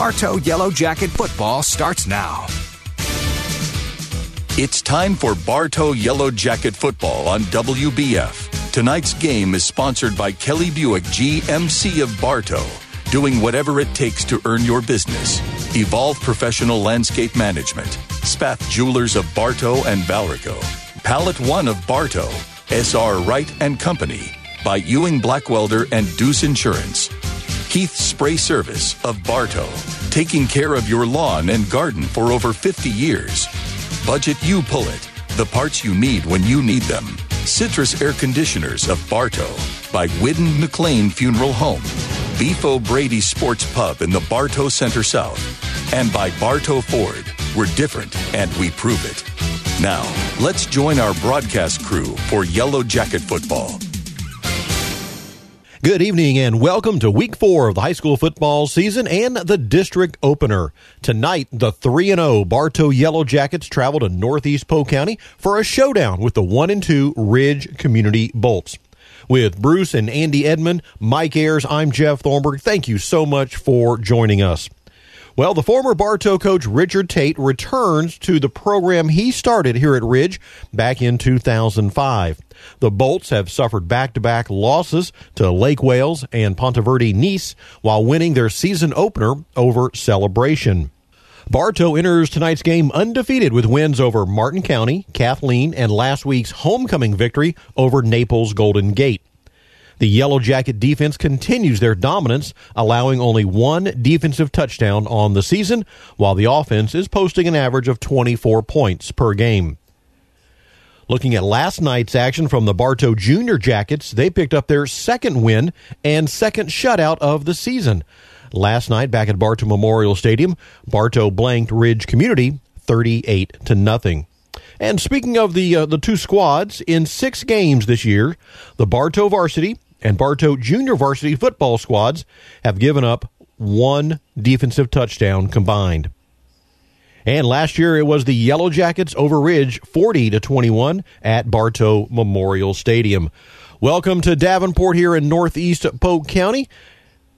Bartow Yellow Jacket football starts now. It's time for Bartow Yellow Jacket football on WBF. Tonight's game is sponsored by Kelly Buick GMC of Bartow, doing whatever it takes to earn your business. Evolve Professional Landscape Management, Spath Jewelers of Bartow and Valrico, Pallet One of Bartow, SR Wright and Company, by Ewing Blackwelder and Deuce Insurance, Keith Spray Service of Bartow, taking care of your lawn and garden for over 50 years. Budget You Pull It, the parts you need when you need them. Citrus Air Conditioners of Bartow by Whidden McLean Funeral Home. Beef O'Brady Sports Pub in the Bartow Center South. And by Bartow Ford. We're different and we prove it. Now, let's join our broadcast crew for Yellow Jacket Football. Good evening and welcome to week four of the high school football season and the district opener. Tonight, the 3 0 Bartow Yellow Jackets travel to Northeast Polk County for a showdown with the 1 and 2 Ridge Community Bolts. With Bruce and Andy Edmond, Mike Ayers, I'm Jeff Thornburg. Thank you so much for joining us. Well, the former Bartow coach Richard Tate returns to the program he started here at Ridge back in 2005. The Bolts have suffered back to back losses to Lake Wales and Ponte Vedra Nease while winning their season opener over Celebration. Bartow enters tonight's game undefeated with wins over Martin County, Kathleen, and last week's homecoming victory over Naples Golden Gate. The Yellow Jacket defense continues their dominance, allowing only one defensive touchdown on the season, while the offense is posting an average of 24 points per game. Looking at last night's action from the Bartow Junior Jackets, they picked up their second win and second shutout of the season. Last night, back at Bartow Memorial Stadium, Bartow blanked Ridge Community 38 to nothing. And speaking of the uh, the two squads, in six games this year, the Bartow varsity and Bartow junior varsity football squads have given up one defensive touchdown combined. And last year it was the Yellow Jackets over Ridge 40 to 21 at Bartow Memorial Stadium. Welcome to Davenport here in Northeast Polk County.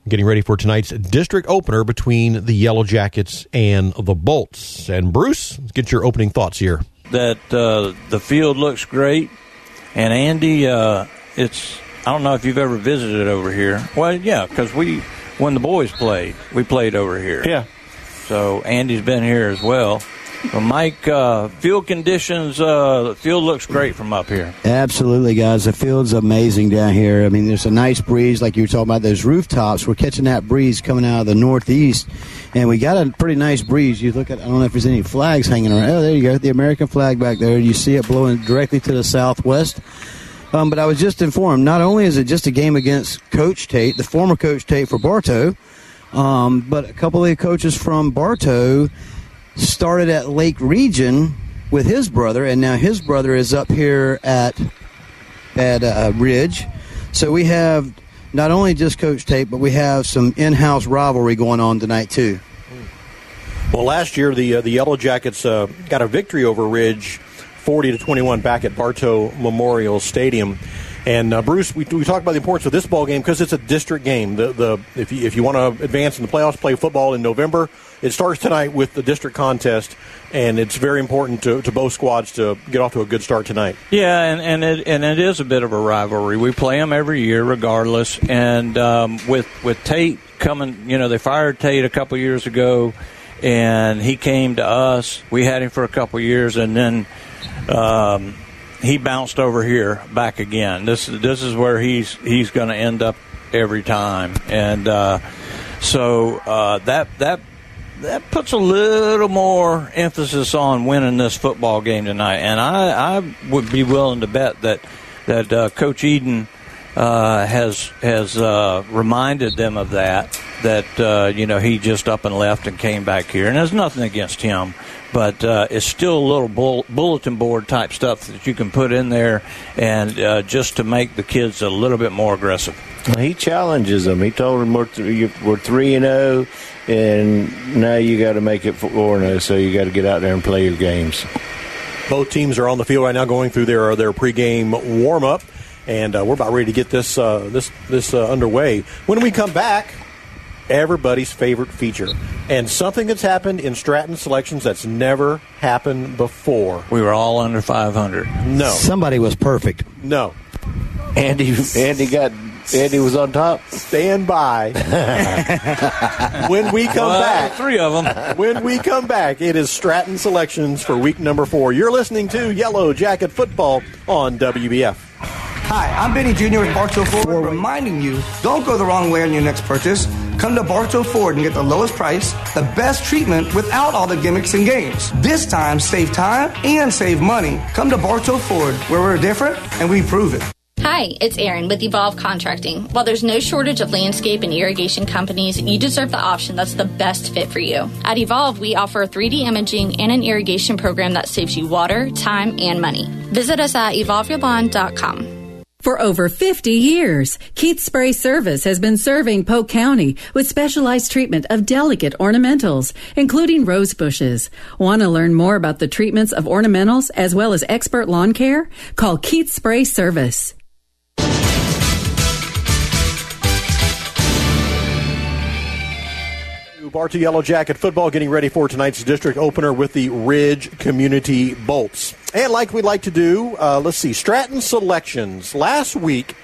Getting ready for tonight's district opener between the Yellow Jackets and the Bolts. And Bruce, get your opening thoughts here. That uh, the field looks great, and Andy, uh, it's I don't know if you've ever visited over here. Well, yeah, because we when the boys played, we played over here. Yeah. So Andy's been here as well. Well, Mike, uh, field conditions, uh, the field looks great from up here. Absolutely, guys. The field's amazing down here. I mean, there's a nice breeze, like you were talking about those rooftops. We're catching that breeze coming out of the northeast, and we got a pretty nice breeze. You look at, I don't know if there's any flags hanging around. Oh, there you go, the American flag back there. You see it blowing directly to the southwest. Um, but I was just informed, not only is it just a game against Coach Tate, the former Coach Tate for Bartow, um, but a couple of the coaches from Bartow started at Lake Region with his brother, and now his brother is up here at at uh, Ridge. So we have not only just Coach Tate, but we have some in-house rivalry going on tonight too. Well, last year the uh, the Yellow Jackets uh, got a victory over Ridge 40 to 21 back at Bartow Memorial Stadium. And uh, Bruce, we, we talked about the importance of this ball game because it's a district game. The the if you if you want to advance in the playoffs, play football in November. It starts tonight with the district contest, and it's very important to, to both squads to get off to a good start tonight. Yeah, and and it and it is a bit of a rivalry. We play them every year, regardless. And um, with with Tate coming, you know, they fired Tate a couple years ago, and he came to us. We had him for a couple years, and then um, he bounced over here back again. This this is where he's he's going to end up every time, and uh, so uh, that that that puts a little more emphasis on winning this football game tonight. And I, I would be willing to bet that that uh, Coach Eden uh, has has uh, reminded them of that. That uh, you know he just up and left and came back here, and there's nothing against him but uh, it's still a little bull- bulletin board type stuff that you can put in there, and uh, just to make the kids a little bit more aggressive. He challenges them. He told them we're th- we're three and zero, oh, and now you got to make it four and zero. Oh, so you got to get out there and play your games. Both teams are on the field right now, going through their their pregame warm up, and uh, we're about ready to get this uh, this this uh, underway. When we come back everybody's favorite feature, and something that's happened in Stratton selections that's never happened before. We were all under 500. No, Somebody was perfect. no. Andy, Andy got Andy was on top. Stand by. when we come Well, back, three of them. when we come back, it is Stratton selections for week number four. You're listening to Yellow Jacket Football on WBF. Hi, I'm Benny Jr. with Bartow Ford, reminding you don't go the wrong way on your next purchase. Come to Bartow Ford and get the lowest price, the best treatment without all the gimmicks and games. This time, save time and save money. Come to Bartow Ford, where we're different and we prove it. Hi, it's Erin with Evolve Contracting. While there's no shortage of landscape and irrigation companies, you deserve the option that's the best fit for you. At Evolve, we offer 3D imaging and an irrigation program that saves you water, time, and money. Visit us at evolveyourbond.com. For over 50 years, Keith Spray Service has been serving Polk County with specialized treatment of delicate ornamentals, including rose bushes. Want to learn more about the treatments of ornamentals as well as expert lawn care? Call Keith Spray Service. Bartow Yellow Jacket football getting ready for tonight's district opener with the Ridge Community Bolts. And like we like to do, uh, let's see, Stratton selections. Last week,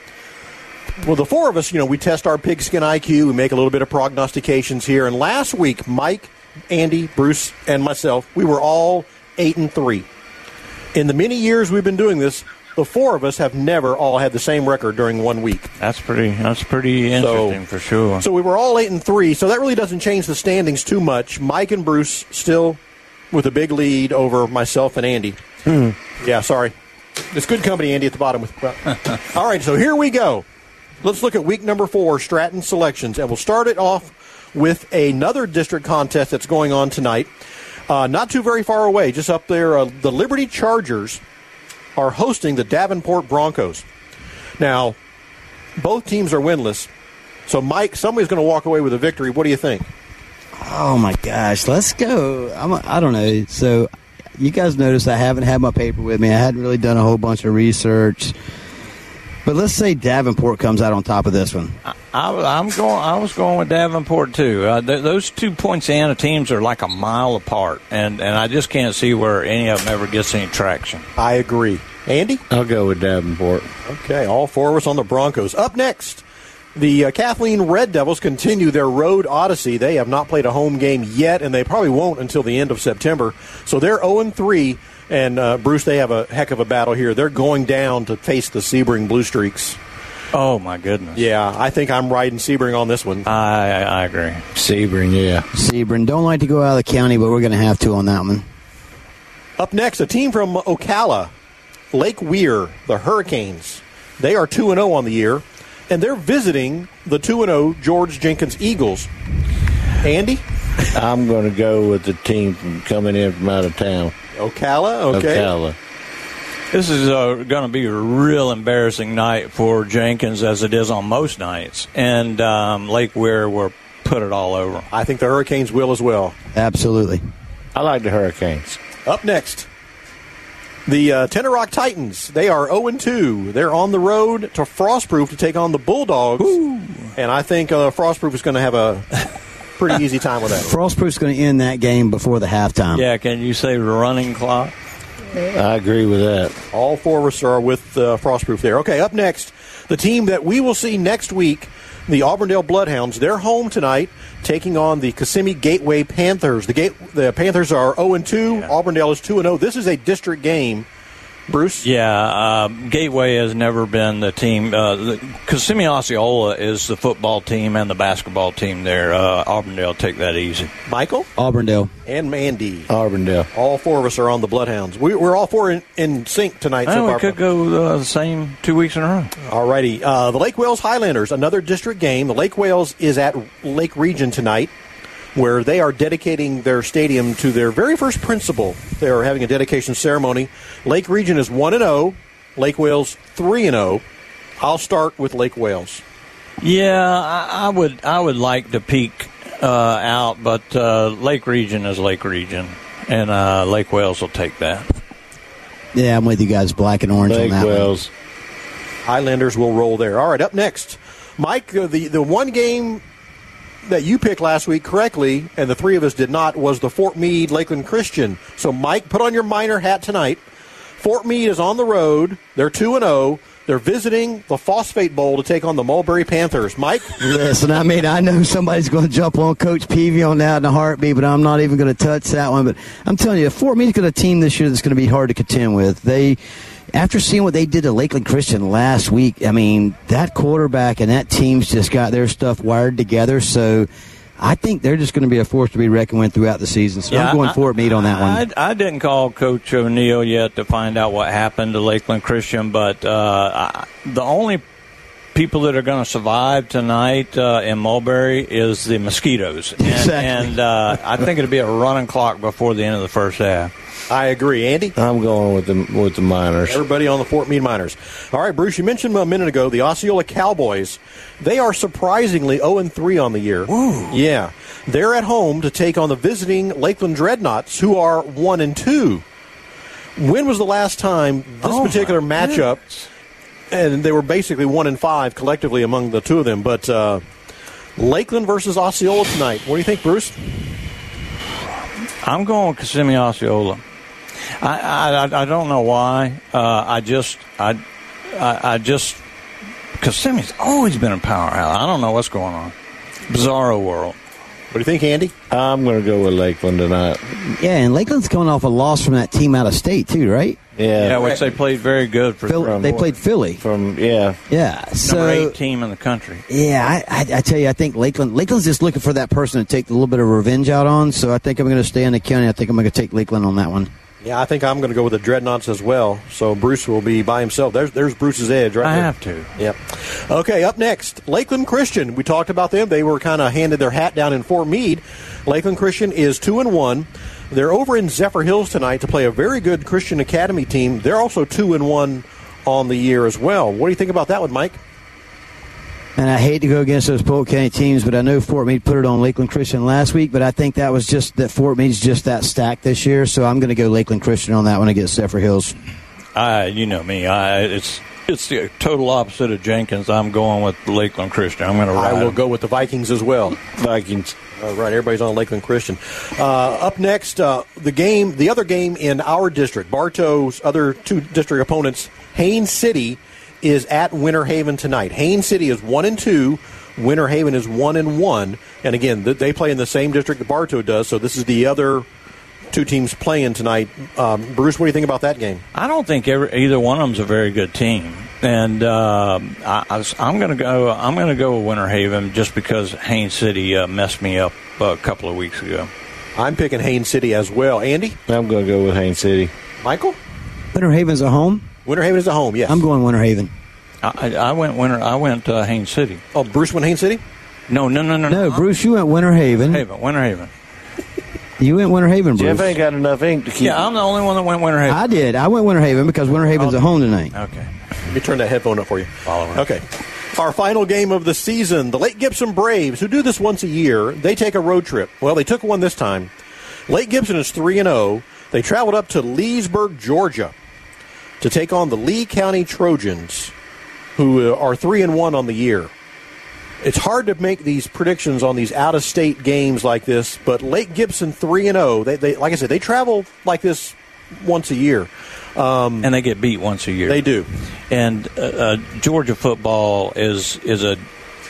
well, the four of us, you know, we test our pigskin IQ, we make a little bit of prognostications here. And last week, Mike, Andy, Bruce, and myself, we were all eight and three. In the many years we've been doing this, the four of us have never all had the same record during one week. That's pretty. That's pretty interesting for sure. So we were all eight and three. So that really doesn't change the standings too much. Mike and Bruce still with a big lead over myself and Andy. Yeah, sorry. It's good company, Andy, at the bottom. With all right, so here we go. Let's look at week number four, Stratton selections, and we'll start it off with another district contest that's going on tonight. Uh, not too very far away, just up there. Uh, the Liberty Chargers are hosting the Davenport Broncos. Now, both teams are winless. So, Mike, somebody's going to walk away with a victory. What do you think? Oh my gosh, let's go. I'm a, I don't know. So, you guys notice I haven't had my paper with me. I hadn't really done a whole bunch of research. But let's say Davenport comes out on top of this one. I, am going. I was going with Davenport too. Uh, th- those two points Poinciana teams are like a mile apart, and and I just can't see where any of them ever gets any traction. I agree. Andy? I'll go with Davenport. Okay, all four of us on the Broncos. Up next, the uh, Kathleen Red Devils continue their road odyssey. They have not played a home game yet, and they probably won't until the end of September. So they're 0 3. And uh, Bruce, they have a heck of a battle here. They're going down to face the Sebring Blue Streaks. Oh my goodness! Yeah, I think I'm riding Sebring on this one. I I agree. Sebring, yeah. Sebring don't like to go out of the county, but we're going to have to on that one. Up next, a team from Ocala, Lake Weir, the Hurricanes. They are 2 and 0 on the year, and they're visiting the 2 and 0 George Jenkins Eagles. Andy? I'm going to go with the team from coming in from out of town. Ocala? Okay. Ocala. This is uh, going to be a real embarrassing night for Jenkins, as it is on most nights, and um, Lake Weir will put it all over. I think the Hurricanes will as well. Absolutely. I like the Hurricanes. Up next, the uh, Tenoroc Titans. They are 0 2. They're on the road to Frostproof to take on the Bulldogs. Ooh. And I think uh, Frostproof is going to have a pretty easy time with that. Frostproof's going to end that game before the halftime. Yeah, can you say running clock? I agree with that. All four of us are with uh, Frostproof there. Okay, up next, the team that we will see next week, the Auburndale Bloodhounds. They're home tonight, taking on the Kissimmee Gateway Panthers. The Gate, the Panthers are 0 2. Auburndale is 2 0. This is a district game. Bruce? Yeah, uh, Gateway has never been the team. Uh, the, Kissimmee Osceola is the football team and the basketball team there. Uh, Auburndale take that easy. Michael? Auburndale. And Mandy. Auburndale. All four of us are on the Bloodhounds. We, we're all four in, in sync tonight. Well, so we far. could go uh, the same two weeks in a row. Alrighty. Uh, the Lake Wales Highlanders, another district game. The Lake Wales is at Lake Region tonight, where they are dedicating their stadium to their very first principal. They are having a dedication ceremony. Lake Region is 1 and 0, Lake Wales 3 and 0. I'll start with Lake Wales. Yeah, I, I would. I would like to peek uh, out, but uh, Lake Region is Lake Region, and uh, Lake Wales will take that. Yeah, I'm with you guys, black and orange Lake on that one. Highlanders will roll there. All right, up next, Mike. Uh, the the one game that you picked last week correctly, and the three of us did not, was the Fort Meade Lakeland Christian. So, Mike, put on your Miner hat tonight. Fort Meade is on the road. They're 2 and 0. They're visiting the Phosphate Bowl to take on the Mulberry Panthers. Mike? Listen, I mean, I know somebody's going to jump on Coach Peavy on that in a heartbeat, but I'm not even going to touch that one. But I'm telling you, Fort Meade's got a team this year that's going to be hard to contend with. They, after seeing what they did to Lakeland Christian last week, I mean, that quarterback and that team's just got their stuff wired together. So I think they're just going to be a force to be reckoned with throughout the season. So Yeah, I'm going I- it, Meade on that one. I, I didn't call Coach O'Neill yet to find out what happened to Lakeland Christian, but uh, I, the only people that are going to survive tonight uh, in Mulberry is the mosquitoes, and, Exactly. and uh, I think it'll be a running clock before the end of the first half. I agree. Andy? I'm going with the with the Miners. Everybody on the Fort Meade Miners. All right, Bruce, you mentioned a minute ago the Osceola Cowboys. They are surprisingly 0 3 on the year. Yeah. They're at home to take on the visiting Lakeland Dreadnoughts, who are 1 and 2. When was the last time this Oh, particular matchup? And they were basically 1 and 5 collectively among the two of them. But uh, Lakeland versus Osceola tonight. What do you think, Bruce? I'm going with Kissimmee Osceola. I, I I don't know why. Uh, I just I, I I just Kissimmee's always been a powerhouse. I don't know what's going on. Bizarro world. What do you think, Andy? I'm going to go with Lakeland tonight. Yeah, and Lakeland's coming off a loss from that team out of state, too, right? Yeah, Yeah, which they played very good for Phil, they played Philly. from yeah. Yeah, So Number so eight team in the country. Yeah, I, I, I tell you, I think Lakeland Lakeland's just looking for that person to take a little bit of revenge out on. So I think I'm going to stay in the county. I think I'm going to take Lakeland on that one. Yeah, I think I'm going to go with the Dreadnoughts as well. So Bruce will be by himself. There's there's Bruce's edge right I there. have to. Yep. Okay, up next, Lakeland Christian. We talked about them. They were kind of handed their hat down in Fort Meade. Lakeland Christian is two and one. They're over in Zephyrhills tonight to play a very good Christian Academy team. They're also two and one on the year as well. What do you think about that one, Mike? And I hate to go against those Polk County teams, but I know Fort Meade put it on Lakeland Christian last week. But I think that was just that Fort Meade's just that stacked this year. So I'm going to go Lakeland Christian on that one against Zephyrhills. I, you know me. I it's it's the total opposite of Jenkins. I'm going with Lakeland Christian. I'm going to I ride. will 'em. go with the Vikings as well. Vikings. All right, everybody's on Lakeland Christian. Uh, up next, uh, the game, the other game in our district, Bartow's other two district opponents, Haines City is at Winter Haven tonight. Haines City is one and two. Winter Haven is one and one. And again, they play in the same district that Bartow does. So this is the other two teams playing tonight. Um, Bruce, what do you think about that game? I don't think every, either one of them's a very good team, and um I, I, am going to go. I'm going to go with Winter Haven just because Haines City uh, messed me up a couple of weeks ago. I'm picking Haines City as well. Andy, I'm going to go with Haines City. Michael, Winter Haven's at home. Winter Haven is a home. Yes, I'm going Winter Haven. I, I I went Winter. I went uh, Haines City. Oh, Bruce went Haines City. No, no, no, no, No, Bruce, you went Winter Haven. Haven, Winter Haven. You went Winter Haven, Bruce. Jeff ain't got enough ink to keep. Yeah, I'm the only one that went Winter Haven. I did. I went Winter Haven because Winter Haven's at home tonight. okay. Let me turn that headphone up for you. Follow her. Okay. Our final game of the season, the Lake Gibson Braves, who do this once a year, they take a road trip. Well, they took one this time. Lake Gibson is 3 and 0. They traveled up to Leesburg, Georgia to take on the Lee County Trojans, who are 3 and 1 on the year. It's hard to make these predictions on these out of state games like this, but Lake Gibson 3 and 0. They, they like I said, they travel like this once a year. and they get beat once a year. They do. and uh, uh, Georgia football is is a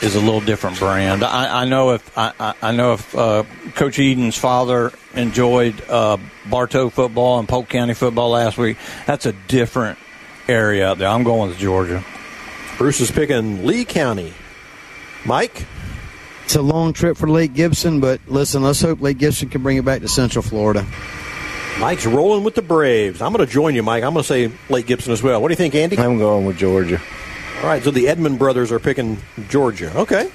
is a little different brand. I, I know if I, I- I know if uh, Coach Eden's father enjoyed uh, Bartow football and Polk County football last week. That's a different area out there. I'm going with Georgia. Bruce is picking Lee County. Mike? It's a long trip for Lake Gibson, but listen, let's hope Lake Gibson can bring it back to Central Florida. Mike's rolling with the Braves. I'm going to join you, Mike. I'm going to say Lake Gibson as well. What do you think, Andy? I'm going with Georgia. All right, so the Edmond brothers are picking Georgia. Okay.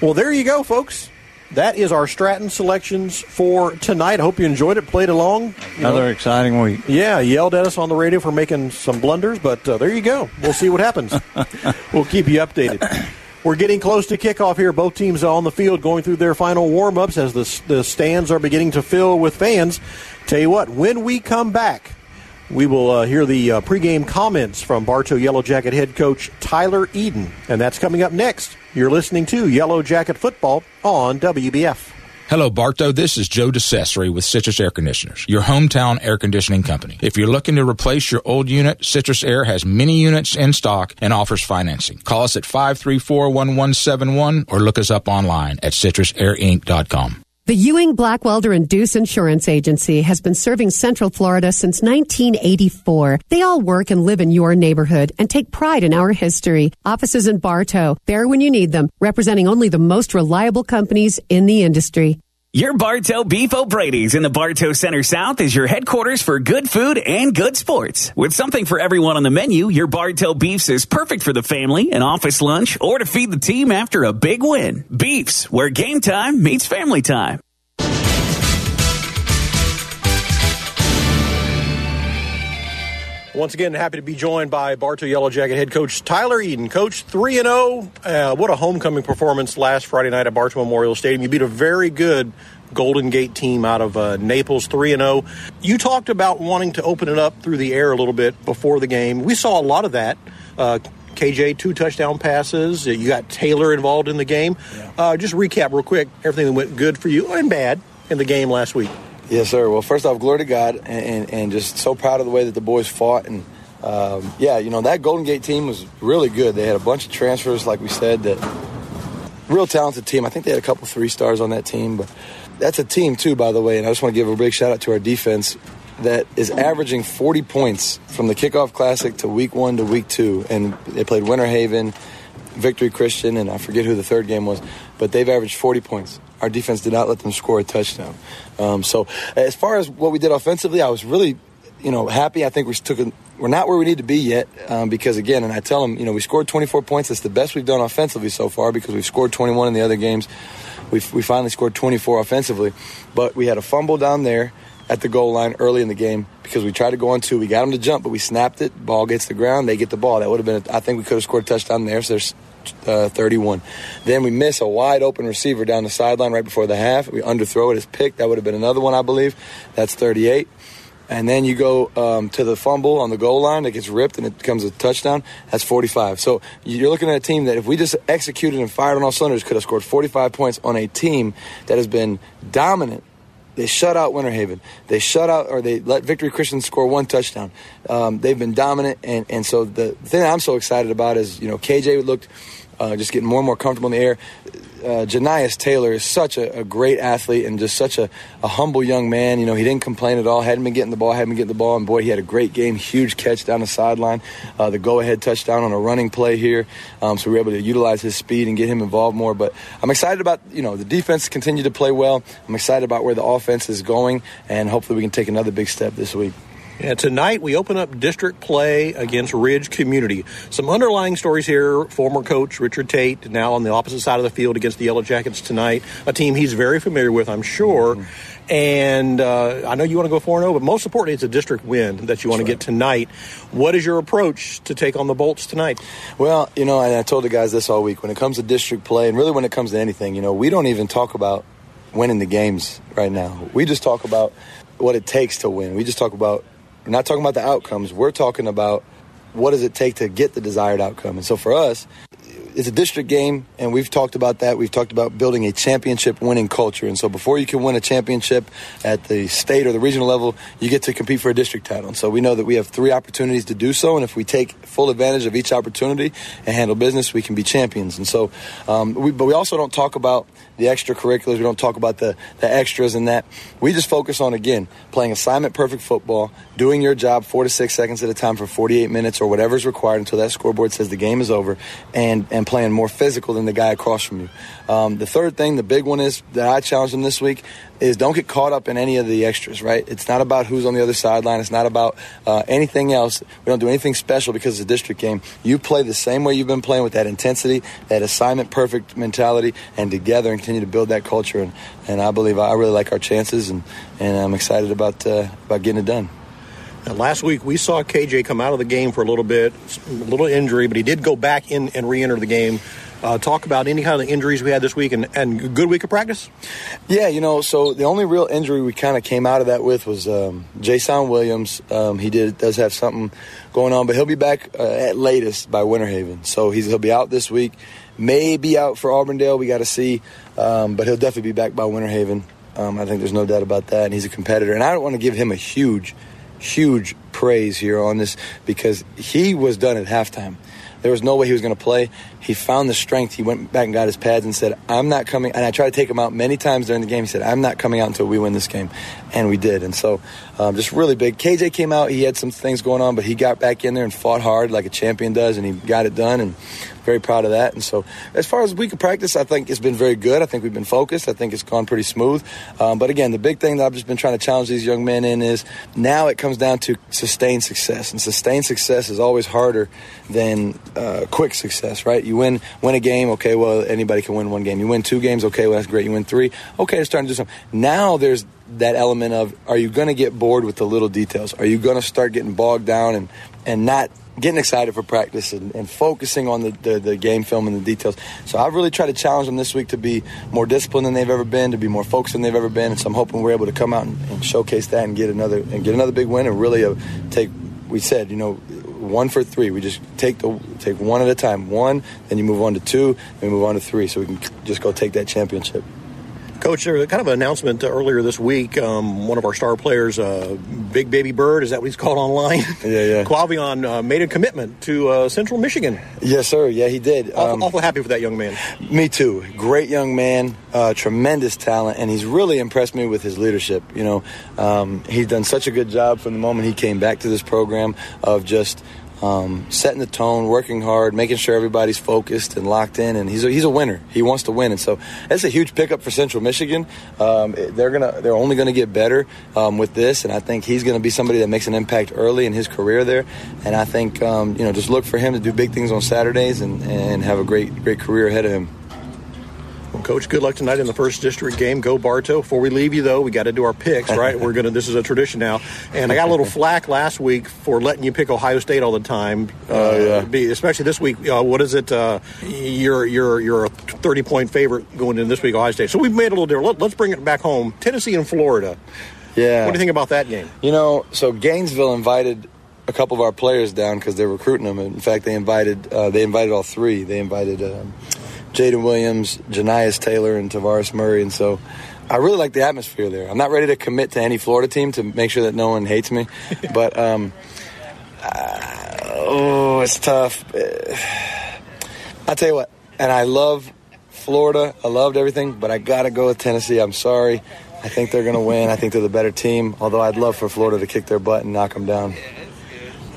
Well, there you go, folks. That is our Stratton selections for tonight. I hope you enjoyed it, played along. You know, Another exciting week. yeah, yelled at us on the radio for making some blunders, but uh, there you go. We'll see what happens. we'll keep you updated. We're getting close to kickoff here. Both teams on the field going through their final warm ups as the, the stands are beginning to fill with fans. Tell you what, when we come back, we will uh, hear the uh, pregame comments from Bartow Yellow Jacket head coach Tyler Eden, and that's coming up next You're listening to Yellow Jacket Football on WBF. Hello, Bartow. This is Joe DeCessory with Citrus Air Conditioners, your hometown air conditioning company. If you're looking to replace your old unit, Citrus Air has many units in stock and offers financing. Call us at 534-1171 or look us up online at citrusairinc.com. The Ewing Blackwelder and Deuce Insurance Agency has been serving Central Florida since 1984. They all work and live in your neighborhood and take pride in our history. Offices in Bartow, there when you need them, representing only the most reliable companies in the industry. Your Bartow Beef O'Brady's in the Bartow Center South is your headquarters for good food and good sports. With something for everyone on the menu, your Bartow Beefs is perfect for the family, an office lunch, or to feed the team after a big win. Beefs, where game time meets family time. Once again, happy to be joined by Bartow Yellow Jacket head coach Tyler Eden. Coach, 3 0. Uh, what a homecoming performance last Friday night at Bartow Memorial Stadium. You beat a very good Golden Gate team out of uh, Naples 3 0. You talked about wanting to open it up through the air a little bit before the game. We saw a lot of that. Uh, KJ, two touchdown passes. You got Taylor involved in the game. Yeah. Uh, just recap real quick everything that went good for you and bad in the game last week. Yes, sir. Well, first off, glory to God, and, and, just so proud of the way that the boys fought. And um, yeah, you know that Golden Gate team was really good. They had a bunch of transfers, like we said, that real talented team. I think they had a couple three stars on that team, but that's a team too, by the way. And I just want to give a big shout out to our defense that is averaging 40 points from the kickoff classic to week one to week two, and they played Winter Haven, Victory Christian, and I forget who the third game was, but they've averaged 40 points our defense did not let them score a touchdown. Um, so as far as what we did offensively, I was really, you know, happy. I think we took a, we're not where we need to be yet um, because again, and I tell them, you know, we scored 24 points. That's the best we've done offensively so far because we've scored 21 in the other games. we we finally scored 24 offensively, but we had a fumble down there at the goal line early in the game because we tried to go on two. We got them to jump, but we snapped it. Ball gets the ground. They get the ball. That would have been. A, I think we could have scored a touchdown there. So there's uh, 31. Then we miss a wide open receiver down the sideline right before the half. We underthrow it. It's picked. That would have been another one, I believe. That's 38. And then you go um, to the fumble on the goal line that gets ripped and it becomes a touchdown. That's 45. So you're looking at a team that if we just executed and fired on all cylinders, could have scored 45 points on a team that has been dominant they shut out Winter Haven. They shut out, or they let Victory Christian score one touchdown. Um, they've been dominant, and, and so the thing I'm so excited about is, you know, KJ looked uh, just getting more and more comfortable in the air. Uh, Janias Taylor is such a, a, great athlete and just such a, a, humble young man. You know, he didn't complain at all. Hadn't been getting the ball, hadn't been getting the ball, and boy, he had a great game. Huge catch down the sideline, uh, the go-ahead touchdown on a running play here. Um, so we were able to utilize his speed and get him involved more. But I'm excited about you know the defense continue to play well. I'm excited about where the offense is going, and hopefully we can take another big step this week. Yeah, tonight we open up district play against Ridge Community. Some underlying stories here. Former coach Richard Tate now on the opposite side of the field against the Yellow Jackets tonight, a team he's very familiar with, I'm sure. Mm-hmm. And uh, I know you want to go 4 0, but most importantly, it's a district win that you want to get tonight. What is your approach to take on the Bolts tonight? Well, you know, and I told the guys this all week. When it comes to district play, and really when it comes to anything, you know, we don't even talk about winning the games right now. We just talk about what it takes to win. We just talk about we're not talking about the outcomes. We're talking about what does it take to get the desired outcome. And so for us, it's a district game, and we've talked about that. We've talked about building a championship winning culture. And so before you can win a championship at the state or the regional level, you get to compete for a district title. And so we know that we have three opportunities to do so. And if we take full advantage of each opportunity and handle business, we can be champions. And so, um, we, but we also don't talk about the extracurriculars. We don't talk about the, the extras and that. We just focus on, again, playing assignment perfect football, doing your job four to six seconds at a time for 48 minutes or whatever is required until that scoreboard says the game is over, and, and playing more physical than the guy across from you. Um, the third thing, the big one is that I challenge them this week is don't get caught up in any of the extras, right? It's not about who's on the other sideline. It's not about uh, anything else. We don't do anything special because it's a district game. You play the same way you've been playing with that intensity, that assignment perfect mentality, and together and continue to build that culture. And, and I believe I really like our chances, and, and I'm excited about, uh, about getting it done. Last week we saw KJ come out of the game for a little bit, a little injury, but he did go back in and re-enter the game uh, talk about any kind of injuries we had this week and, and good week of practice? Yeah, you know, so the only real injury we kind of came out of that with was um, Jason Williams. Um, he did does have something going on, but he'll be back uh, at latest by Winter Haven. So he's, he'll be out this week. may be out for Auburndale. We got to see, um, but he'll definitely be back by Winter Haven. Um, I think there's no doubt about that, and he's a competitor. And I don't want to give him a huge, huge praise here on this because he was done at halftime. There was no way he was going to play. He found the strength. He went back and got his pads and said, I'm not coming. And I tried to take him out many times during the game. He said, I'm not coming out until we win this game. And we did. And so, um, just really big. KJ came out. He had some things going on, but he got back in there and fought hard like a champion does, and he got it done. And very proud of that. And so, as far as week of practice, I think it's been very good. I think we've been focused. I think it's gone pretty smooth. Um, but again, the big thing that I've just been trying to challenge these young men in is now it comes down to sustained success, and sustained success is always harder than uh, quick success, right? You win win a game, okay, well anybody can win one game. You win two games, okay, well that's great. You win three, okay, it's starting to do something. Now there's that element of are you going to get bored with the little details? Are you going to start getting bogged down and and not getting excited for practice and, and focusing on the, the, the, game film and the details. So I've really tried to challenge them this week to be more disciplined than they've ever been, to be more focused than they've ever been. And so I'm hoping we're able to come out and, and showcase that and get another and get another big win and really uh, take. We said, you know, one for three. We just take the take one at a time. One, then you move on to two, then we move on to three, so we can just go take that championship. Coach, there was kind of an announcement earlier this week. Um, one of our star players, uh, Big Baby Bird, is that what he's called online? Yeah, yeah. Quavion uh, made a commitment to uh, Central Michigan. Yes, sir. Yeah, he did. Awful, um, awful happy for that young man. Me too. Great young man, uh, tremendous talent, and he's really impressed me with his leadership. You know, um, he's done such a good job from the moment he came back to this program of just um, setting the tone, working hard, making sure everybody's focused and locked in. And he's a, he's a winner. He wants to win, and so that's a huge pickup for Central Michigan. Um, they're gonna they're only to get better um, with this, and I think he's to be somebody that makes an impact early in his career there. And I think um, you know just look for him to do big things on Saturdays and, and have a great great career ahead of him. Well, Coach, good luck tonight in the first district game. Go Bartow. Before we leave you, though, we got to do our picks, right? We're gonna. This is a tradition now, and I got a little flack last week for letting you pick Ohio State all the time. Uh, yeah. Be, especially this week. Uh, what is it? Uh, you're you're you're a thirty point favorite going into this week, Ohio State. So we've made a little different. Let, us bring it back home. Tennessee and Florida. Yeah. What do you think about that game? You know, so Gainesville invited a couple of our players down because they're recruiting them. In fact, they invited uh, they invited all three. They invited. Um, Jaden Williams, Janias Taylor, and Tavares Murray. And so I really like the atmosphere there. I'm not ready to commit to any Florida team to make sure that no one hates me, but um, uh, oh, it's tough. I'll tell you what, and I love Florida. I loved everything, but I got to go with Tennessee. I'm sorry. I think they're going to win. I think they're the better team. Although I'd love for Florida to kick their butt and knock them down.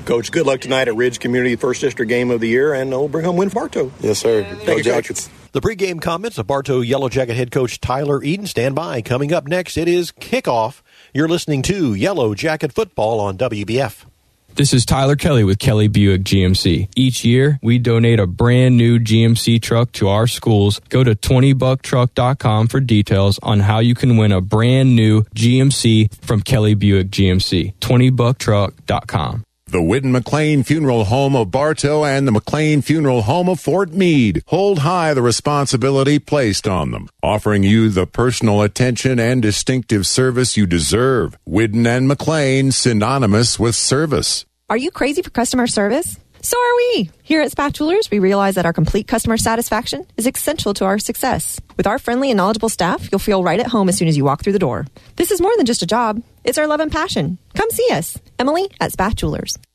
Coach, good luck tonight at Ridge Community First District Game of the Year, and uh, we'll bring home win for Bartow. Yes, sir. Thank Go you, Jackets. Coach. The pregame comments of Bartow Yellow Jacket head coach Tyler Eden. Stand by. Coming up next, it is kickoff. You're listening to Yellow Jacket Football on WBF. This is Tyler Kelly with Kelly Buick GMC. Each year, we donate a brand new GMC truck to our schools. Go to 20bucktruck.com for details on how you can win a brand new GMC from Kelly Buick GMC. 20bucktruck.com. The Whidden McLean Funeral Home of Bartow and the McLean Funeral Home of Fort Meade hold high the responsibility placed on them, offering you the personal attention and distinctive service you deserve. Whidden and McLean, synonymous with service. Are you crazy for customer service? So are we. Here at Spath Jewelers, we realize that our complete customer satisfaction is essential to our success. With our friendly and knowledgeable staff, you'll feel right at home as soon as you walk through the door. This is more than just a job. It's our love and passion. Come see us. Emily at Spath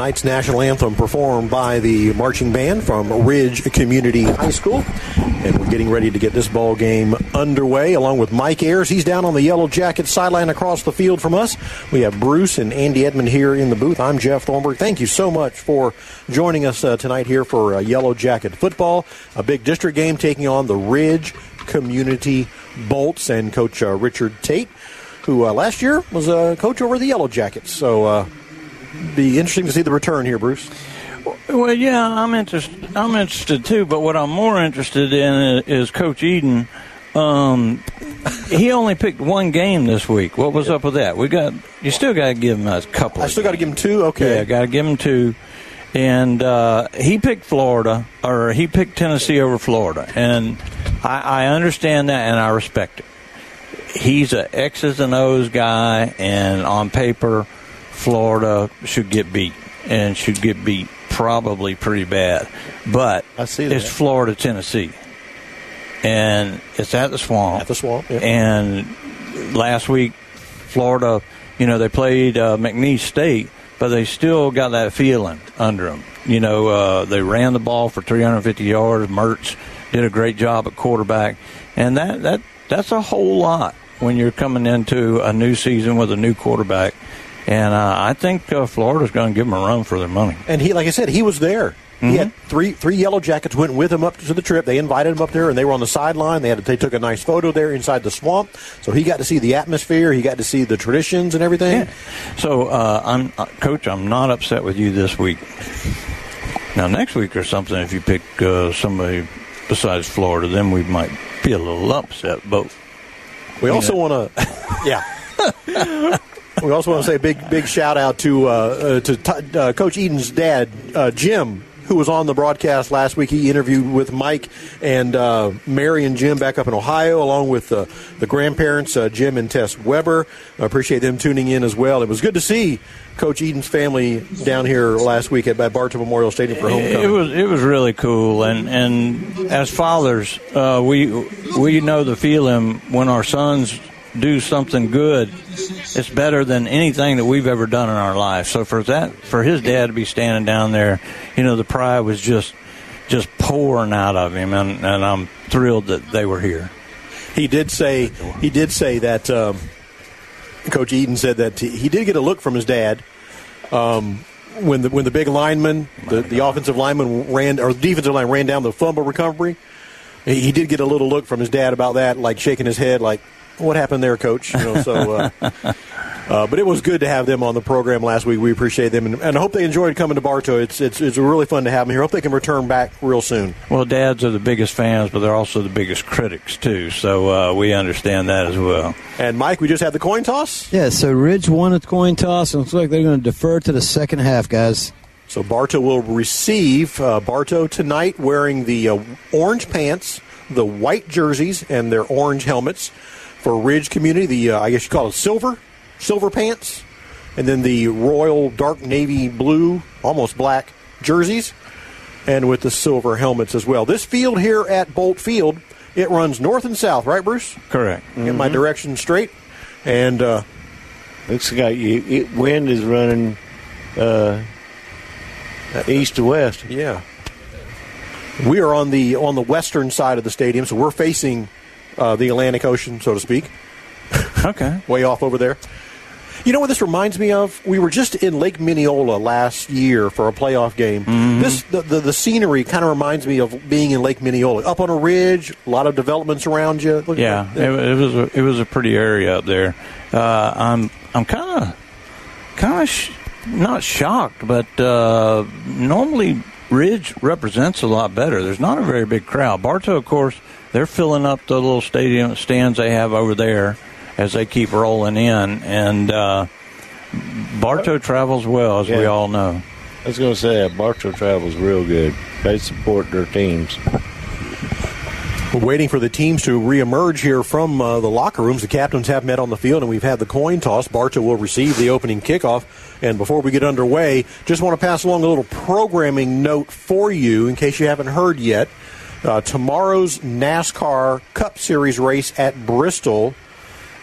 tonight's national anthem performed by the marching band from Ridge Community High School. And we're getting ready to get this ball game underway along with Mike Ayers. He's down on the Yellow Jacket sideline across the field from us. We have Bruce and Andy Edmond here in the booth. I'm Jeff Thornburg. Thank you so much for joining us uh, tonight here for uh, Yellow Jacket football. A big district game taking on the Ridge Community Bolts and Coach uh, Richard Tate, who uh, last year was a coach over the Yellow Jackets. So, uh, be interesting to see the return here, Bruce. Well, yeah, I'm interested. I'm interested too. But what I'm more interested in is Coach Eden. Um, he only picked one game this week. What was up with that? We got you still got to give him a couple. I still got to give him two. Okay, yeah, got to give him two. And uh, he picked Florida, or he picked Tennessee over Florida, and I, I understand that, and I respect it. He's a X's and O's guy, and on paper, Florida should get beat, and should get beat probably pretty bad. But I see it's Florida, Tennessee, and it's at the swamp. At the swamp, yeah. And last week, Florida, you know, they played uh, McNeese State, but they still got that feeling under them. You know, uh, they ran the ball for 350 yards. Mertz did a great job at quarterback, and that that that's a whole lot when you're coming into a new season with a new quarterback. And uh, I think uh, Florida's going to give them a run for their money. And he, like I said, he was there. He had three three yellow jackets went with him up to the trip. They invited him up there, and they were on the sideline. They had they took a nice photo there inside the swamp, so he got to see the atmosphere. He got to see the traditions and everything. So, uh, I'm uh, coach. I'm not upset with you this week. Now, next week or something, if you pick uh, somebody besides Florida, then we might be a little upset. But We also want to, yeah. we also want to say a big big shout out to uh, uh, to t- uh, Coach Eden's dad, uh, Jim. Who was on the broadcast last week? He interviewed with Mike and uh, Mary and Jim back up in Ohio, along with uh, the grandparents, uh, Jim and Tess Weber. I appreciate them tuning in as well. It was good to see Coach Eden's family down here last week at, at Bartow Memorial Stadium for homecoming. It was it was really cool, and and as fathers, uh, we we know the feeling when our sons do something good. It's better than anything that we've ever done in our life. So for that, for his dad to be standing down there, you know, the pride was just just pouring out of him, and, and I'm thrilled that they were here. He did say he did say that um, Coach Eden said that he did get a look from his dad um, when the when the big lineman, the, the offensive lineman ran or the defensive line ran down the fumble recovery. He, he did get a little look from his dad about that, like shaking his head, like what happened there, Coach? You know, so. Uh, uh, but it was good to have them on the program last week. We appreciate them, and, and I hope they enjoyed coming to Bartow. It's, it's it's really fun to have them here. Hope they can return back real soon. Well, dads are the biggest fans, but they're also the biggest critics too. So uh, we understand that as well. And Mike, we just had the coin toss. Yeah, so Ridge won a coin toss, and looks like they're going to defer to the second half, guys. So Bartow will receive uh, Bartow tonight wearing the uh, orange pants, the white jerseys, and their orange helmets. For Ridge Community, the uh, I guess you call it silver, silver pants, and then the royal dark navy blue, almost black jerseys, and with the silver helmets as well. This field here at Bolt Field, it runs north and south, right, Bruce? Correct. Get my direction straight, and uh, looks like you, it, wind is running uh, east to west. Yeah. We are on the on the western side of the stadium, so we're facing uh, the Atlantic Ocean, so to speak. Okay. Way off over there. You know what this reminds me of? We were just in Lake Minneola last year for a playoff game. This the, the, the scenery kind of reminds me of being in Lake Minneola, up on a ridge, a lot of developments around you. Look Yeah, it, it was a, it was a pretty area up there. Uh, I'm I'm kind of kind of sh- not shocked, but uh, normally Ridge represents a lot better. There's not a very big crowd. Bartow, of course, they're filling up the little stadium stands they have over there as they keep rolling in, and uh, Bartow travels well, as we all know. I was going to say that Bartow travels real good. They support their teams. We're waiting for the teams to reemerge here from uh, the locker rooms. The captains have met on the field, and we've had the coin toss. Bartow will receive the opening kickoff. And before we get underway, just want to pass along a little programming note for you in case you haven't heard yet. Uh, tomorrow's NASCAR Cup Series race at Bristol,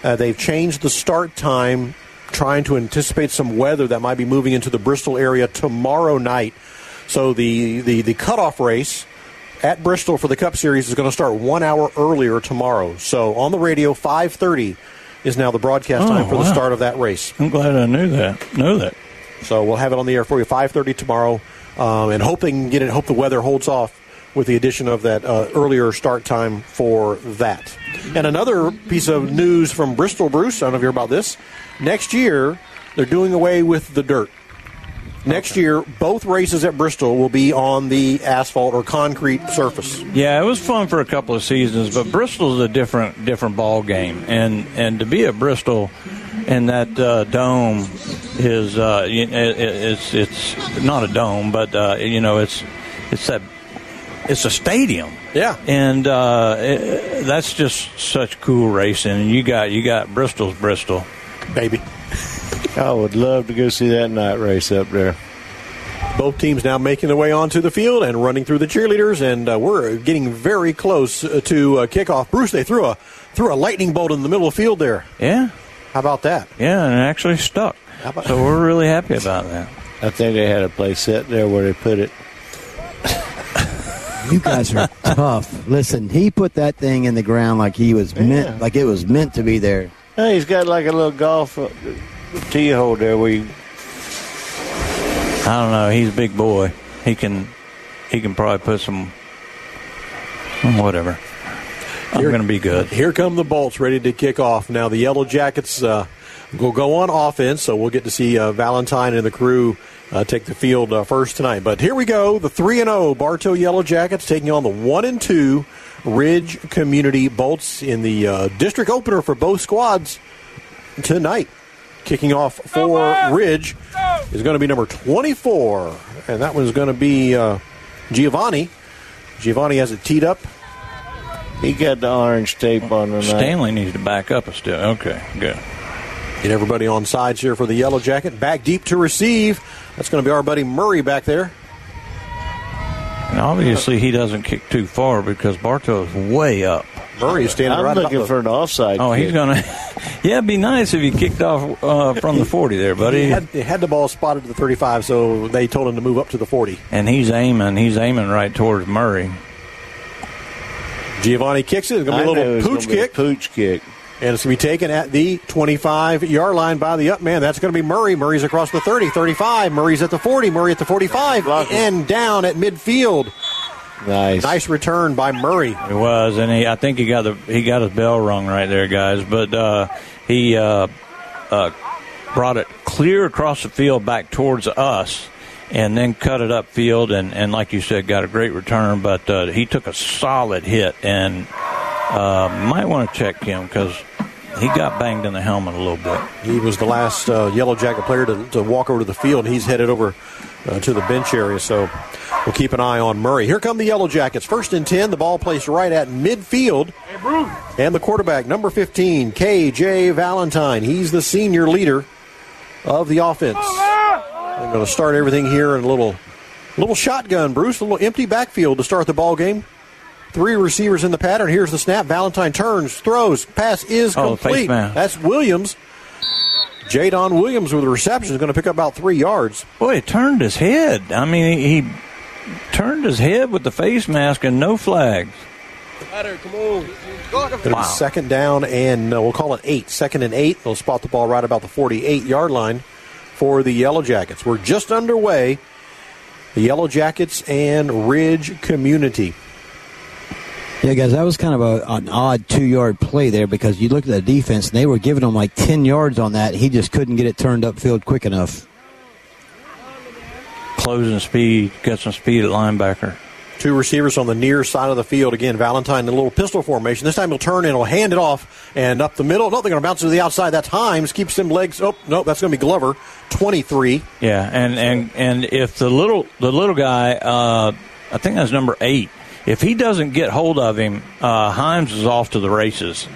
uh, they've changed the start time trying to anticipate some weather that might be moving into the Bristol area tomorrow night. So the, the, the cutoff race at Bristol for the Cup Series is going to start one hour earlier tomorrow. So on the radio, 5.30 is now the broadcast Oh, time for the start of that race. I'm glad I knew that. Know that. So we'll have it on the air for you 5:30 tomorrow, um, and can get it. Hope the weather holds off with the addition of that uh, earlier start time for that. And another piece of news from Bristol, Bruce. I don't know if you hear about this. Next year, they're doing away with the dirt. Next year, both races at Bristol will be on the asphalt or concrete surface. Yeah, it was fun for a couple of seasons, but Bristol's a different different ball game, and and to be at Bristol and that uh, dome is uh, it, it's it's not a dome, but uh, you know it's it's that it's a stadium. Yeah, and uh, it, that's just such cool racing. And you got you got Bristol's Bristol, baby. I would love to go see that night race up there. Both teams now making their way onto the field and running through the cheerleaders, and uh, we're getting very close uh, to uh, kickoff. Bruce, they threw a threw a lightning bolt in the middle of the field there. Yeah. How about that? Yeah, and it actually stuck. So we're really happy about that. I think they had a place set there where they put it. You guys are tough. Listen, he put that thing in the ground like he was meant, like it was meant to be there. Hey, he's got like a little golf uh, tee hole there where you. I don't know. He's a big boy. He can he can probably put some whatever. I'm going to be good. Here come the bolts ready to kick off. Now the Yellow Jackets uh, will go on offense, so we'll get to see uh, Valentine and the crew uh, take the field uh, first tonight. But here we go, the three and zero Bartow Yellow Jackets taking on the one and two Ridge Community Bolts in the uh, district opener for both squads tonight. Kicking off for Ridge is going to be number 24, and that one's going to be uh, Giovanni. Giovanni has it teed up. He got the orange tape on tonight. Stanley needs to back up a step. Okay, good. Get everybody on sides here for the Yellow Jacket. Back deep to receive. That's going to be our buddy Murray back there. And obviously he doesn't kick too far because Bartow is way up. Murray is standing I'm right looking for an offside. Oh, he's going to. Yeah, it'd be nice if he kicked off uh, from the 40 there, He buddy. had, he had the ball spotted to the 35, so they told him to move up to the 40. And he's aiming. He's aiming right towards Murray. Giovanni kicks it. It's gonna be a little was pooch gonna be a kick. Pooch kick. And it's going to be taken at the 25 yard line by the up man. That's going to be Murray. Murray's across the 30, 35. Murray's at the 40. Murray at the 45. And down at midfield. Nice. Nice return by Murray. It was, and he. I think he got the he got his bell rung right there, guys. But uh, he uh, uh, brought it clear across the field back towards us, and then cut it upfield, and and like you said, got a great return. But uh, he took a solid hit, and uh, might want to check him because he got banged in the helmet a little bit. He was the last uh, Yellow Jacket player to, to walk over to the field. He's headed over uh, to the bench area, so we'll keep an eye on Murray. Here come the Yellow Jackets. First and 10, the ball placed right at midfield. And the quarterback, number 15, KJ Valentine. He's the senior leader of the offense. I'm going to start everything here in a little, little shotgun, Bruce, a little empty backfield to start the ball game. Three receivers in the pattern. Here's the snap. Valentine turns, throws, pass is Oh, complete. mask. That's Williams. Jadon Williams with the reception is going to pick up about three yards. Boy, he turned his head. I mean, he, he turned his head with the face mask and no flags. Going to be second down, and uh, we'll call it eight. Second and eight. They'll spot the ball right about the 48 yard line for the Yellow Jackets. We're just underway. The Yellow Jackets and Ridge Community. Yeah, guys, that was kind of a, an odd two yard play there because you look at the defense and they were giving him like 10 yards on that. He just couldn't get it turned upfield quick enough. Closing speed, got some speed at linebacker. Two receivers on the near side of the field. Again, Valentine in a little pistol formation. This time he'll turn and he'll hand it off and up the middle. No, they're going to bounce to the outside. That's Himes. Keeps them legs. Oh, no, that's going to be Glover. 23. Yeah, and and and if the little the little guy, uh, I think that's number eight. If he doesn't get hold of him, uh, Himes is off to the races.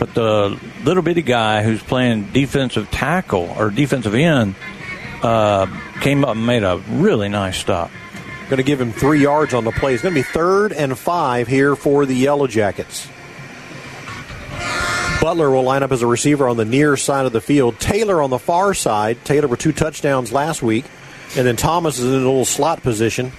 But the little bitty guy who's playing defensive tackle or defensive end uh, came up and made a really nice stop. Going to give him three yards on the play. It's going to be third and five here for the Yellow Jackets. Butler will line up as a receiver on the near side of the field. Taylor on the far side. Taylor with two touchdowns last week. And then Thomas is in a little slot position.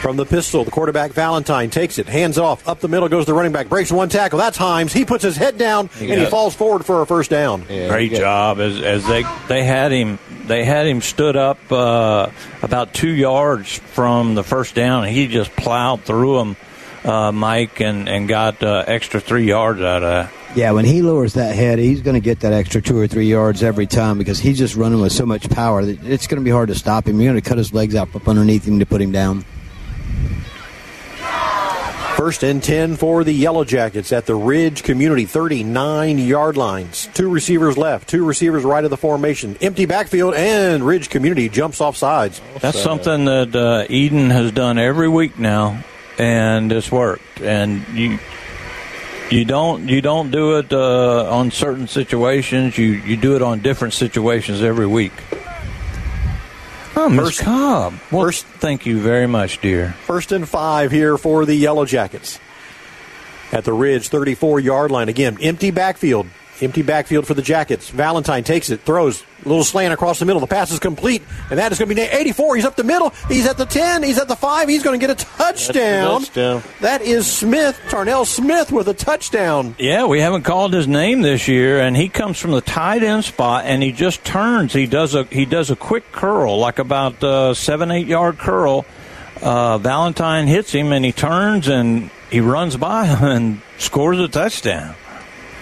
From the pistol, the quarterback Valentine takes it, hands off, up the middle goes the running back, breaks one tackle. That's Himes. He puts his head down and he falls forward for a first down. Great job as, as they they had him they had him stood up uh, about two yards from the first down and he just plowed through him, uh, Mike, and and got uh, extra three yards out of that. Yeah, when he lowers that head, he's going to get that extra two or three yards every time because he's just running with so much power that it's going to be hard to stop him. You're going to cut his legs out up underneath him to put him down. First and 10 for the Yellow Jackets at the Ridge Community 39 yard lines. Two receivers left, two receivers right of the formation. Empty backfield, and Ridge Community jumps off sides. That's something that uh, Eden has done every week now, and it's worked. And you you don't you don't do it uh, on certain situations. You you do it on different situations every week. Oh, Miss Cobb. Well, first, thank you very much, dear. First and five here for the Yellow Jackets. At the Ridge, 34 yard line. Again, empty backfield. Empty backfield for the Jackets. Valentine takes it, throws a little slant across the middle. The pass is complete, and that is going to be 84. He's up the middle. He's at the 10. He's at the 5. He's going to get a touchdown. touchdown. That is Smith, Tarnell Smith with a touchdown. Yeah, we haven't called his name this year, and he comes from the tight end spot, and he just turns. He does a he does a quick curl, like about uh, seven eight yard curl. Uh, Valentine hits him, and he turns and he runs by him and scores a touchdown.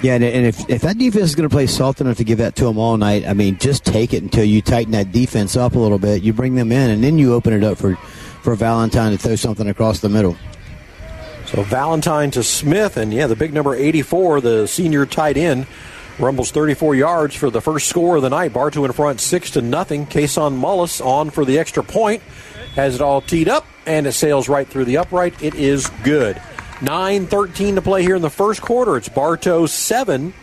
Yeah, and if, if that defense is going to play soft enough to give that to them all night, I mean, just take it until you tighten that defense up a little bit. You bring them in, and then you open it up for, for Valentine to throw something across the middle. So Valentine to Smith, and yeah, the big number 84, the senior tight end, rumbles 34 yards for the first score of the night. Bartow in front, six to nothing. Kason Mullis on for the extra point, has it all teed up, and it sails right through the upright. It is good. 9.13 to play here in the first quarter. It's Bartow 7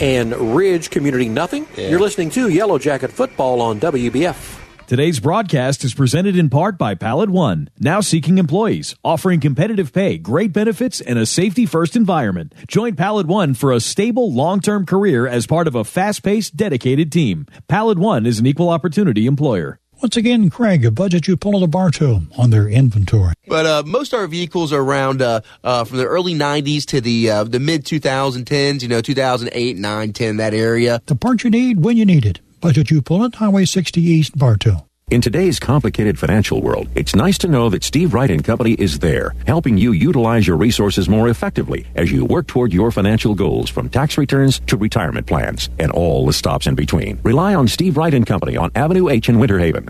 and Ridge Community nothing. Yeah. You're listening to Yellow Jacket Football on WBF. Today's broadcast is presented in part by PalletOne, now seeking employees, offering competitive pay, great benefits, and a safety first environment. Join PalletOne for a stable, long term career as part of a fast paced, dedicated team. PalletOne is an equal opportunity employer. Once again, Craig, a budget you pull at a Bartow on their inventory. But uh, most of our vehicles are around uh, uh, from the early 90s to the uh, the mid 2010s, you know, 2008, 9, 10, that area. The part you need when you need it. Budget you pull at Highway 60 East, Bartow. In today's complicated financial world, it's nice to know that Steve Wright and Company is there, helping you utilize your resources more effectively as you work toward your financial goals from tax returns to retirement plans and all the stops in between. Rely on Steve Wright and Company on Avenue H in Winter Haven.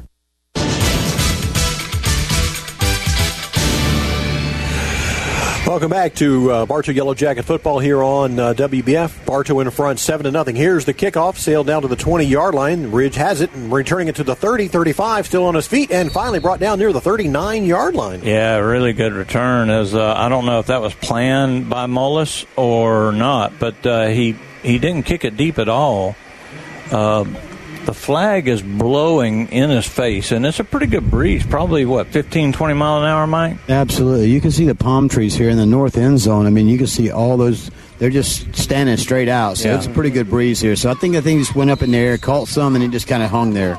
Welcome back to uh, Bartow Yellow Jacket football here on uh, WBF. Bartow in front, 7 to nothing. Here's the kickoff, sailed down to the 20 yard line. Ridge has it, and returning it to the 30, 35, still on his feet, and finally brought down near the 39 yard line. Yeah, really good return. As uh, I don't know if that was planned by Mullis or not, but uh, he he didn't kick it deep at all. The flag is blowing in his face, and it's a pretty good breeze. Probably what 15, 20 mile an hour, Mike. Absolutely. You can see the palm trees here in the north end zone. I mean, you can see all those. They're just standing straight out, so Yeah. it's a pretty good breeze here. So I think the thing just went up in the air, caught some, and it just kind of hung there.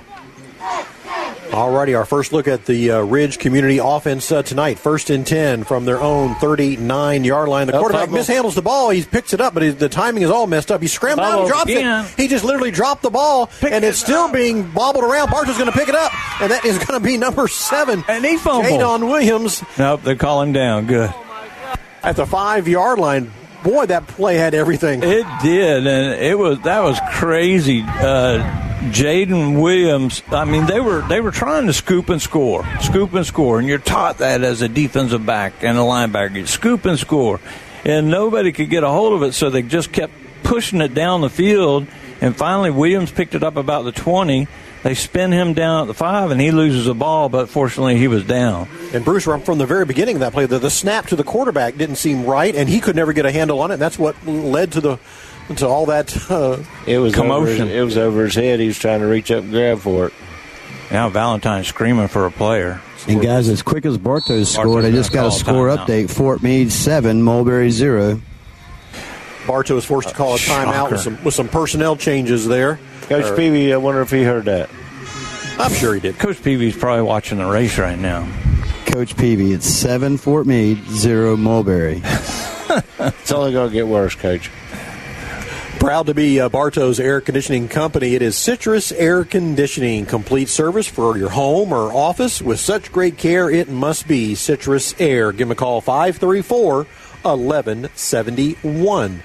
Alrighty, our first look at the uh, Ridge Community offense uh, tonight. First and 10 from their own 39 yard line. The Oh, quarterback fumble. mishandles the ball. He picks it up, but his, the timing is all messed up. He scrambles out and drops again. it. He just literally dropped the ball, and it's still being bobbled around. Bartow's going to pick it up, and that is going to be number seven. And he fumbled. Jadon Williams Nope, they call him down. Good. at the five yard line. Boy, that play had everything. It did, and it was that was crazy. Uh, Jaden Williams. I mean, they were they were trying to scoop and score, scoop and score, and you're taught that as a defensive back and a linebacker, you scoop and score, and nobody could get a hold of it, so they just kept pushing it down the field, and finally Williams picked it up about the twenty. They spin him down at the five, and he loses the ball, but fortunately he was down. And Bruce, from the very beginning of that play, the, the snap to the quarterback didn't seem right, and he could never get a handle on it. And that's what led to the to all that uh, It was Commotion. Over his, it was over his head. He was trying to reach up and grab for it. Now Valentine's screaming for a player. And guys, as quick as Bartow scored, I just got a score timeout. update. Fort Meade seven, Mulberry zero. Bartow was forced to call a timeout with some with some personnel changes there. Coach Or- Peavy, I wonder if he heard that. I'm sure he did. Coach Peavy's probably watching the race right now. Coach Peavy, it's seven Fort Meade, zero Mulberry. It's only going to get worse, Coach. Proud to be uh, Bartow's air conditioning company. It is Citrus Air Conditioning, complete service for your home or office with such great care. It must be Citrus Air. Give them a call 534 1171.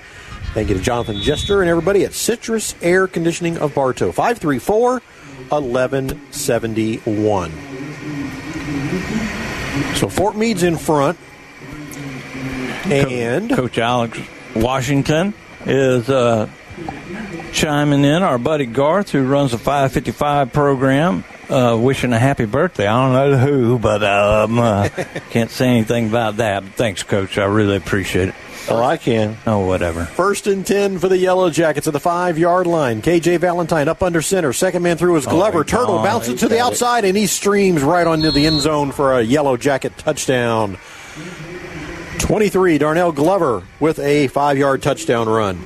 Thank you to Jonathan Jester and everybody at Citrus Air Conditioning of Bartow. 534 1171. So Fort Meade's in front. And Coach Alex Washington is uh, chiming in. Our buddy Garth, who runs the 555 program, uh, wishing a happy birthday. I don't know who, but um, uh, can't say anything about that. But thanks, Coach. I really appreciate it. Oh, I can. Oh, whatever. First and 10 for the Yellow Jackets at the five yard line. KJ Valentine up under center. Second man through is Glover. Oh, Turtle gone. bounces He to the got it. outside and he streams right onto the end zone for a Yellow Jacket touchdown. 23, Darnell Glover with a five yard touchdown run.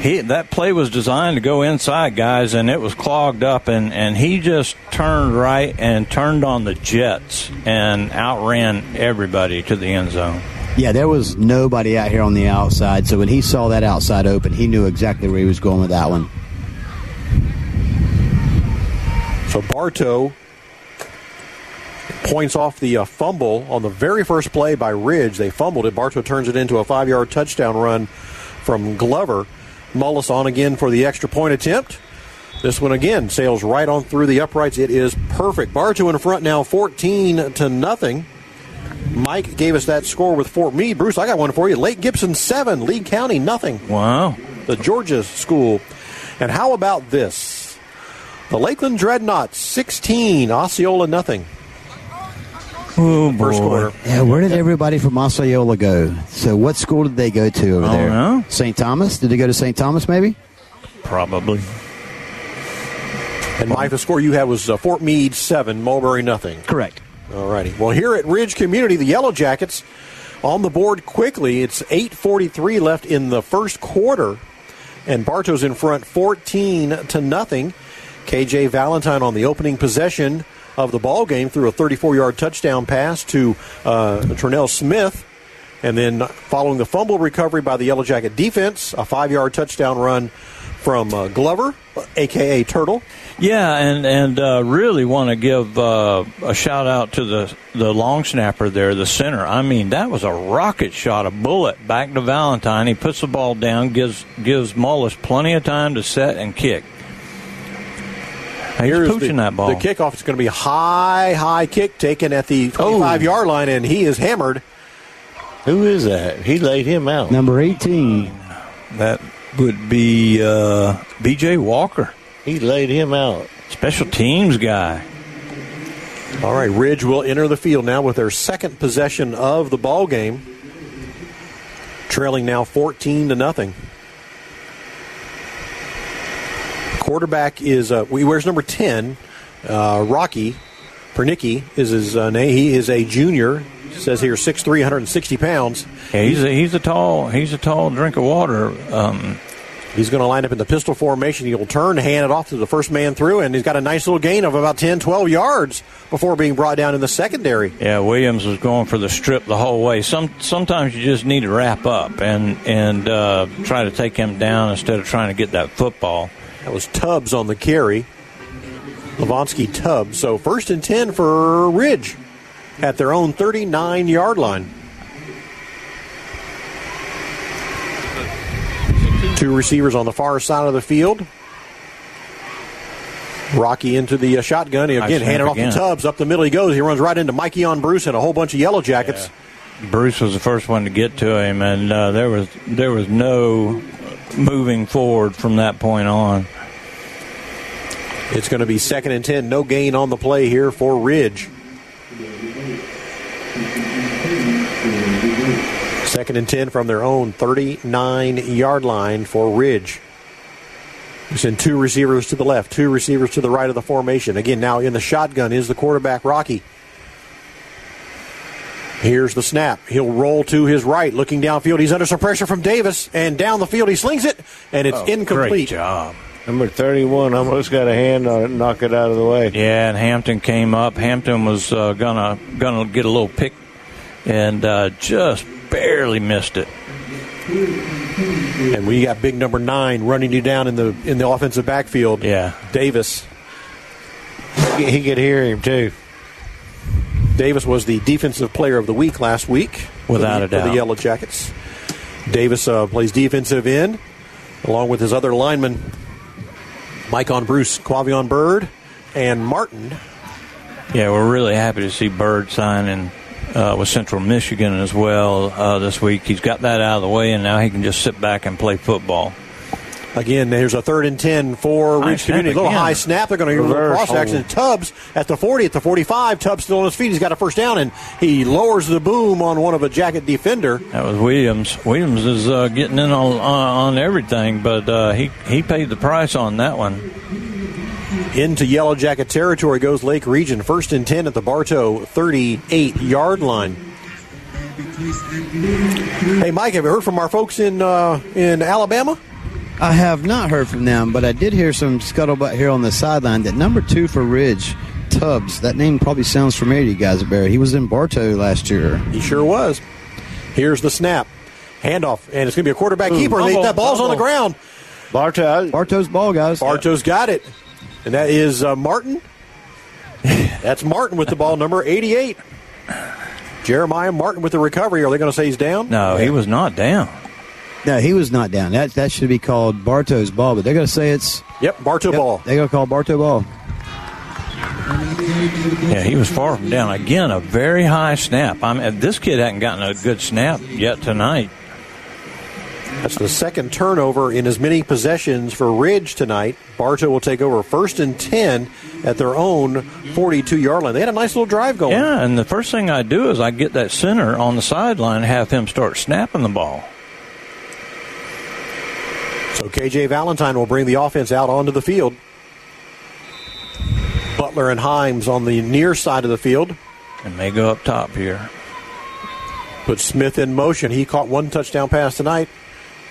He that play was designed to go inside, guys, and it was clogged up, and and he just turned right and turned on the Jets and outran everybody to the end zone. Yeah, there was nobody out here on the outside, so when he saw that outside open, he knew exactly where he was going with that one. So Bartow points off the uh, fumble on the very first play by Ridge. They fumbled it. Bartow turns it into a five yard touchdown run from Glover. Mullis on again for the extra point attempt. This one again sails right on through the uprights. It is perfect. Bartow in front now, 14 to nothing. Mike gave us that score with Fort Meade. Bruce, I got one for you. Lake Gibson seven, Lee County nothing. Wow. The Georgia school. And how about this? The Lakeland Dreadnoughts 16, Osceola nothing. Oh, First quarter. Yeah, where did everybody from Osceola go? So, what school did they go to over I there? don't know. St. Thomas? Did they go to St. Thomas? Maybe. Probably. And Mike, the score you had was uh, Fort Meade seven, Mulberry nothing. Correct. All righty. Well, here at Ridge Community, the Yellow Jackets on the board quickly. It's 8:43 left in the first quarter, and Bartow's in front, 14 to nothing. KJ Valentine on the opening possession of the ball game threw a 34-yard touchdown pass to uh, Turnell Smith, and then following the fumble recovery by the Yellow Jacket defense, a five-yard touchdown run from uh, Glover, aka Turtle. Yeah, and and uh, really want to give uh, a shout out to the the long snapper there, the center. I mean, that was a rocket shot, a bullet back to Valentine. He puts the ball down, gives gives Mullis plenty of time to set and kick. He's Here's pooching the, that ball. The kickoff is going to be a high, high kick taken at the 25 yard line, and he is hammered. Who is that? He laid him out. Number 18. That would be uh, B.J. Walker. He laid him out. Special teams guy. All right, Ridge will enter the field now with their second possession of the ball game, trailing now 14 to nothing. Quarterback is uh, he wears number 10. Uh, Rocky Pernicki is his uh, name. He is a junior. Says here 6'3", 160 pounds. Yeah, he's a, he's a tall he's a tall drink of water. Um, He's going to line up in the pistol formation. He'll turn, hand it off to the first man through, and he's got a nice little gain of about 10, 12 yards before being brought down in the secondary. Yeah, Williams was going for the strip the whole way. Some sometimes you just need to wrap up and and uh, try to take him down instead of trying to get that football. That was Tubbs on the carry. Levonsky Tubbs. So first and 10 for Ridge at their own 39 yard line. Two receivers on the far side of the field. Rocky into the uh, shotgun. He again handed off again. to Tubbs. Up the middle he goes. He runs right into Mikey on Bruce and a whole bunch of yellow jackets. Bruce was the first one to get to him, and uh, there was there was no moving forward from that point on. It's going to be second and 10. No gain on the play here for Ridge. Second and 10 from their own 39 yard line for Ridge. We send two receivers to the left, two receivers to the right of the formation. Again, now in the shotgun is the quarterback, Rocky. Here's the snap. He'll roll to his right, looking downfield. He's under some pressure from Davis, and down the field he slings it, and it's Oh, incomplete. Great job. Number 31 almost got a hand on it and knock it out of the way. Yeah, and Hampton came up. Hampton was uh, gonna gonna get a little pick, and uh, just barely missed it. And we got big number nine running you down in the in the offensive backfield. Yeah, Davis. He could hear him too. Davis was the defensive player of the week last week, Without for a the, for doubt. the Yellow Jackets. Davis uh, plays defensive end, along with his other linemen, Mike on Bruce, Quavion Bird, and Martin. Yeah, we're really happy to see Bird signing uh, with Central Michigan as well uh, this week. He's got that out of the way, and now he can just sit back and play football. Again, there's a third and 10 for High Ridge Community. A little again. high snap. They're going to a cross action. hold. Tubbs at the 40, at the 45. Tubbs still on his feet. He's got a first down, and he lowers the boom on one of a jacket defender. That was Williams. Williams is uh, getting in on, on on everything, but uh, he he paid the price on that one. Into Yellow Jacket territory goes Lake Region. First and 10 at the Bartow 38 yard line. Hey, Mike, have you heard from our folks in uh, in Alabama? I have not heard from them, but I did hear some scuttlebutt here on the sideline that number two for Ridge, Tubbs, that name probably sounds familiar to you guys at Barry. He was in Bartow last year. He sure was. Here's the snap. Handoff, and it's going to be a quarterback Ooh, keeper. and they- fumble, that ball's on the ground. Bartow. Bartow's ball, guys. Bartow's got it. And that is uh, Martin. That's Martin with the ball, number 88. Jeremiah Martin with the recovery. Are they going to say he's down? No, he was not down. No, he was not down. That that should be called Bartow's ball, but they're going to say it's yep Bartow yep, ball. They're going to call Bartow ball. Yeah, he was far from down. Again, a very high snap. I mean, uh, this kid hadn't gotten a good snap yet tonight. That's the second turnover in as many possessions for Ridge tonight. Bartow will take over first and 10 at their own 42 yard line. They had a nice little drive going. Yeah, and the first thing I do is I get that center on the sideline and have him start snapping the ball. So KJ Valentine will bring the offense out onto the field. Butler and Himes on the near side of the field. And may go up top here. Put Smith in motion. He caught one touchdown pass tonight.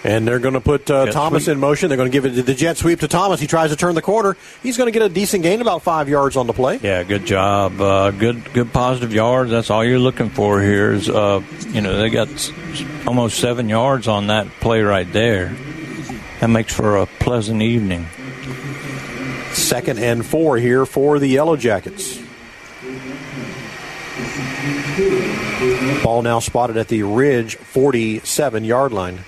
And they're going to put uh, Thomas sweep. in motion. They're going to give it to the jet sweep to Thomas. He tries to turn the corner. He's going to get a decent gain, about five yards on the play. Yeah, good job. Uh, good, good positive yards. That's all you're looking for here. Is uh, you know they got almost seven yards on that play right there. That makes for a pleasant evening. Second and four here for the Yellow Jackets. Ball now spotted at the Ridge 47 yard line.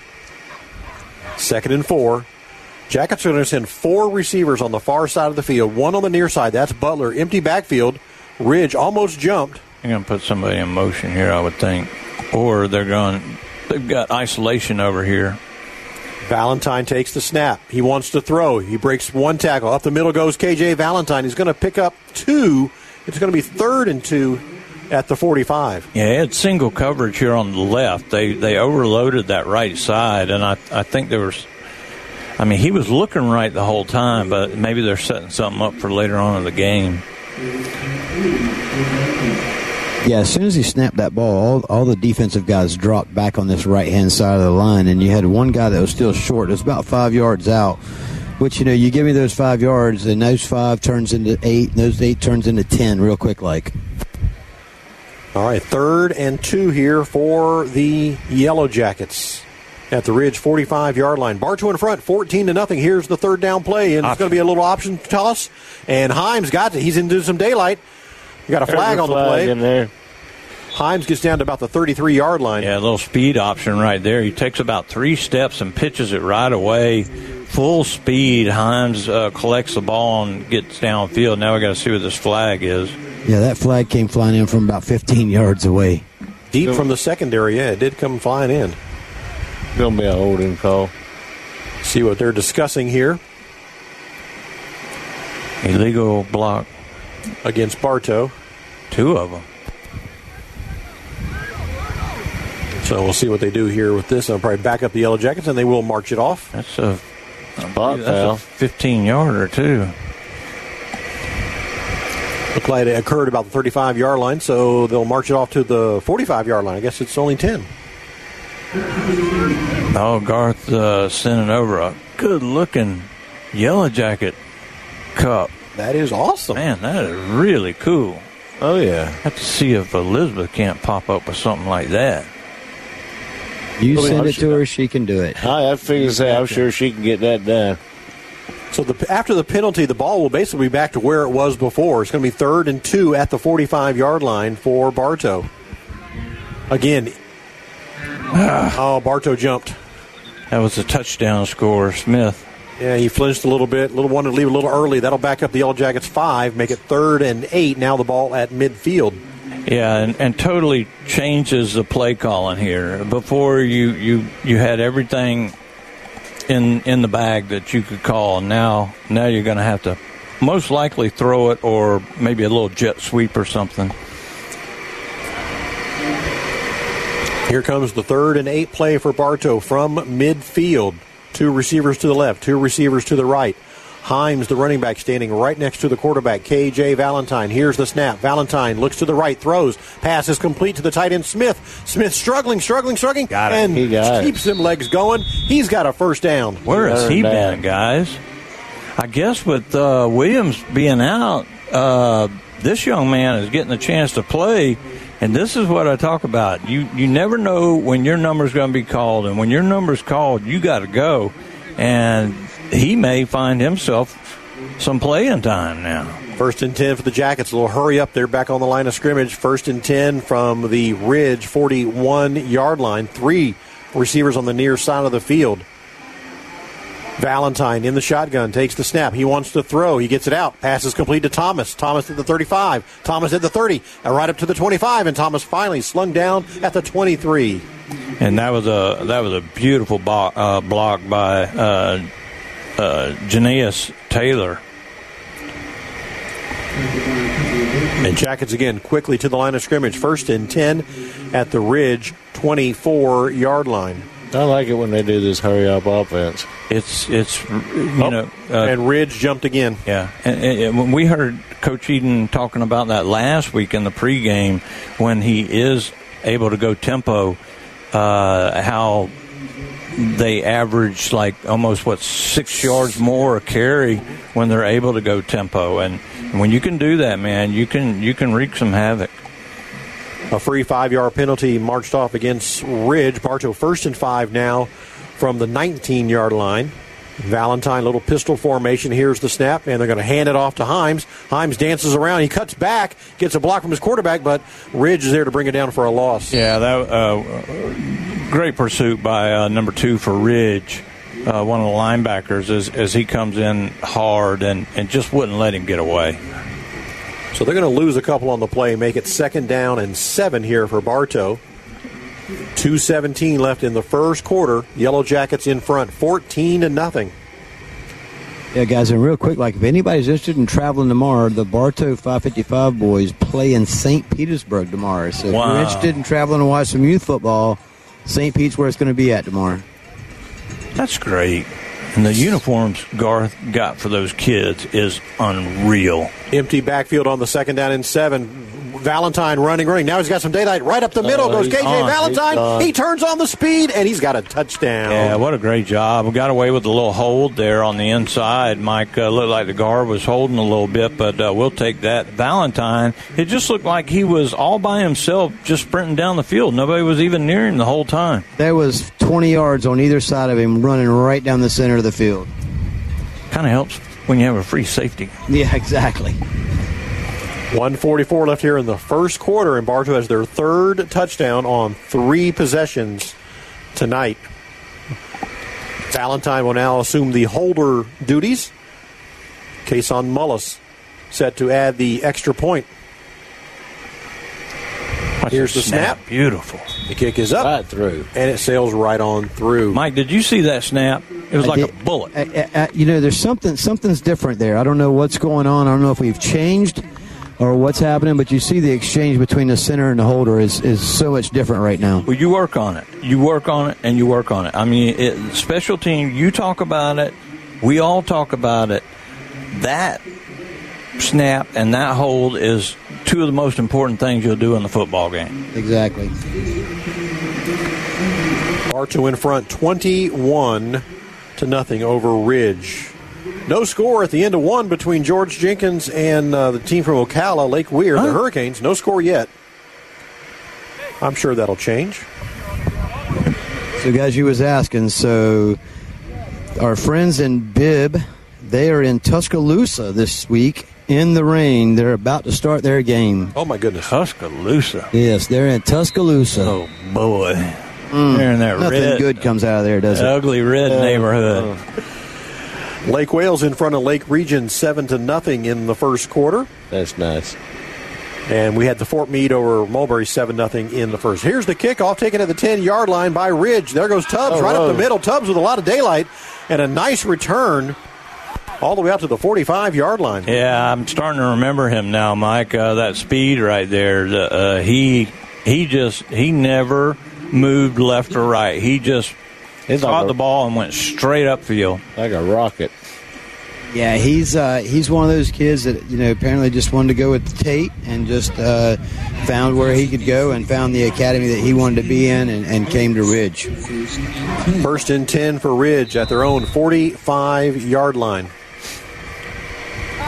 Second and four. Jackets are going to send four receivers on the far side of the field, one on the near side. That's Butler. Empty backfield. Ridge almost jumped. They're going to put somebody in motion here, I would think, or they're going. They've got isolation over here. Valentine takes the snap. He wants to throw. He breaks one tackle. Up the middle goes KJ Valentine. He's going to pick up two. It's going to be third and two at the 45. Yeah, had single coverage here on the left. They they overloaded that right side, and I I think there was. I mean, he was looking right the whole time, but maybe they're setting something up for later on in the game. Yeah, as soon as he snapped that ball, all, all the defensive guys dropped back on this right hand side of the line, and you had one guy that was still short. It was about five yards out. Which you know, you give me those five yards, and those five turns into eight, and those eight turns into ten real quick. Like, All right, third and two here for the Yellow Jackets at the Ridge 45 yard line. Bartow in front, 14 to nothing. Here's the third down play, and it's going to be a little option toss. And Himes got it. He's into some daylight. You got a flag There's on the play. in there. Himes gets down to about the 33 yard line. Yeah, a little speed option right there. He takes about three steps and pitches it right away. Full speed. Himes uh, collects the ball and gets downfield. Now we got to see what this flag is. yeah, that flag came flying in from about 15 yards away. Deep from the secondary, yeah, it did come flying in. Gonna be a holding call. See what they're discussing here Illegal block. Against Bartow. Two of them. So we'll see what they do here with this. They'll probably back up the Yellow Jackets, and they will march it off. That's a Spot that's foul. a 15 yarder too. The play occurred about the 35 yard line, so they'll march it off to the 45 yard line. I guess it's only 10. Oh, Garth uh, sending over a good looking yellow jacket cup. That is awesome. Man, that is really cool. Oh, yeah. Have to see if Elizabeth can't pop up with something like that. You Well, send I'm it to her, she can do it. I, I figure say I'm sure she can get that done. So the, after the penalty, the ball will basically be back to where it was before. It's going to be third and two at the 45 yard line for Bartow. Again, ah. oh, Bartow jumped. That was a touchdown score, Smith. Yeah, he flinched a little bit. Little wanted to leave a little early. That'll back up the Yellow Jackets five, make it third and eight. Now the ball at midfield. Yeah, and, and totally changes the play calling here. Before you, you, you had everything in in the bag that you could call. Now now you're going to have to most likely throw it or maybe a little jet sweep or something. Here comes the third and eight play for Bartow from midfield. Two receivers to the left, two receivers to the right. Himes, the running back, standing right next to the quarterback, KJ Valentine. Here's the snap. Valentine looks to the right, throws. Pass is complete to the tight end, Smith. Smith struggling, struggling, struggling. Got it. And He got it. keeps them legs going. He's got a first down. Where has he been, guys? I guess with uh, Williams being out, uh, this young man is getting a chance to play. And this is what I talk about. You you never know when your number's going to be called, and when your number's called, you got to go. And he may find himself some playing time now. First and 10 for the Jackets. A little hurry up there back on the line of scrimmage. First and 10 from the Ridge 41 yard line. Three receivers on the near side of the field. Valentine in the shotgun takes the snap. He wants to throw. He gets it out. Passes complete to Thomas. Thomas at the 35. Thomas at the 30. And right up to the 25. And Thomas finally slung down at the 23. And that was a that was a beautiful bo- uh, block by uh, uh, Janaeus Taylor. And Jackets again quickly to the line of scrimmage. First and 10 at the Ridge 24 yard line. I like it when they do this hurry up offense. It's it's you Oh, know uh, and Ridge jumped again. Yeah, and, and- and when we heard Coach Eden talking about that last week in the pregame, when he is able to go tempo, uh, how they average like almost what six yards more a carry when they're able to go tempo, and when you can do that, man, you can you can wreak some havoc. A free five yard penalty marched off against Ridge. Bartow first and five now from the 19 yard line. Valentine, little pistol formation. Here's the snap, and they're going to hand it off to Himes. Himes dances around. He cuts back, gets a block from his quarterback, but Ridge is there to bring it down for a loss. Yeah, that uh, great pursuit by uh, number two for Ridge, uh, one of the linebackers, as, as he comes in hard and, and just wouldn't let him get away. So they're going to lose a couple on the play, make it second down and seven here for Bartow. 217 left in the first quarter. Yellow Jackets in front, 14 to nothing. Yeah, guys, and real quick, like if anybody's interested in traveling tomorrow, the Bartow 555 boys play in St. Petersburg tomorrow. So if you're interested in traveling to watch some youth football, St. Pete's where it's going to be at tomorrow. That's great. And the uniforms Garth got for those kids is unreal. Empty backfield on the second down and seven. Valentine running, running. Now he's got some daylight. Right up the middle Oh, goes KJ on. Valentine. He turns on the speed and he's got a touchdown. Yeah, what a great job. We got away with a little hold there on the inside. Mike uh, looked like the guard was holding a little bit, but uh, we'll take that. Valentine, it just looked like he was all by himself just sprinting down the field. Nobody was even near him the whole time. There was 20 yards on either side of him running right down the center of the field. Kind of helps when you have a free safety. Yeah, exactly. 144 left here in the first quarter, and Bartow has their third touchdown on three possessions tonight. Valentine will now assume the holder duties. Kason Mullis set to add the extra point. Here's the snap. Beautiful. The kick is up. Right through. And it sails right on through. Mike, did you see that snap? It was I like did- a bullet. Uh, uh, you know, there's something something's different there. I don't know what's going on. I don't know if we've changed or what's happening, but you see the exchange between the center and the holder is, is so much different right now. Well, you work on it. You work on it, and you work on it. I mean, it, special team. You talk about it. We all talk about it. That snap and that hold is two of the most important things you'll do in the football game. Exactly. Bartow in front, 21 to nothing over Ridge. No score at the end of one between George Jenkins and uh, the team from Ocala, Lake Weir, the Hurricanes. No score yet. I'm sure that'll change. So, guys, you was asking. So, our friends in Bibb, they are in Tuscaloosa this week in the rain. They're about to start their game. Oh my goodness, Tuscaloosa. Yes, they're in Tuscaloosa. Oh boy, Mm, they're in that nothing red, good comes out of there, does it? ugly red Uh, neighborhood. Lake Wales in front of Lake Region seven to nothing in the first quarter. That's nice. And we had the Fort Meade over Mulberry seven nothing in the first. Here's the kickoff taken at the ten yard line by Ridge. There goes Tubbs Oh, right whoa. up the middle. Tubbs with a lot of daylight and a nice return all the way out to the forty five yard line. Yeah, I'm starting to remember him now, Mike. Uh, that speed right there. The, uh, he he just he never moved left or right. He just It's caught like a- the ball and went straight up upfield. Like a rocket. Yeah, he's uh, he's one of those kids that you know apparently just wanted to go with the Tate and just uh, found where he could go and found the academy that he wanted to be in and, and came to Ridge. First and 10 for Ridge at their own 45 yard line.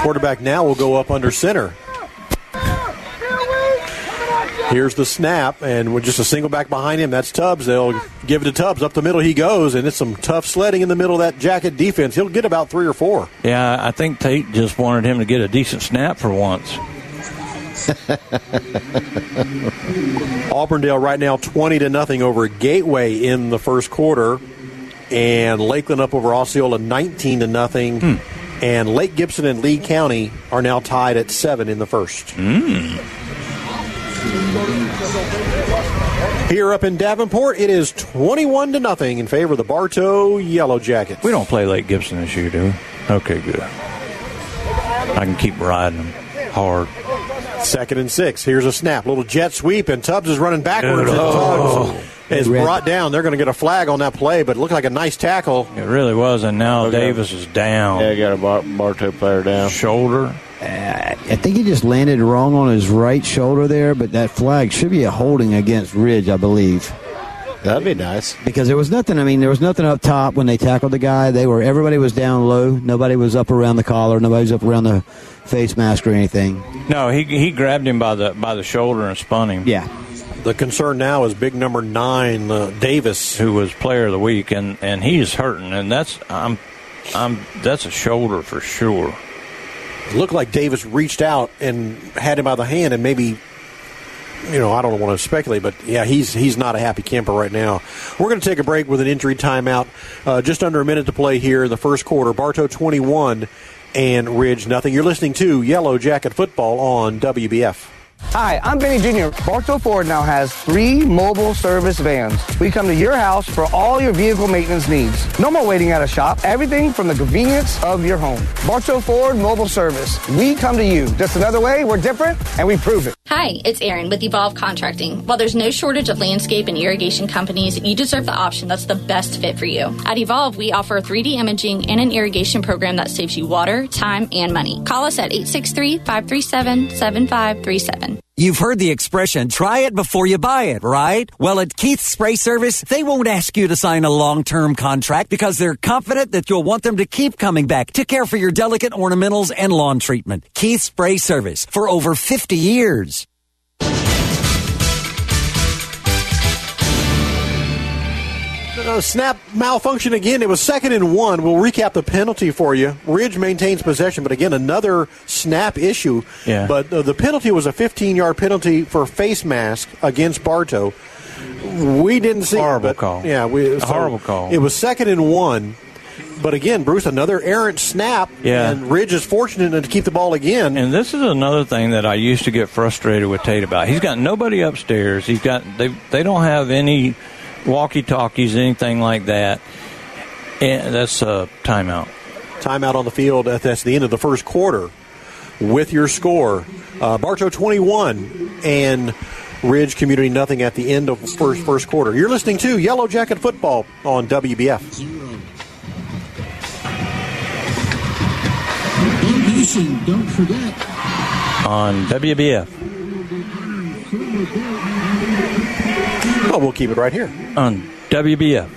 Quarterback now will go up under center. Here's the snap, and with just a single back behind him, that's Tubbs. They'll give it to Tubbs. Up the middle he goes, and it's some tough sledding in the middle of that jacket defense. He'll get about three or four. Yeah, I think Tate just wanted him to get a decent snap for once. Auburndale right now 20 to nothing over Gateway in the first quarter, and Lakeland up over Osceola 19 to nothing. Hmm. And Lake Gibson and Lee County are now tied at seven in the first. Hmm. Here up in Davenport, it is 21 to nothing in favor of the Bartow Yellow Jackets. We don't play Lake Gibson this year, do we? Okay, good. I can keep riding them hard. Second and six. Here's a snap. Little jet sweep, and Tubbs is running backwards. Good. Oh. Tubbs is brought down. They're going to get a flag on that play, but it looked like a nice tackle. It really was, and now Davis is down. Yeah, got a Bartow player down. Shoulder. I think he just landed wrong on his right shoulder there, but that flag should be a holding against Ridge, I believe. That'd be nice. Because there was nothing. I mean, there was nothing up top when they tackled the guy. They were everybody was down low. Nobody was up around the collar. Nobody was up around the face mask or anything. No, he he grabbed him by the by the shoulder and spun him. Yeah. The concern now is big number nine, uh, Davis, who was player of the week, and and he's hurting, and that's I'm I'm that's a shoulder for sure. Looked like Davis reached out and had him by the hand, and maybe, you know, I don't want to speculate, but yeah, he's he's not a happy camper right now. We're going to take a break with an injury timeout. Uh, just under a minute to play here in the first quarter. Bartow twenty one and Ridge nothing. You're listening to Yellow Jacket Football on WBF. Hi, I'm Benny Jr. Bartow Ford now has three mobile service vans. We come to your house for all your vehicle maintenance needs. No more waiting at a shop. Everything from the convenience of your home. Bartow Ford Mobile Service. We come to you. Just another way. We're different, and we prove it. Hi, it's Erin with Evolve Contracting. While there's no shortage of landscape and irrigation companies, you deserve the option that's the best fit for you. At Evolve, we offer 3D imaging and an irrigation program that saves you water, time, and money. Call us at 863 537 7537. You've heard the expression, try it before you buy it, right? Well, at Keith Spray Service, they won't ask you to sign a long-term contract because they're confident that you'll want them to keep coming back to care for your delicate ornamentals and lawn treatment. Keith Spray Service for over 50 years. Uh, snap malfunction again. It was second and one. We'll recap the penalty for you. Ridge maintains possession, but again, another snap issue. Yeah. But uh, the penalty was a 15 yard penalty for face mask against Bartow. We didn't see Horrible it, but- call. Yeah, we, A horrible call. It was second and one. But again, Bruce, another errant snap. Yeah. And Ridge is fortunate to keep the ball again. And this is another thing that I used to get frustrated with Tate about. He's got nobody upstairs. He's got they they don't have any walkie talkies, anything like that. And that's a timeout. Timeout on the field. That- That's the end of the first quarter. With your score, uh, Bartow 21 and Ridge Community nothing at the end of first first quarter. You're listening to Yellow Jacket Football on WBF. Listen, don't forget. on WBF. Oh, we'll keep it right here. On WBF.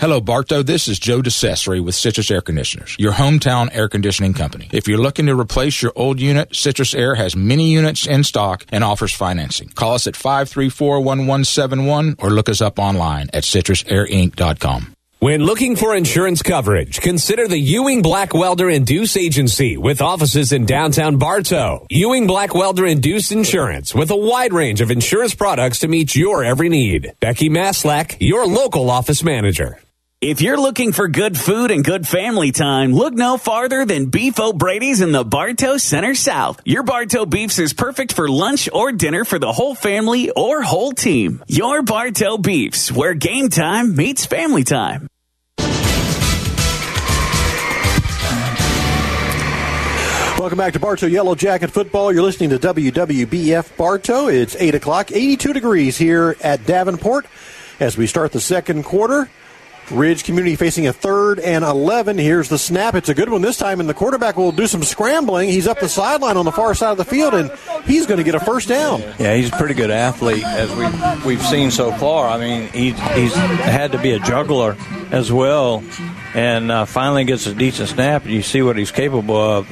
Hello, Bartow. This is Joe DeCessory with Citrus Air Conditioners, your hometown air conditioning company. If you're looking to replace your old unit, Citrus Air has many units in stock and offers financing. Call us at 534-1171 or look us up online at citrusairinc.com. When looking for insurance coverage, consider the Ewing Black Welder and Deuce Agency with offices in downtown Bartow. Ewing Black Welder and Deuce Insurance with a wide range of insurance products to meet your every need. Becky Maslak, your local office manager. If you're looking for good food and good family time, look no farther than Beef O'Brady's in the Bartow Center South. Your Bartow Beefs is perfect for lunch or dinner for the whole family or whole team. Your Bartow Beefs, where game time meets family time. Welcome back to Bartow Yellow Jacket Football. You're listening to WWBF Bartow. It's 8 o'clock, 82 degrees here at Davenport as we start the second quarter. Ridge Community facing a third and 11. Here's the snap. It's a good one this time, and the quarterback will do some scrambling. He's up the sideline on the far side of the field, and he's going to get a first down. Yeah, he's a pretty good athlete as we we've seen so far. I mean, he, he's had to be a juggler as well, and uh, finally gets a decent snap, and you see what he's capable of.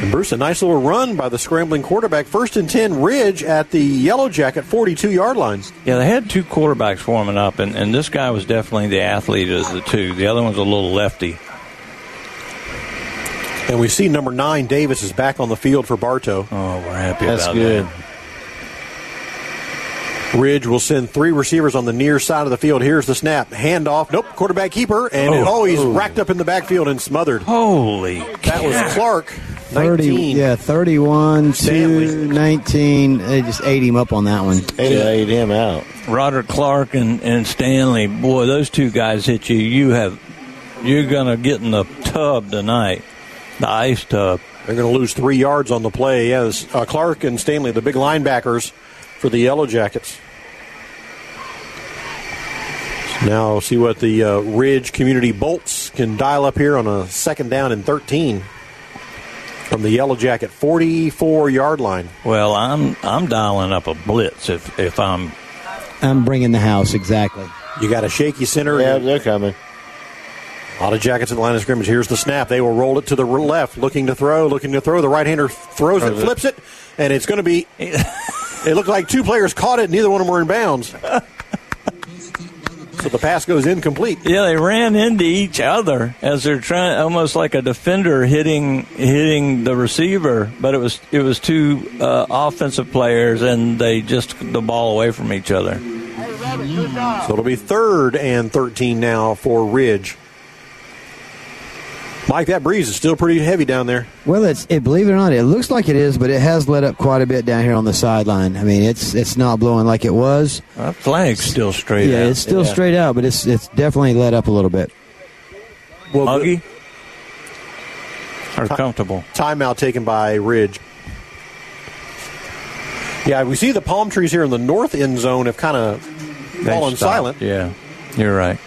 And Bruce, a nice little run by the scrambling quarterback. First and 10, Ridge at the Yellow Jacket 42 yard lines. Yeah, they had two quarterbacks warming up, and, and this guy was definitely the athlete of the two. The other one's a little lefty. And we see number nine, Davis, is back on the field for Bartow. Oh, we're happy That's about good. Ridge will send three receivers on the near side of the field. Here's the snap. Handoff. Nope. Quarterback keeper. And Oh. oh, he's Oh. racked up in the backfield and smothered. Holy. That was Clark. 30, 19. yeah, 31, 2, 19. They just ate him up on that one. They laid him out. Roderick Clark and, and Stanley, boy, those two guys hit you. You have, you're gonna get in the tub tonight, the ice tub. They're going to lose three yards on the play. Yes, uh, Clark and Stanley, the big linebackers for the Yellow Jackets. Now see what the uh, Ridge Community Bolts can dial up here on a second down and 13 from the Yellow Jacket 44 yard line. Well, I'm I'm dialing up a blitz if if I'm. I'm bringing the house, exactly. You got a shaky center. Yeah, they're coming. A lot of Jackets at the line of scrimmage. Here's the snap. They will roll it to the left, looking to throw, looking to throw. The right hander throws it, flips it, and it's going to be. it looked like two players caught it. Neither one of them were in bounds. so the pass goes incomplete. Yeah, they ran into each other as they're trying, almost like a defender hitting hitting the receiver. But it was it was two uh, offensive players, and they just took the ball away from each other. So it'll be third and 13 now for Ridge. Mike, that breeze is still pretty heavy down there. Well, it's it, believe it or not, it looks like it is, but it has let up quite a bit down here on the sideline. I mean, it's it's not blowing like it was. That flag's still straight yeah, out. it's still Yeah. straight out, but it's it's definitely let up a little bit. Well, Muggy or comfortable. Timeout taken by Ridge. Yeah, we see the palm trees here in the north end zone have kind of fallen stopped. silent. Yeah, you're right.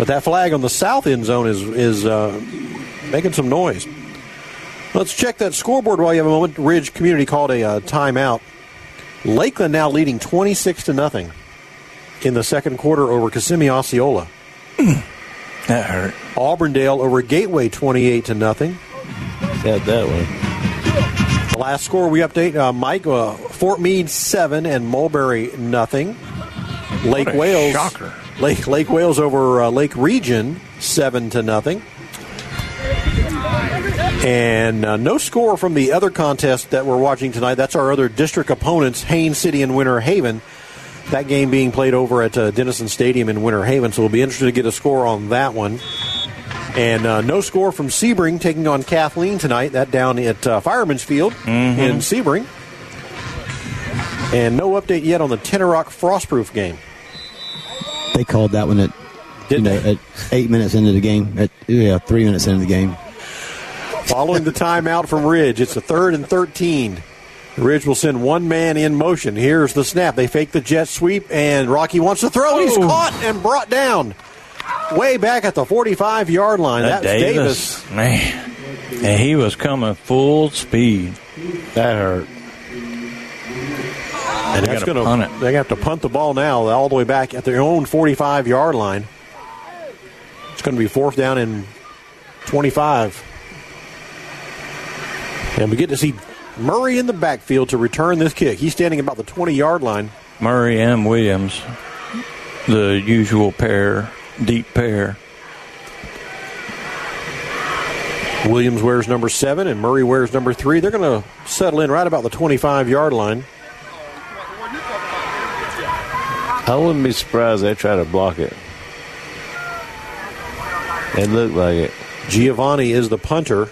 But that flag on the south end zone is is uh, making some noise. Let's check that scoreboard while you have a moment. Ridge Community called a uh, timeout. Lakeland now leading 26 to nothing in the second quarter over Kissimmee Osceola. that hurt. Auburndale over Gateway 28 to nothing. Got that one. The last score we update, uh, Mike, uh, Fort Meade 7 and Mulberry nothing. Lake What a Wales shocker. Lake Lake Wales over uh, Lake Region 7 to nothing. And uh, no score from the other contest that we're watching tonight. That's our other district opponents, Haines City and Winter Haven. That game being played over at uh, Denison Stadium in Winter Haven, so we'll be interested to get a score on that one. And uh, no score from Sebring taking on Kathleen tonight. That down at uh, Fireman's Field in Sebring. And no update yet on the Tenoroc Frostproof game. They called that one at you know, at eight minutes into the game. At yeah, three minutes into the game. Following the timeout from Ridge, it's a third and 13. Ridge will send one man in motion. Here's the snap. They fake the jet sweep, and Rocky wants to throw. He's caught and brought down way back at the 45 yard line. That That's Davis, man. And he was coming full speed. That hurt. And They that's gotta going punt to they have to punt the ball now all the way back at their own 45 yard line. It's going to be fourth down and 25. And we get to see Murray in the backfield to return this kick. He's standing about the 20 yard line. Murray and Williams, the usual pair, deep pair. Williams wears number seven and Murray wears number three. They're going to settle in right about the 25 yard line. I wouldn't be surprised they try to block it. It looked like it. Giovanni is the punter.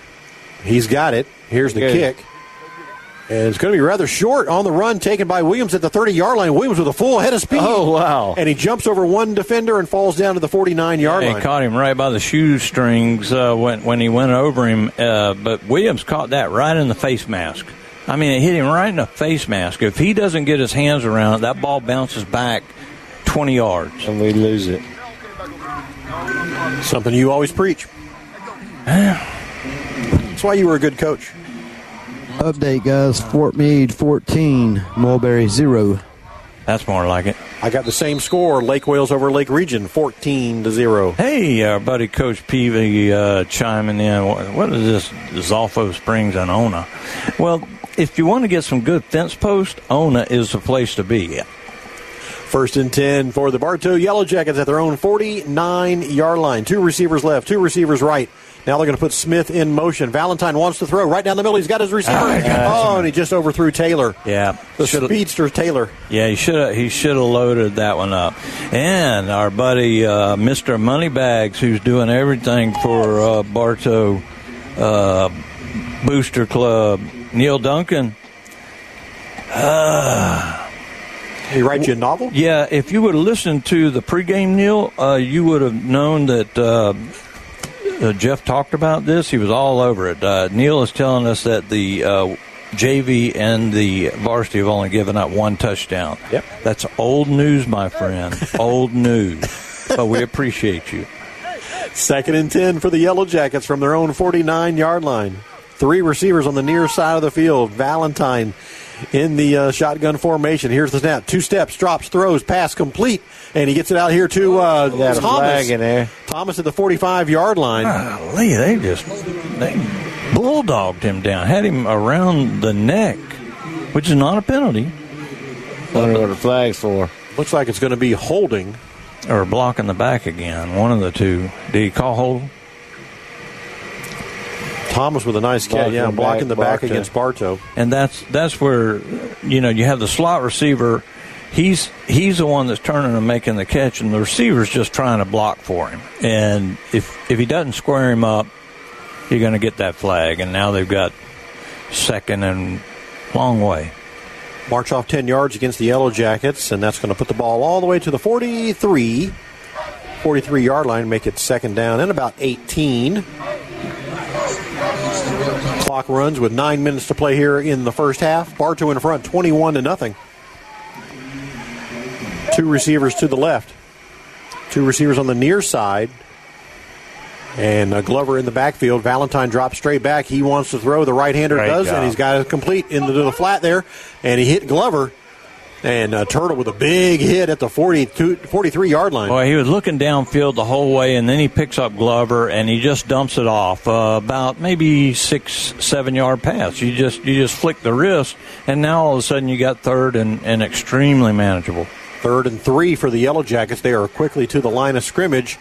He's got it. Here's the Good. kick. And it's going to be rather short on the run taken by Williams at the 30 yard line. Williams with a full head of speed. Oh, wow. And he jumps over one defender and falls down to the 49 yard He line. caught him right by the shoestrings uh, when when he went over him. Uh, but Williams caught that right in the face mask. I mean, it hit him right in the face mask. If he doesn't get his hands around it, that ball bounces back 20 yards. And we lose it. Something you always preach. That's why you were a good coach. Update, guys. Fort Meade 14, Mulberry 0. That's more like it. I got the same score Lake Wales over Lake Region, 14 to 0. Hey, our buddy Coach Peavy uh, chiming in. What, what is this? Zolfo Springs and Ona. Well, if you want to get some good fence post, Ona is the place to be. First and 10 for the Bartow Yellow Jackets at their own 49 yard line. Two receivers left, two receivers right. Now they're going to put Smith in motion. Valentine wants to throw right down the middle. He's got his receiver. Ah, oh, and he just overthrew Taylor. Yeah, The Should've- speedster Taylor. Yeah, he should have. He should have loaded that one up. And our buddy uh, Mister Moneybags, who's doing everything for uh, Bartow uh, Booster Club, Neil Duncan. Uh, he write you a novel? Yeah, if you would have listened to the pregame, Neil, uh, you would have known that uh, uh, Jeff talked about this. He was all over it. Uh, Neil is telling us that the uh, JV and the varsity have only given up one touchdown. Yep. That's old news, my friend. old news. But we appreciate you. Second and 10 for the Yellow Jackets from their own 49 yard line. Three receivers on the near side of the field. Valentine in the uh, shotgun formation. Here's the snap. Two steps, drops, throws, pass complete. And he gets it out here to uh, Thomas. flag in there. Thomas at the 45 yard line. Golly, they just they bulldogged him down, had him around the neck, which is not a penalty. Wonder what the flag's for. Looks like it's going to be holding. Or blocking the back again. One of the two. Did he call hold? Thomas with a nice catch. Blocking Yeah, the blocking the back Bartow. against Bartow. And that's that's where you know you have the slot receiver. He's he's the one that's turning and making the catch, and the receiver's just trying to block for him. And if if he doesn't square him up, you're going to get that flag. And now they've got second and long way. March off 10 yards against the Yellow Jackets, and that's going to put the ball all the way to the 43, 43 yard line, make it second down and about 18. Clock runs with nine minutes to play here in the first half. Bartow in front, 21 to nothing. Two receivers to the left, two receivers on the near side. And uh, Glover in the backfield. Valentine drops straight back. He wants to throw. The right hander does, job. and he's got it complete into the flat there. And he hit Glover. And uh, Turtle with a big hit at the 42, 43 yard line. Boy, he was looking downfield the whole way, and then he picks up Glover and he just dumps it off uh, about maybe six, seven yard pass. You just you just flick the wrist, and now all of a sudden you got third and, and extremely manageable. Third and three for the Yellow Jackets. They are quickly to the line of scrimmage.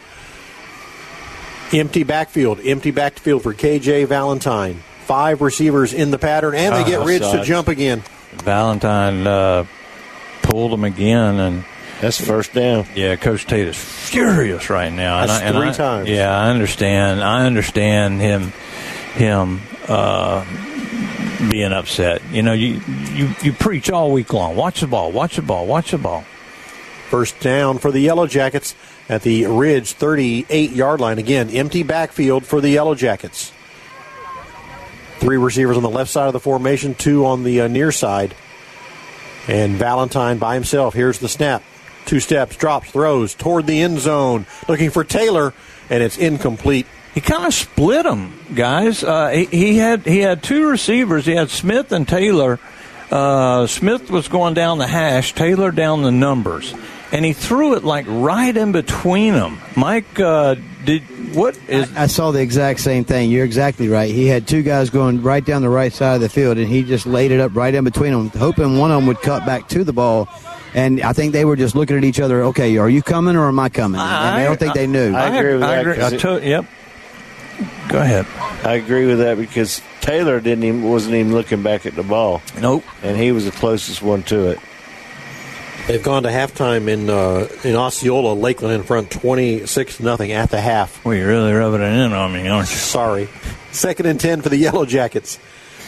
Empty backfield. Empty backfield for KJ Valentine. Five receivers in the pattern, and they get Oh, Ridge to jump again. Valentine uh, pulled them again, and that's first down. Yeah, Coach Tate is furious right now. That's and I, three I- times. Yeah, I understand. I understand him. Him. Uh, being upset. You know, you, you you preach all week long. Watch the ball. Watch the ball. Watch the ball. First down for the Yellow Jackets at the Ridge 38 yard line. Again, empty backfield for the Yellow Jackets. Three receivers on the left side of the formation, two on the uh, near side. And Valentine by himself. Here's the snap. Two steps, drops, throws toward the end zone, looking for Taylor, and it's incomplete. he kind of split them, guys. Uh, he, he had he had two receivers. He had Smith and Taylor. Uh, Smith was going down the hash, Taylor down the numbers, and he threw it like right in between them. Mike, uh, did what is? I saw the exact same thing. You're exactly right. He had two guys going right down the right side of the field, and he just laid it up right in between them, hoping one of them would cut back to the ball. And I think they were just looking at each other. Okay, are you coming or am I coming? And I don't think they knew. I agree with that. agree. 'cause I to- yep. Go ahead. I agree with that because Taylor didn't even wasn't even looking back at the ball. Nope. And he was the closest one to it. They've gone to halftime in uh, in Osceola, Lakeland in front, twenty six nothing at the half. Well, you're really rubbing it in on me, aren't you? Sorry. Second and ten for the Yellow Jackets.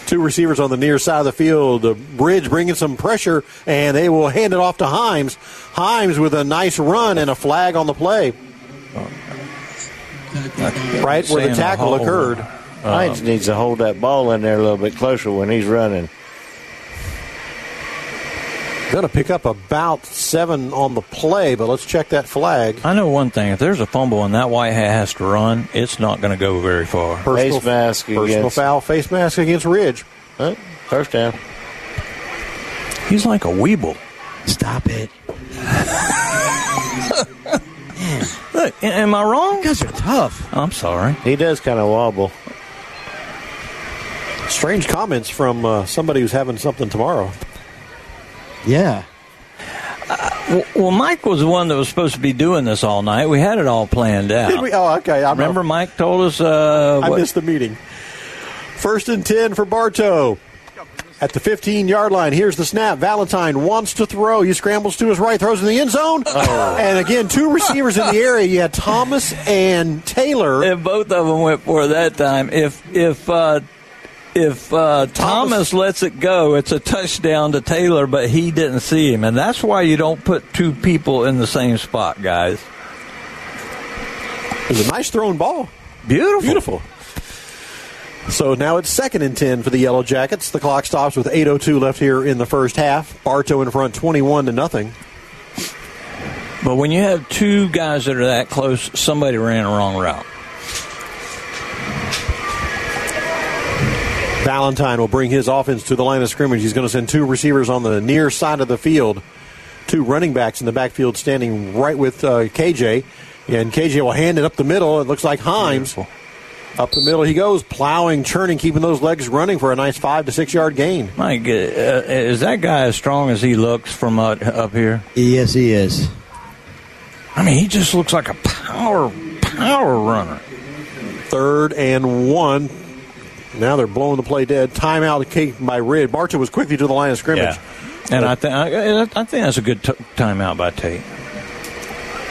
Two receivers on the near side of the field. The Ridge bringing some pressure, and they will hand it off to Himes. Himes with a nice run and a flag on the play. Right where the tackle hold. occurred. Himes needs to hold that ball in there a little bit closer when he's running. Going to pick up about seven on the play, but let's check that flag. I know one thing: if there's a fumble and that white hat has to run, it's not going to go very far. Personal, personal foul, face mask against Ridge. Huh? First down. He's like a weeble. Stop it. Look, am I wrong? You guys are tough. I'm sorry. He does kind of wobble. Strange comments from uh, somebody who's having something tomorrow. Yeah. Well, well, Mike was the one that was supposed to be doing this all night. We had it all planned out. Did we? Oh, okay. I Remember, Mike told us. Uh, I what- missed the meeting. First and 10 for Bartow. At the 15 yard line, here's the snap. Valentine wants to throw. He scrambles to his right, throws in the end zone. Oh. And again, two receivers in the area. You had Thomas and Taylor. And both of them went for it that time. If if uh, if uh, Thomas, lets it go, it's a touchdown to Taylor, but he didn't see him, and that's why you don't put two people in the same spot, guys. It was a nice thrown ball. Beautiful. Beautiful. So now it's second and 10 for the Yellow Jackets. The clock stops with 8.02 left here in the first half. Bartow in front 21 to nothing. But when you have two guys that are that close, somebody ran a wrong route. Valentine will bring his offense to the line of scrimmage. He's going to send two receivers on the near side of the field, two running backs in the backfield standing right with uh, KJ. And KJ will hand it up the middle. It looks like Himes. Up the middle he goes, plowing, churning, keeping those legs running for a nice five to six yard gain. Mike, uh, is that guy as strong as he looks from up, up here? Yes, he is. I mean, he just looks like a power power runner. Third and one. Now they're blowing the play dead. Timeout taken by Rid. Bartow was quickly to the line of scrimmage. Yeah. And I, th- I, I think that's a good t- timeout by Tate.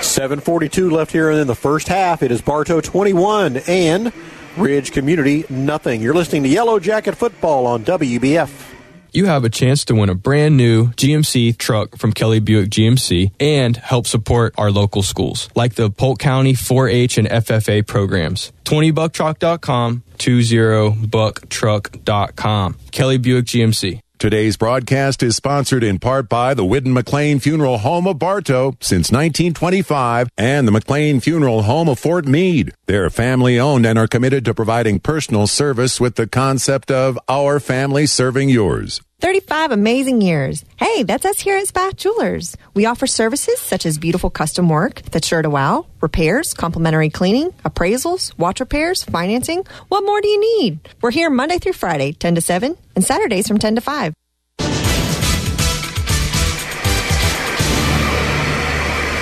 7.42 left here in the first half. It is Bartow 21 and Ridge Community nothing. You're listening to Yellow Jacket Football on WBF. You have a chance to win a brand new GMC truck from Kelly Buick GMC and help support our local schools, like the Polk County 4-H and FFA programs. 20bucktruck.com, 20bucktruck.com. Kelly Buick GMC. Today's broadcast is sponsored in part by the Whidden McLean Funeral Home of Bartow since 1925 and the McLean Funeral Home of Fort Meade. They're family owned and are committed to providing personal service with the concept of our family serving yours. 35 amazing years. Hey, that's us here at Spath Jewelers. We offer services such as beautiful custom work that's sure to wow, repairs, complimentary cleaning, appraisals, watch repairs, financing. What more do you need? We're here Monday through Friday, 10 to 7, and Saturdays from 10 to 5.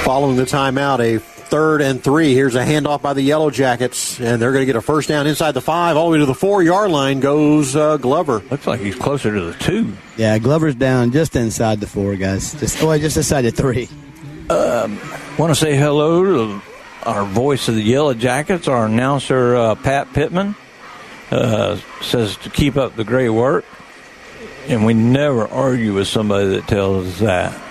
Following the timeout, a third and three. Here's a handoff by the Yellow Jackets, and they're going to get a first down inside the five, all the way to the four yard line goes uh, Glover. Looks like he's closer to the two. Yeah, Glover's down just inside the four, guys. Just oh, just inside the three. Um, Want to say hello to our voice of the Yellow Jackets, our announcer uh, Pat Pittman. Uh, says to keep up the great work, and we never argue with somebody that tells us that.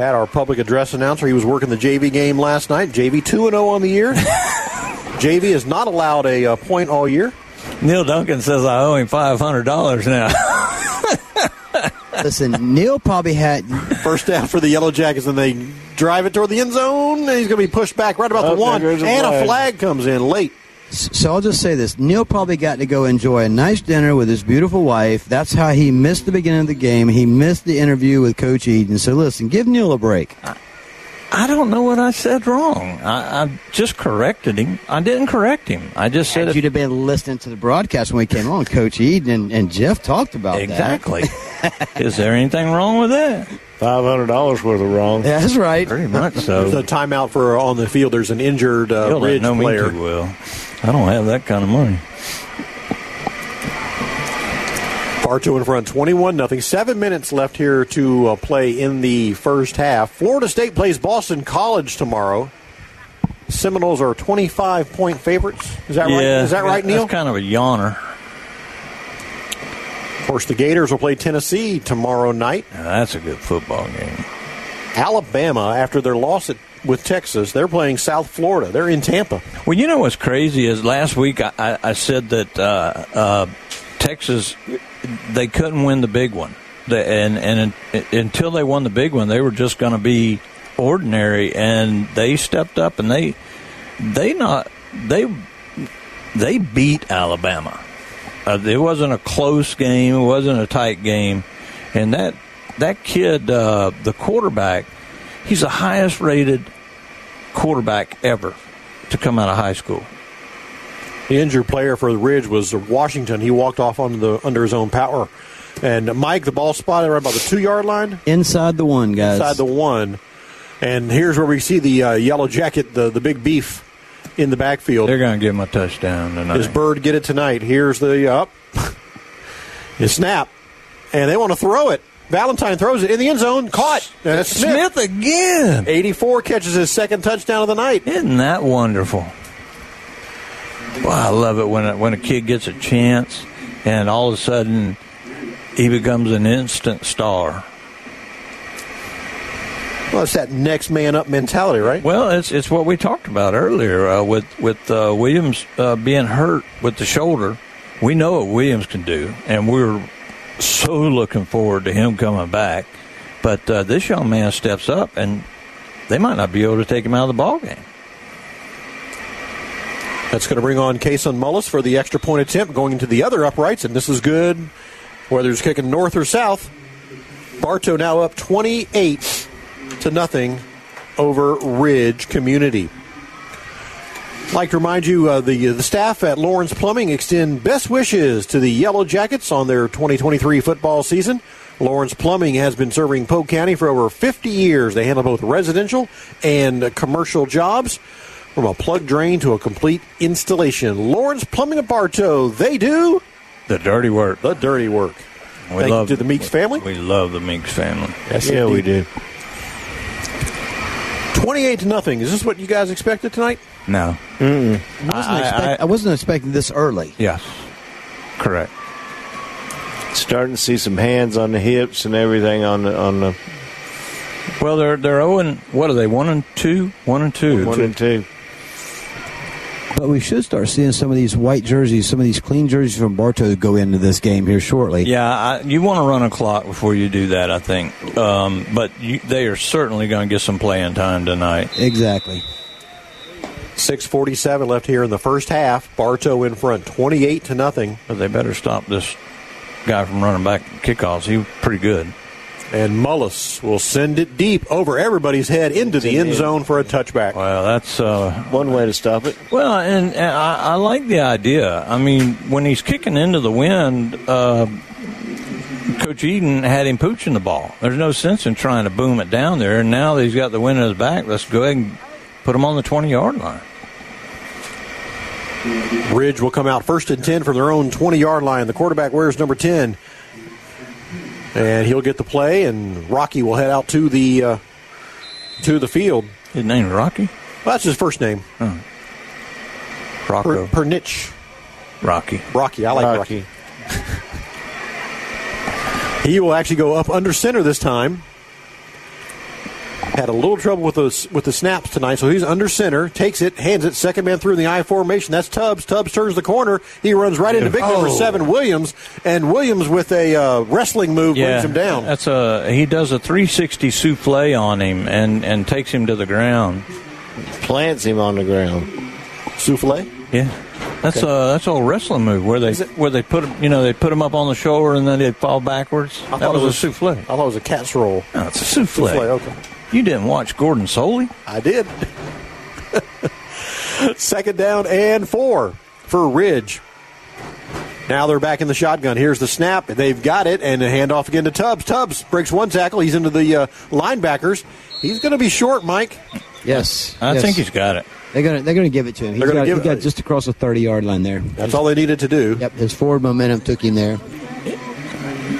Pat, our public address announcer, he was working the JV game last night. JV 2 0 on the year. JV is not allowed a uh, point all year. Neil Duncan says I owe him five hundred dollars now. Listen, Neil probably had First down for the Yellow Jackets, and they drive it toward the end zone. And he's going to be pushed back right about Oh, the there one, goes a and a flag. flag comes in late. So I'll just say this: Neil probably got to go enjoy a nice dinner with his beautiful wife. That's how he missed the beginning of the game. He missed the interview with Coach Eden. So listen, give Neil a break. I don't know what I said wrong. I, I just corrected him. I didn't correct him. I just said you'd have been listening to the broadcast when we came on, Coach Eden and, and Jeff talked about that. Exactly. Is there anything wrong with that? Five hundred dollars worth of wrong. Yeah, That's right. Pretty much There's so. a timeout for on the field. There's an injured uh, You'll Ridge know me player. too well. I don't have that kind of money. Bartow in front, 21 nothing. Seven minutes left here to uh, play in the first half. Florida State plays Boston College tomorrow. Seminoles are 25 point favorites. Is that right? Is that right, Neil? That's kind of a yawner. Of course, the Gators will play Tennessee tomorrow night. Now, that's a good football game. Alabama, after their loss at, with Texas, they're playing South Florida. They're in Tampa. Well, you know what's crazy is last week I, I, I said that uh, uh, Texas they couldn't win the big one, and and in, until they won the big one, they were just going to be ordinary, and they stepped up and they they not they they beat Alabama. Uh, it wasn't a close game. It wasn't a tight game, and that that kid, uh, the quarterback, he's the highest rated quarterback ever to come out of high school. The injured player for the Ridge was Washington. He walked off under the under his own power. And Mike, the ball spotted right about the two yard line. Inside the one, guys. Inside the one. And here's where we see the uh, yellow jacket, the, the big beef in the backfield. They're going to give him a touchdown tonight. Does Bird get it tonight? Here's the up. His snap. And they want to throw it. Valentine throws it in the end zone. Caught. And that's Smith. Smith again. 84 catches his second touchdown of the night. Isn't that wonderful? Wow, I love it when a, when a kid gets a chance and all of a sudden he becomes an instant star. Well, it's that next man up mentality, right? Well, it's it's what we talked about earlier uh, with with uh, Williams uh, being hurt with the shoulder. We know what Williams can do, and we're so looking forward to him coming back. But uh, this young man steps up, and they might not be able to take him out of the ball game. That's going to bring on Kason Mullis for the extra point attempt going into the other uprights, and this is good whether it's kicking north or south. Bartow now up 28 to nothing over Ridge Community. I'd like to remind you, uh, the the staff at Lawrence Plumbing extend best wishes to the Yellow Jackets on their 2023 football season. Lawrence Plumbing has been serving Polk County for over 50 years. They handle both residential and uh, commercial jobs, from a plug drain to a complete installation. Lawrence Plumbing of Bartow, they do The dirty work. the dirty work. We Thank love you to the Meeks family. We love the Meeks family. Yes, yeah, we do. 28 to nothing. Is this what you guys expected tonight? No. I wasn't, I- expect- I- I wasn't expecting this early. Yes. Correct. Starting to see some hands on the hips and everything on the on the Well, they're they're oh owing. What are they? One and two. One and two. one and two. But we should start seeing some of these white jerseys, some of these clean jerseys from Bartow go into this game here shortly. Yeah, I, you want to run a clock before you do that, I think. Um, but you, they are certainly going to get some playing time tonight. Exactly. 647 left here in the first half. Bartow in front, 28 to nothing. But they better stop this guy from running back kickoffs. He was pretty good. And Mullis will send it deep over everybody's head into the end zone for a touchback. Well, that's uh, One way to stop it. well, and, and I, I like the idea. I mean, when he's kicking into the wind, uh, Coach Eden had him pooching the ball. There's no sense in trying to boom it down there. And now that he's got the wind in his back, let's go ahead and put him on the 20 yard line. Ridge will come out first and 10 from their own 20 yard line. The quarterback wears number 10. And he'll get the play, and Rocky will head out to the uh, to the field. His name's Rocky? Well, that's his first name. Rocco. Per, Pernich. Rocky. Rocky. I like Rocky. he will actually go up under center this time. Had a little trouble with the with the snaps tonight, so he's under center, takes it, hands it, second man through in the I formation. That's Tubbs. Tubbs turns the corner. He runs right into big number Oh. seven Williams, and Williams with a uh, wrestling move brings him down. That's a he does a 360 souffle on him and and takes him to the ground. Plants him on the ground. Souffle. Yeah. That's Okay. a that's a old wrestling move where they where they put 'em- you know they put him up on the shoulder and then they fall backwards. I that was, it was a souffle. I thought it was a cat's roll. No, it's a souffle. Souffle, okay. You didn't watch Gordon Solie? I did. Second down and four for Ridge. Now they're back in the shotgun. Here's the snap. They've got it, and a handoff again to Tubbs. Tubbs breaks one tackle. He's into the uh, linebackers. He's going to be short, Mike. Yes, I yes. think he's got it. They're gonna they're gonna give it to him. He's They're gonna got, give he it- got just across the thirty yard line there. That's all they needed to do. Yep, his forward momentum took him there.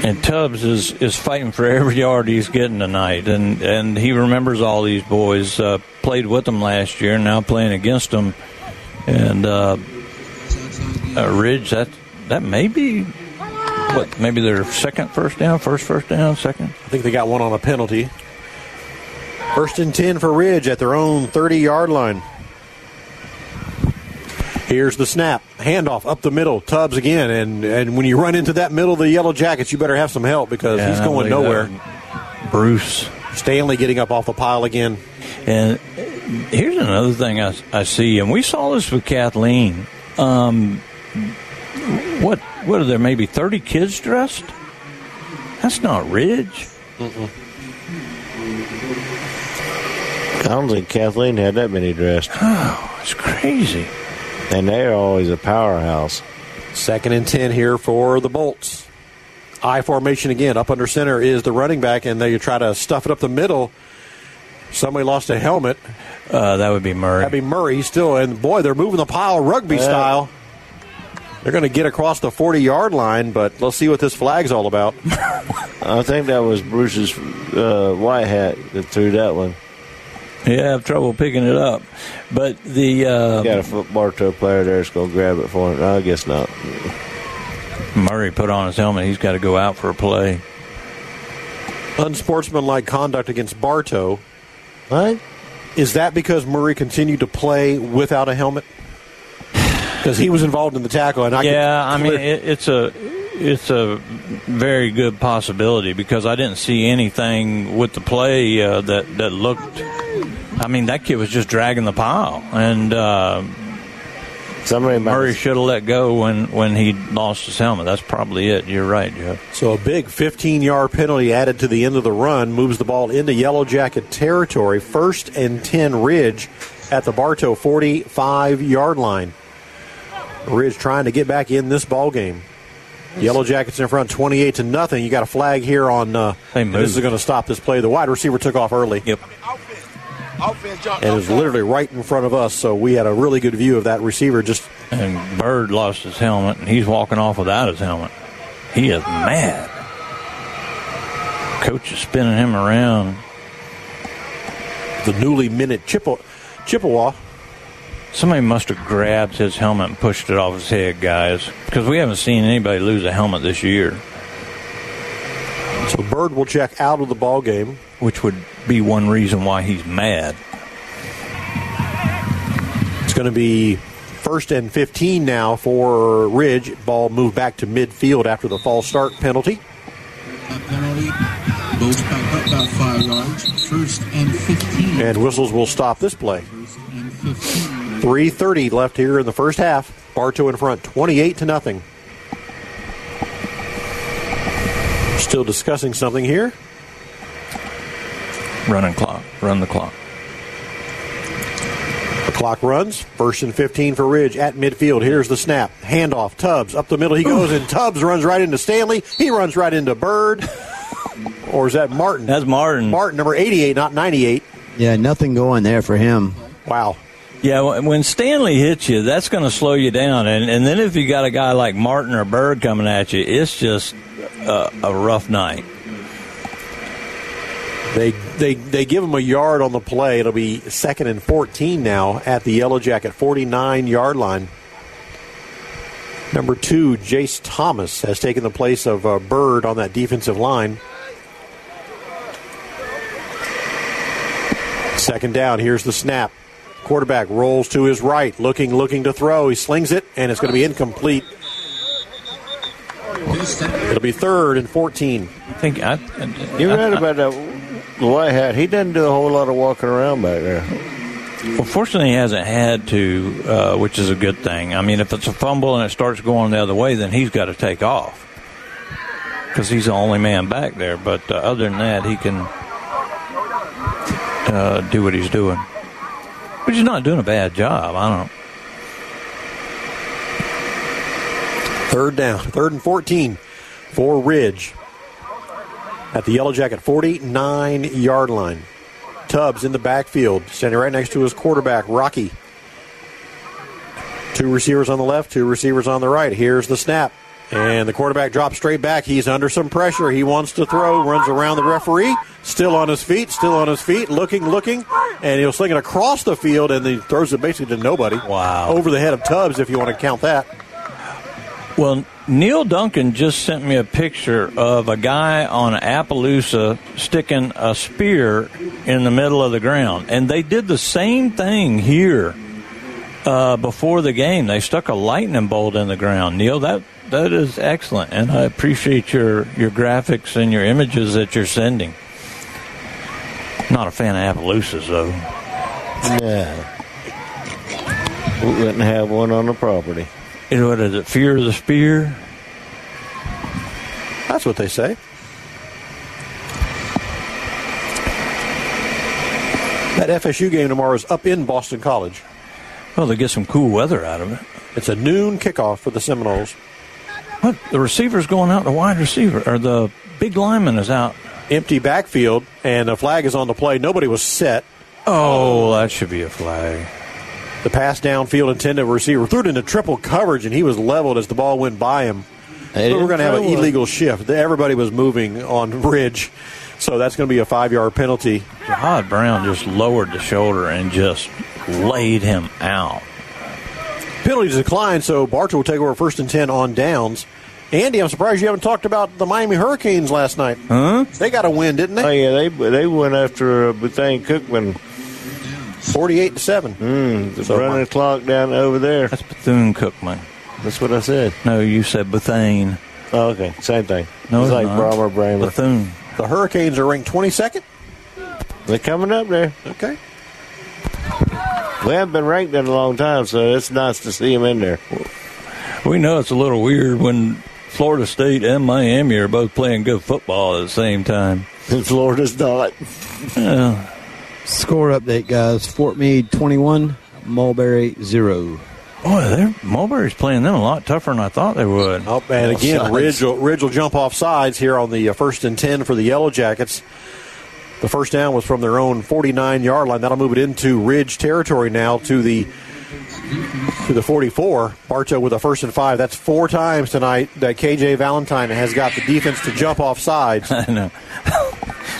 And Tubbs is, is fighting for every yard he's getting tonight, and and he remembers all these boys. Uh, played with them last year, now playing against them, and uh, uh, Ridge. That that may be what maybe their second first down, first first down, second. I think they got one on a penalty. First and 10 for Ridge at their own 30 yard line. Here's the snap. Handoff up the middle. Tubbs again. And, and when you run into that middle of the Yellow Jackets, you better have some help because Yeah, he's going nowhere. that. Bruce. Stanley getting up off the pile again. And here's another thing I, I see, and we saw this with Kathleen. Um, what what are there? Maybe thirty kids dressed. That's not Ridge. I don't think Kathleen had that many dressed. Oh, it's crazy. And they're always a powerhouse. Second and 10 here for the Bolts. I formation again. Up under center is the running back, and they try to stuff it up the middle. Somebody lost a helmet. Uh, that would be Murray. That'd be Murray still. And boy, they're moving the pile rugby Yeah. style. They're going to get across the 40 yard line, but let's see what this flag's all about. I think that was Bruce's uh, white hat that threw that one. Yeah, I have trouble picking it up, but the uh, Got a football to a player there that's going to grab it for him. I guess not. Murray put on his helmet. He's got to go out for a play. Unsportsmanlike conduct against Bartow. What? Is that because Murray continued to play without a helmet? Because he was involved in the tackle, and I yeah, I mean it, it's a it's a very good possibility because I didn't see anything with the play uh, that that looked. I mean, that kid was just dragging the pile, and uh, Somebody Murray should have let go when when he lost his helmet. That's probably it. You're right, Jeff. So a big 15 yard penalty added to the end of the run moves the ball into Yellow Jacket territory. First and 10 Ridge at the Bartow 45 yard line. Ridge trying to get back in this ball game. Yellow Jackets in front 28 to nothing. You got a flag here on uh, this is going to stop this play. The wide receiver took off early. Yep. And it was literally right in front of us, so we had a really good view of that receiver just And Bird lost his helmet, and he's walking off without his helmet. He is mad. Coach is spinning him around. the newly minted Chippewa. Chippewa. Somebody must have grabbed his helmet and pushed it off his head, guys, because we haven't seen anybody lose a helmet this year, So Bird will check out of the ball game. which would be one reason why he's mad. It's going to be first and 15 now for Ridge. Ball moved back to midfield after the false start penalty. penalty goes back up about five yards. First and 15. And whistles will stop this play. First And 15. 3.30 left here in the first half. Bartow in front, 28 to nothing. Still discussing something here. Running clock. Run the clock. The clock runs. First and 15 for Ridge at midfield. Here's the snap. Handoff. Tubbs up the middle. He goes, and Tubbs runs right into Stanley. He runs right into Bird. Or is that Martin? That's Martin. Martin, number 88, not 98. Yeah, nothing going there for him. Wow. Yeah, when- Stanley hits you, that's going to slow you down. And, and then if you got a guy like Martin or Bird coming at you, it's just a, a rough night. They they they give him a yard on the play. It'll be second and 14 now at the Yellow Jacket 49 yard line. Number two, Jace Thomas has taken the place of uh, Bird on that defensive line. Second down. Here's the snap. Quarterback rolls to his right, looking, looking to throw. He slings it, and it's going to be incomplete. It'll be third and 14. I think I, You're right about that white hat. He doesn't do a whole lot of walking around back there. Well, fortunately, he hasn't had to, uh, which is a good thing. I mean, if it's a fumble and it starts going the other way, then he's got to take off because he's the only man back there. But uh, other than that, he can uh, do what he's doing. But he's not doing a bad job. I don't. Third down, third and 14 for Ridge at the Yellow Jacket 49 yard line. Tubbs in the backfield, standing right next to his quarterback, Rocky. Two receivers on the left, two receivers on the right. Here's the snap. And the quarterback drops straight back. He's under some pressure. He wants to throw, runs around the referee, still on his feet, still on his feet, looking, looking, and he'll sling it across the field and he throws it basically to nobody. Wow. Over the head of Tubbs, if you want to count that. Well, Neil Duncan just sent me a picture of a guy on Appaloosa sticking a spear in the middle of the ground, and they did the same thing here uh, before the game. They stuck a lightning bolt in the ground. Neil, that that is excellent, and I appreciate your your graphics and your images that you're sending. Not a fan of Appaloosas though. Yeah. We wouldn't have one on the property. You know, what is it? Fear of the spear? That's what they say. That FSU game tomorrow is up in Boston College. Well, they get some cool weather out of it. It's a noon kickoff for the Seminoles. What? The receiver's going out, the wide receiver, or the big lineman is out. Empty backfield, and the flag is on the play. Nobody was set. Oh, that should be a flag. The pass downfield intended receiver threw it into triple coverage, and he was leveled as the ball went by him. They But we're going to have an didn't illegal shift. Everybody was moving on Ridge, so that's going to be a five yard penalty. Jahad Brown just lowered the shoulder and just laid him out. Penalty declined, so Bartow will take over first and 10 on downs. Andy, I'm surprised you haven't talked about the Miami Hurricanes last night. Huh? They got a win, didn't they? Oh yeah, they they went after uh, Bethane Cookman. 48 to 7. Mm, So running my- the clock down over there. That's Bethune Cookman. That's what I said. No, you said Bethane. Oh, okay, same thing. No, it's it's like not. Brahmer Bramer. Bethune. The Hurricanes are ranked 22nd. They're coming up there. Okay. We haven't been ranked in a long time, so it's nice to see them in there. We know it's a little weird when Florida State and Miami are both playing good football at the same time. And Florida's not. Uh, Score update, guys. Fort Meade 21, Mulberry 0. boy, they're, Mulberry's playing them a lot tougher than I thought they would. Oh, and again, Ridge will, Ridge will jump off sides here on the uh, first and 10 for the Yellow Jackets. The first down was from their own 49 yard line. That'll move it into Ridge territory now to the to the 44. Bartow with a first and five. That's four times tonight that KJ Valentine has got the defense to jump off sides. I know.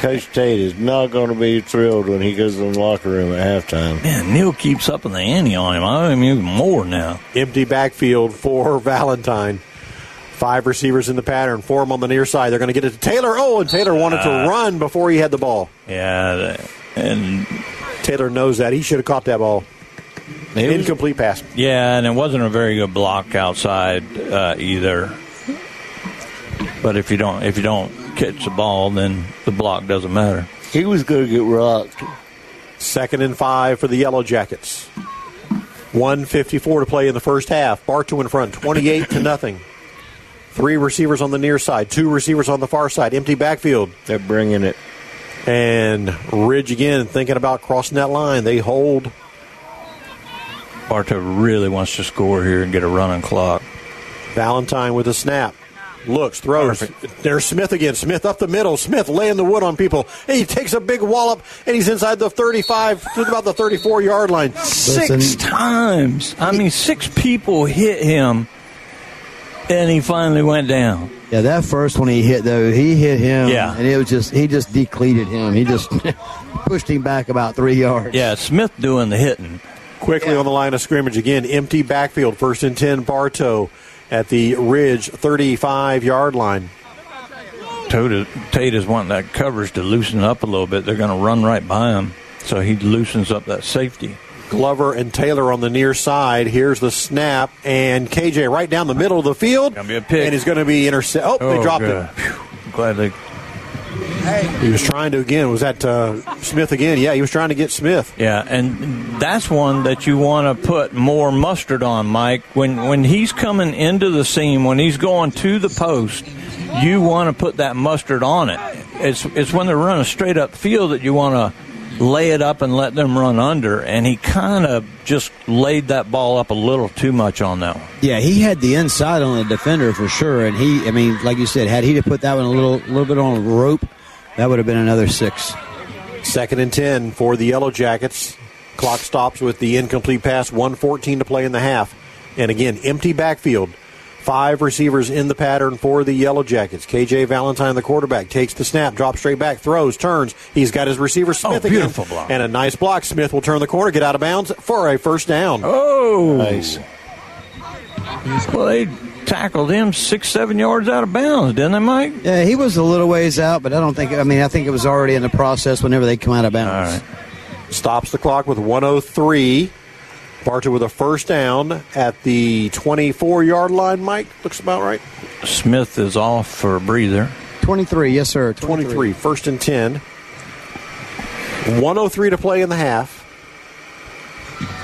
Coach Tate is not going to be thrilled when he goes in the locker room at halftime. Man, Neil keeps up in the ante on him. I mean, even more now. Empty backfield for Valentine. Five receivers in the pattern, four of them on the near side. They're going to get it to Taylor. Oh, and Taylor wanted to run before he had the ball. Yeah, and Taylor knows that. He should have caught that ball. Incomplete pass. yeah, and it wasn't a very good block outside uh, either. But if you don't if you don't catch the ball, then the block doesn't matter. He was going to get rocked. Second and five for the Yellow Jackets. 154 to play in the first half. Bartow in front, 28 to nothing. Three receivers on the near side, two receivers on the far side. Empty backfield. They're bringing it. And Ridge again thinking about crossing that line. They hold. Bartow really wants to score here and get a running clock. Valentine with a snap. Looks, throws. There's Smith again. Smith up the middle. Smith laying the wood on people. And he takes a big wallop, and he's inside the 35 to about the 34 yard line. Six Listen. times. I mean, six people hit him, and he finally went down. Yeah, that first one he hit though, he hit him. Yeah. and it was just he just decleated him. He just pushed him back about three yards. Yeah, Smith doing the hitting. Quickly on the line of scrimmage again. Empty backfield. First and 10, Bartow at the Ridge 35 yard line. Tate Tate is wanting that coverage to loosen up a little bit. They're going to run right by him. So he loosens up that safety. Glover and Taylor on the near side. Here's the snap, and KJ right down the middle of the field. Gonna be a pick. And he's going to be intercepted. Oh, they Oh, dropped good. it. Phew. Glad they. Hey. He was trying to again. Was that uh, Smith again? Yeah, he was trying to get Smith. Yeah, and that's one that you want to put more mustard on, Mike. When when he's coming into the seam, when he's going to the post, you want to put that mustard on it. It's it's when they're running straight up field that you want to lay it up and let them run under. And he kind of just laid that ball up a little too much on that one. Yeah, he had the inside on the defender for sure, and he, I mean, like you said, had he to put that one a little, little bit on a rope, that would have been another six. Second and 10 for the Yellow Jackets. Clock stops with the incomplete pass, 114 to play in the half. And again, empty backfield. Five receivers in the pattern for the Yellow Jackets. KJ Valentine, the quarterback, takes the snap, drops straight back, throws, turns. He's got his receiver oh, Smith again. beautiful block. And a nice block. Smith will turn the corner, get out of bounds for a first down. Oh, nice. Well, they tackled him six, seven yards out of bounds, didn't they, Mike? Yeah, he was a little ways out, but I don't think. I mean, I think it was already in the process whenever they come out of bounds. Stops the clock with 103. Bartow with a first down at the 24 yard line, Mike. Looks about right. Smith is off for a breather. 23, yes, sir. 23. First and 10. 103 to play in the half.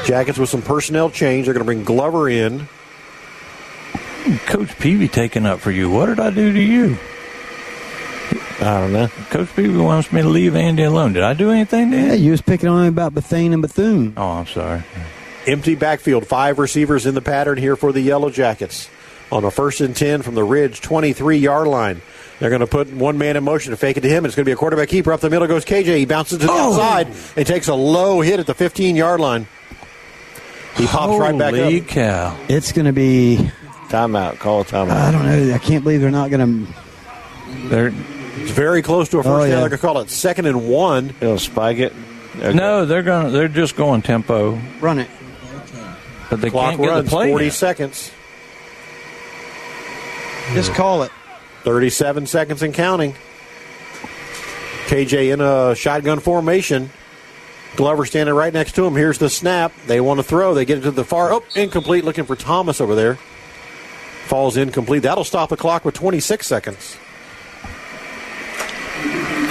Jackets with some personnel change. They're going to bring Glover in. Coach Peavy taking up for you. What did I do to you? I don't know. Coach Peavy wants me to leave Andy alone. Did I do anything to Yeah, you was picking on him about Bethune and Bethune. Oh, I'm sorry. Empty backfield. Five receivers in the pattern here for the Yellow Jackets. On a first and 10 from the Ridge 23 yard line. They're going to put one man in motion to fake it to him. It's going to be a quarterback keeper. Up the middle goes KJ. He bounces to the Oh. outside and takes a low hit at the 15 yard line. He pops right back Holy up. cow. It's going to be. Timeout. Call a timeout. I don't know. I can't believe they're not going to. They're It's very close to a first Oh, down. yeah. They're going to call it second and one. They'll spike it. Okay. no, they're going. They're just going tempo, Run it. But they Clock can't get runs the play. 40 in. seconds. Just call it. 37 seconds and counting. KJ in a shotgun formation. Glover standing right next to him. Here's the snap. They want to throw. They get it to the far. Oh, incomplete. Looking for Thomas over there. Falls incomplete. That'll stop the clock with 26 seconds.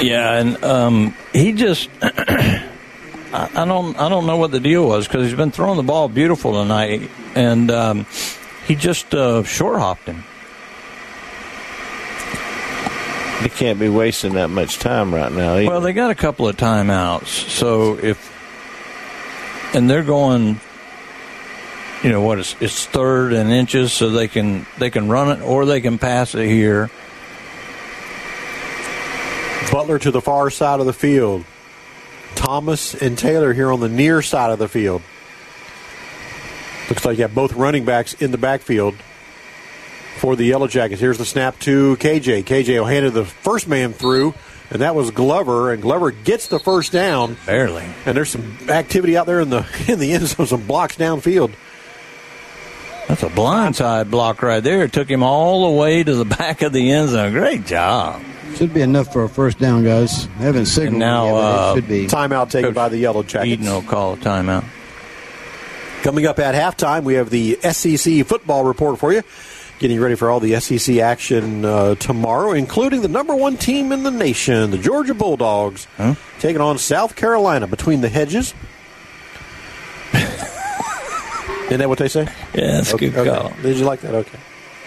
Yeah, and um, he just. I, I don't. I don't know what the deal was because he's been throwing the ball beautiful tonight, and um, he just uh, short hopped him. They can't be wasting that much time right now. either. Well, they got a couple of timeouts, so if and they're going, you know what? It's, it's third and inches, so they can they can run it or they can pass it here. Butler to the far side of the field. Thomas and Taylor here on the near side of the field. Looks like you have both running backs in the backfield for the Yellow Jackets. Here's the snap to KJ. KJ will hand it the first man through, and that was Glover. And Glover gets the first down. Barely. And there's some activity out there in the in the end zone, some blocks downfield. That's a blindside block right there. It took him all the way to the back of the end zone. Great job. Should be enough for a first down, guys. I haven't signaled And now, yet, but uh, it should be. Timeout taken Coach by the Yellow Jackets. Eaton will call a timeout. Coming up at halftime, we have the SEC football report for you. Getting ready for all the SEC action uh, tomorrow, including the number one team in the nation, the Georgia Bulldogs, taking on South Carolina between the hedges. Isn't that what they say? Yeah, that's a okay, good call. okay. Did you like that? Okay.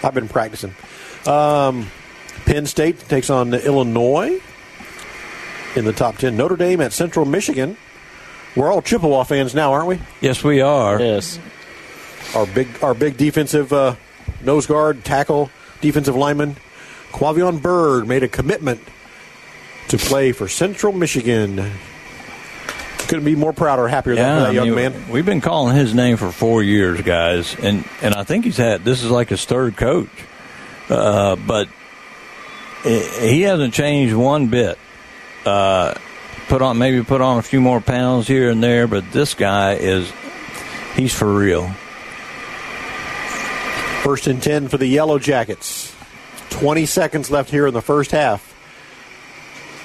I've been practicing. Um, Penn State takes on Illinois in the top 10. Notre Dame at Central Michigan. We're all Chippewa fans now, aren't we? Yes, we are. Yes. Our big, our big defensive uh, nose guard, tackle, defensive lineman, Quavion Bird made a commitment to play for Central Michigan. Couldn't be more proud or happier than that I young mean, man. We've been calling his name for four years, guys, and and I think he's had this is like his third coach, uh, but he hasn't changed one bit. Uh, put on maybe put on a few more pounds here and there, but this guy is he's for real. First and 10 for the Yellow Jackets. 20 seconds left here in the first half.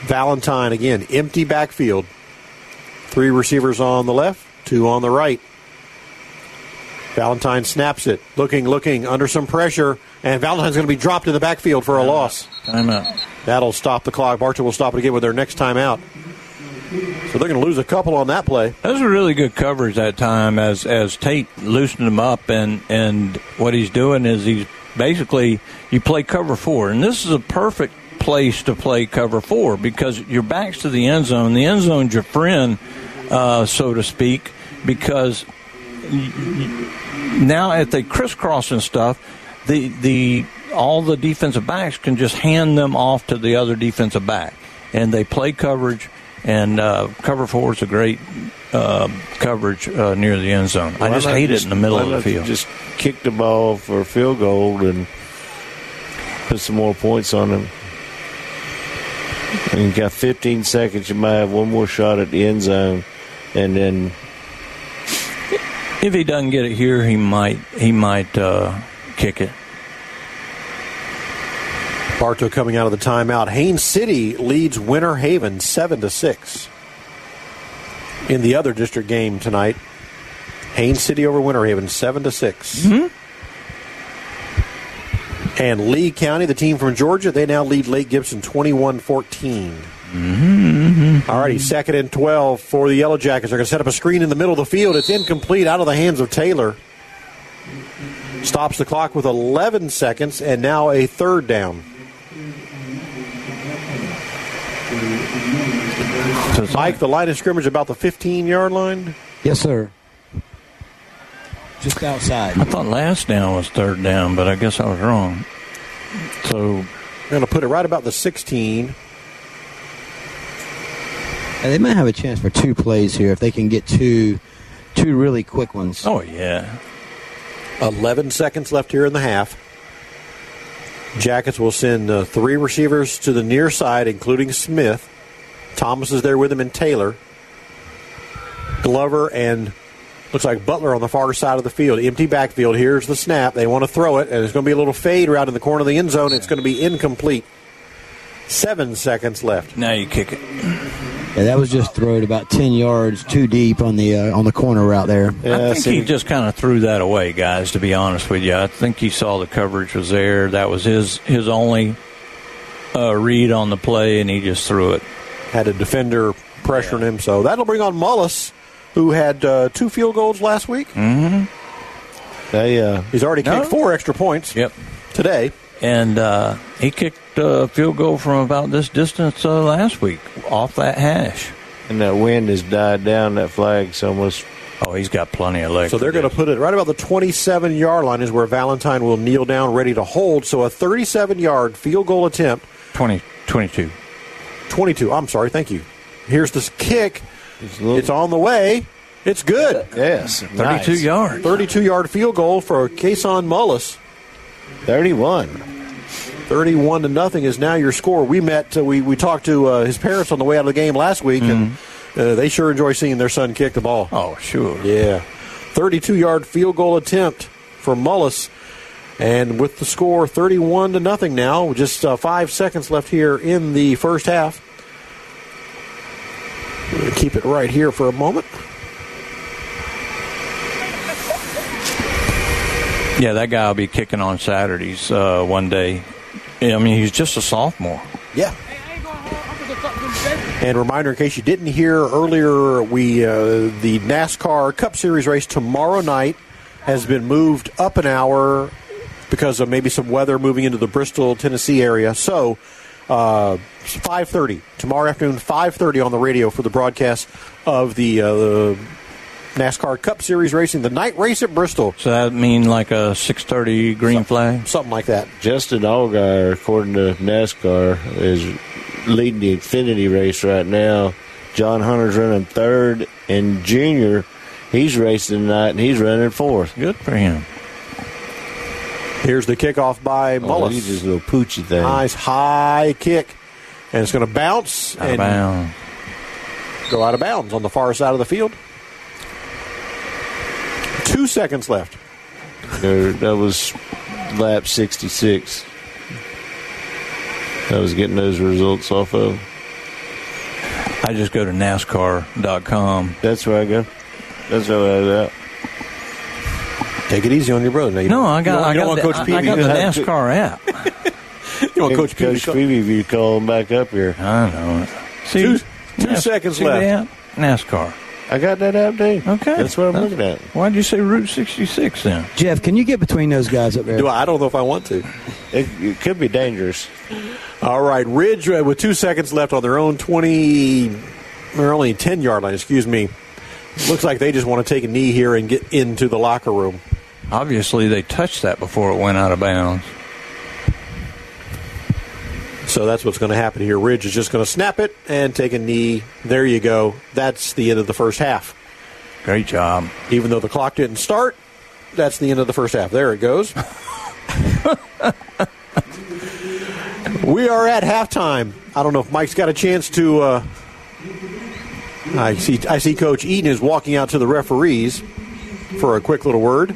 Valentine again, empty backfield. Three receivers on the left, two on the right. Valentine snaps it, looking, looking, under some pressure, and Valentine's going to be dropped in the backfield for a loss. Timeout. That'll stop the clock. Bartow will stop it again with their next timeout. So they're going to lose a couple on that play. That was a really good coverage that time as as Tate loosened him up, and and what he's doing is he's basically you play cover four, and this is a perfect place to play cover four because your back's to the end zone. The end zone's your friend, uh, so to speak, because now if they crisscross and stuff, the the all the defensive backs can just hand them off to the other defensive back, and they play coverage. And uh, cover four is a great uh, coverage uh, near the end zone. I just hate it in the middle of the field. Just kick the ball for a field goal and put some more points on them. And you got 15 seconds. You might have one more shot at the end zone, and then If he doesn't get it here, he might he might uh, kick it. Bartow coming out of the timeout. Haines City leads Winter Haven seven to six. In the other district game tonight, Haines City over Winter Haven seven to 6 And Lee County, the team from Georgia, they now lead Lake Gibson 21-14. All righty, second and 12 for the Yellow Jackets. They're going to set up a screen in the middle of the field. It's incomplete out of the hands of Taylor. Stops the clock with 11 seconds and now a third down. Mike, the line of scrimmage about the 15 yard line? Yes, sir. Just outside. I thought last down was third down, but I guess I was wrong. So going to put it right about the 16. And they might have a chance for two plays here if they can get two two really quick ones. Oh yeah. 11 seconds left here in the half. Jackets will send uh, three receivers to the near side, including Smith. Thomas is there with him and Taylor. Glover and looks like Butler on the far side of the field. Empty backfield. Here's the snap. They want to throw it, and it's going to be a little fade around in the corner of the end zone. It's going to be incomplete. Seven seconds left. Now you kick it. Yeah, that was just thrown about ten yards too deep on the uh, on the corner route there. I think he just kind of threw that away, guys. To be honest with you, I think he saw the coverage was there. That was his his only uh, read on the play, and he just threw it. Had a defender pressuring him, so that'll bring on Mullis, who had uh, two field goals last week. Mm-hmm. They, uh, He's already kicked No. four extra points. Yep. Today. And uh, he kicked a field goal from about this distance uh, last week off that hash. and that wind has died down. That flag's almost. Oh, he's got plenty of legs. So they're going to put it right about the 27 yard line, is where Valentine will kneel down ready to hold. So a 37 yard field goal attempt. 20, 22. 22. I'm sorry. Thank you. Here's this kick. It's, on the way. It's good. Yes. 32 yards. 32 yard field goal for Kason Mullis. 31. 31 to nothing is now your score. We met, uh, we, we talked to uh, his parents on the way out of the game last week, and uh, they sure enjoy seeing their son kick the ball. Oh, sure. Yeah. 32 yard field goal attempt for Mullis. And with the score 31 to nothing now, just uh, five seconds left here in the first half. We're going to keep it right here for a moment. Yeah, that guy will be kicking on Saturdays uh, one day. I mean, he's just a sophomore. Yeah. And reminder, in case you didn't hear earlier, we uh, the NASCAR Cup Series race tomorrow night has been moved up an hour because of maybe some weather moving into the Bristol, Tennessee area. So, uh, five thirty tomorrow afternoon, five thirty on the radio for the broadcast of the, uh, the NASCAR Cup Series racing, the night race at Bristol. So that mean like a six thirty green flag, something like that. Justin Allgaier, according to NASCAR, is leading the Xfinity race right now. John Hunter's running third, and Junior, he's racing tonight, and he's running fourth. Good for him. Here's the kickoff by oh, Mullis. Oh, Mullis. he's just a little poochy thing. Nice high kick. And it's going to bounce Out of and bounds. go out of bounds on the far side of the field. Two seconds left. There, that was lap 66. I was getting those results off of. I just go to NASCAR.com. That's where I go. That's where I go. Take it easy on your brother. Now, you No, I got, don't- I got, want the, Coach I, I got the You have to- NASCAR app. You want Coach Peavy? Coach Peavy, if you call him back up here. I know. See, Two- two Nas- seconds see left. the? NASCAR. I got that app, Dave. Okay. That's what I'm looking at. Why'd you say Route 66 then? Jeff, can you get between those guys up there? Do I? I don't know if I want to. It, it could be dangerous. All right, Ridge uh, with two seconds left on their own 20, or only 10 yard line, excuse me. Looks like they just want to take a knee here and get into the locker room. Obviously, they touched that before it went out of bounds. So that's what's going to happen here. Ridge is just going to snap it and take a knee. There you go. That's the end of the first half. Great job. Even though the clock didn't start, that's the end of the first half. There it goes. we are at halftime. I don't know if Mike's got a chance to. Uh, I see. I see. Coach Eaton is walking out to the referees for a quick little word.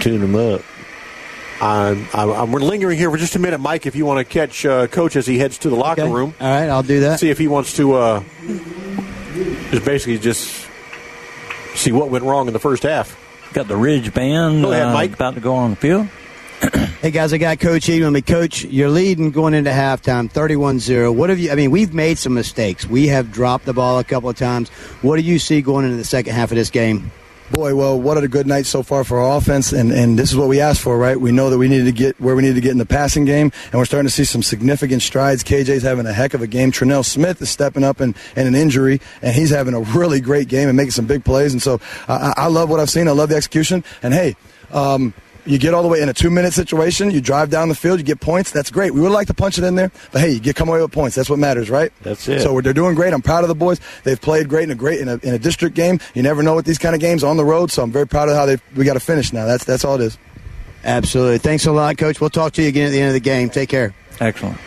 Tune them up. I'm, I'm, I'm lingering here for just a minute, Mike. If you want to catch uh, Coach as he heads to the locker Okay. room, All right, I'll do that. see if he wants to uh, just basically just see what went wrong in the first half. Got the Ridge band Go ahead, uh, Mike. about to go on the field. Hey guys, I got Coach Eaton with me. Coach, you're leading going into halftime, 31-0. What have you? I mean, we've made some mistakes. We have dropped the ball a couple of times. What do you see going into the second half of this game? Boy, well, what a good night so far for our offense, and, and this is what we asked for, right? We know that we needed to get where we needed to get in the passing game, and we're starting to see some significant strides. KJ's having a heck of a game. Trinell Smith is stepping up in, in an injury, and he's having a really great game and making some big plays. And so I, I love what I've seen. I love the execution. And hey, um, you get all the way in a two minute situation, you drive down the field, you get points. That's great. We would like to punch it in there, but hey, you get come away with points. That's what matters, right? That's it. So they're doing great. I'm proud of the boys. They've played great in a great in a, in a district game. You never know with these kind of games on the road. So I'm very proud of how they we got to finish now. That's that's all it is. Absolutely. Thanks a lot, Coach. We'll talk to you again at the end of the game. Take care. Excellent.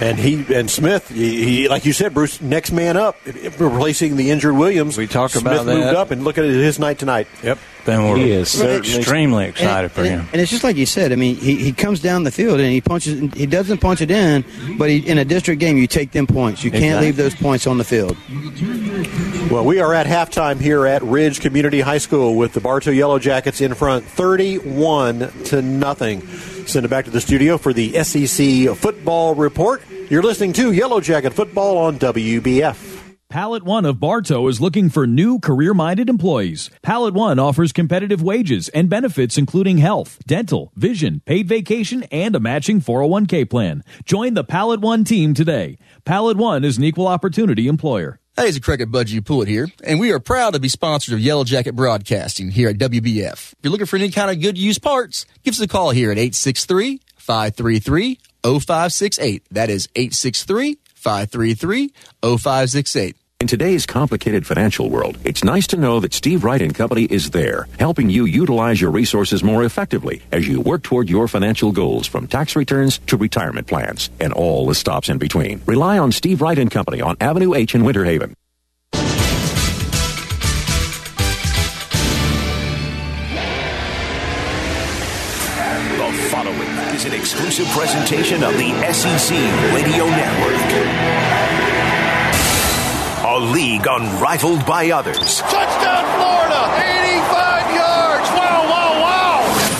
And he and Smith, he, he like you said, Bruce, next man up, replacing the injured Williams. We talked Smith about that. moved up, and look at his night tonight. Yep. Then we're He is extremely excited and, for and- him. And it's just like you said. I mean, he, he comes down the field and he punches. He doesn't punch it in, but he, in a district game, you take them points. You can't Exactly. leave those points on the field. Well, we are at halftime here at Ridge Community High School with the Bartow Yellow Jackets in front, thirty-one to nothing. Send it back to the studio for the SEC football report. You're listening to Yellow Jacket Football on WBF. PalletOne of Bartow is looking for new career minded employees. PalletOne offers competitive wages and benefits including health, dental, vision, paid vacation, and a matching 401k plan. Join the PalletOne team today. PalletOne is an equal opportunity employer. Hey, it's a Cricket Budgie Pull it here, and we are proud to be sponsors of Yellow Jacket Broadcasting here at WBF. If you're looking for any kind of good used parts, give us a call here at 863 533 0568. That is 863 533 0568. In today's complicated financial world, it's nice to know that Steve Wright and Company is there, helping you utilize your resources more effectively as you work toward your financial goals from tax returns to retirement plans and all the stops in between. Rely on Steve Wright and Company on Avenue H in Winter Haven. The following is an exclusive presentation of the SEC Radio Network. A league unrivaled by others. Touchdown, Florida!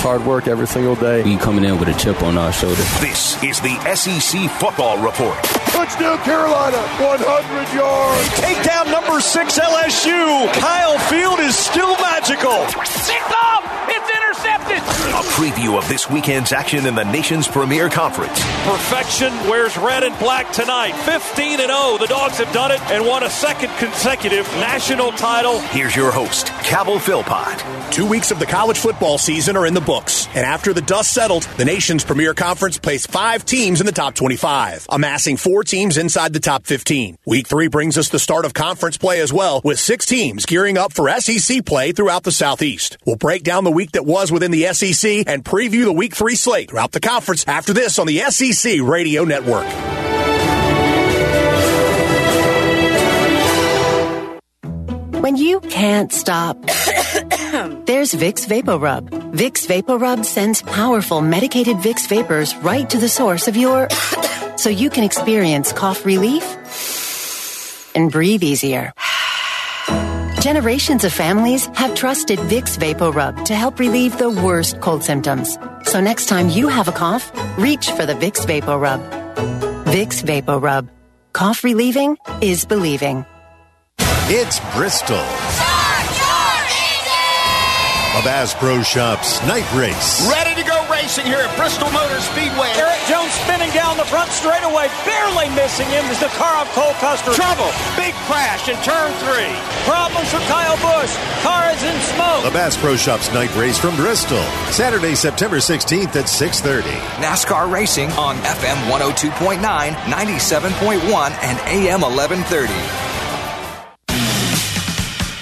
Hard work every single day. We coming in with a chip on our shoulder. This is the SEC Football Report. Touchdown, Carolina! 100 yards! Takedown number six, LSU. Kyle Field is still magical. It's up! It's intercepted! A preview of this weekend's action in the nation's premier conference. Perfection wears red and black tonight. 15 and 0. The Dogs have done it and won a second consecutive national title. Here's your host, Cabell Philpott. Two weeks of the college football season are in the books, and after the dust settled, the nation's premier conference placed five teams in the top 25, amassing four teams inside the top 15. Week three brings us the start of conference play as well, with six teams gearing up for SEC play throughout the Southeast. We'll break down the week that was within the SEC and preview the week three slate throughout the conference after this on the SEC Radio Network. When you can't stop, there's Vicks VapoRub. Vicks VapoRub sends powerful medicated Vicks vapors right to the source of your so you can experience cough relief and breathe easier. Generations of families have trusted Vicks VapoRub to help relieve the worst cold symptoms. So next time you have a cough, reach for the Vicks VapoRub. Vicks VapoRub. Cough relieving is believing. It's Bristol. A Bass Pro Shops night race. Ready to go racing here at Bristol Motor Speedway. Erik Jones spinning down the front straightaway, barely missing him as the car of Cole Custer. Trouble. Big crash in turn three. Problems for Kyle Busch. Car is in smoke. The Bass Pro Shops night race from Bristol. Saturday, September 16th at 6.30. NASCAR racing on FM 102.9, 97.1, and AM 1130.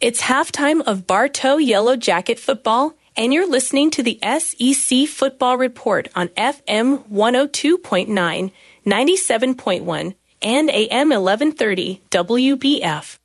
It's halftime of Bartow Yellow Jacket football, and you're listening to the SEC Football Report on FM 102.9, 97.1, and AM 1130 WBF.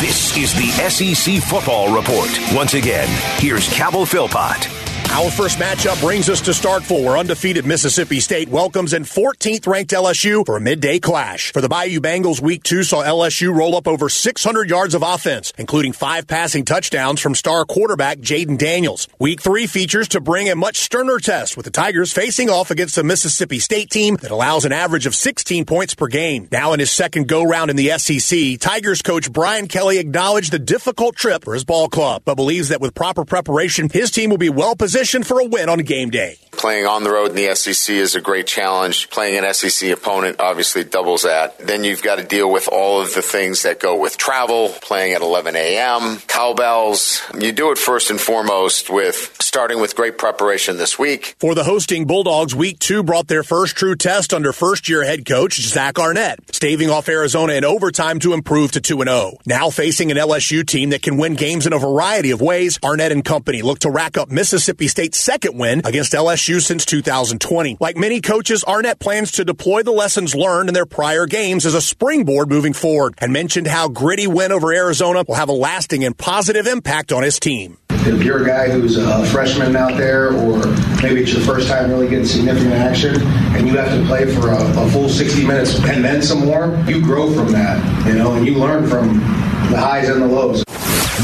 This is the SEC Football Report. Once again, here's Cabell Philpott. Our first matchup brings us to Starkville, where undefeated Mississippi State welcomes in 14th ranked LSU for a midday clash. For the Bayou Bengals, week two saw LSU roll up over 600 yards of offense, including five passing touchdowns from star quarterback Jayden Daniels. Week three features to bring a much sterner test, with the Tigers facing off against a Mississippi State team that allows an average of 16 points per game. Now in his second go round in the SEC, Tigers coach Brian Kelly acknowledged the difficult trip for his ball club, but believes that with proper preparation, his team will be well positioned for a win on game day. Playing on the road in the SEC is a great challenge. Playing an SEC opponent obviously doubles that. Then you've got to deal with all of the things that go with travel, playing at 11 a.m., cowbells. You do it first and foremost with starting with great preparation this week. For the hosting Bulldogs, week two brought their first true test under first year head coach Zach Arnett, staving off Arizona in overtime to improve to 2 0. Now facing an LSU team that can win games in a variety of ways, Arnett and company look to rack up Mississippi State's second win against LSU since 2020. Like many coaches, Arnett plans to deploy the lessons learned in their prior games as a springboard moving forward and mentioned how gritty win over Arizona will have a lasting and positive impact on his team. If you're a guy who's a freshman out there, or maybe it's your first time really getting significant action, and you have to play for a, a full 60 minutes and then some more, you grow from that, you know, and you learn from the highs and the lows.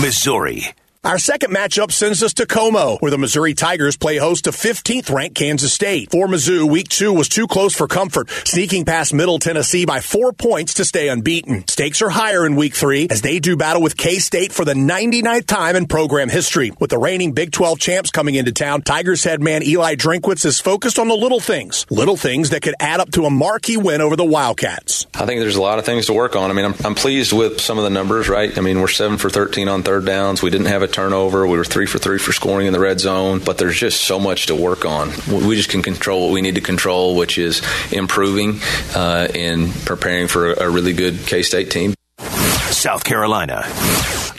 Missouri. Our second matchup sends us to Como, where the Missouri Tigers play host to 15th ranked Kansas State. For Mizzou, week two was too close for comfort, sneaking past Middle Tennessee by four points to stay unbeaten. Stakes are higher in week three as they do battle with K State for the 99th time in program history. With the reigning Big 12 champs coming into town, Tigers head man Eli Drinkwitz is focused on the little things, little things that could add up to a marquee win over the Wildcats. I think there's a lot of things to work on. I mean, I'm, I'm pleased with some of the numbers, right? I mean, we're seven for 13 on third downs. We didn't have a turnover. We were three for three for scoring in the red zone, but there's just so much to work on. We just can control what we need to control, which is improving uh, and preparing for a really good K State team. South Carolina,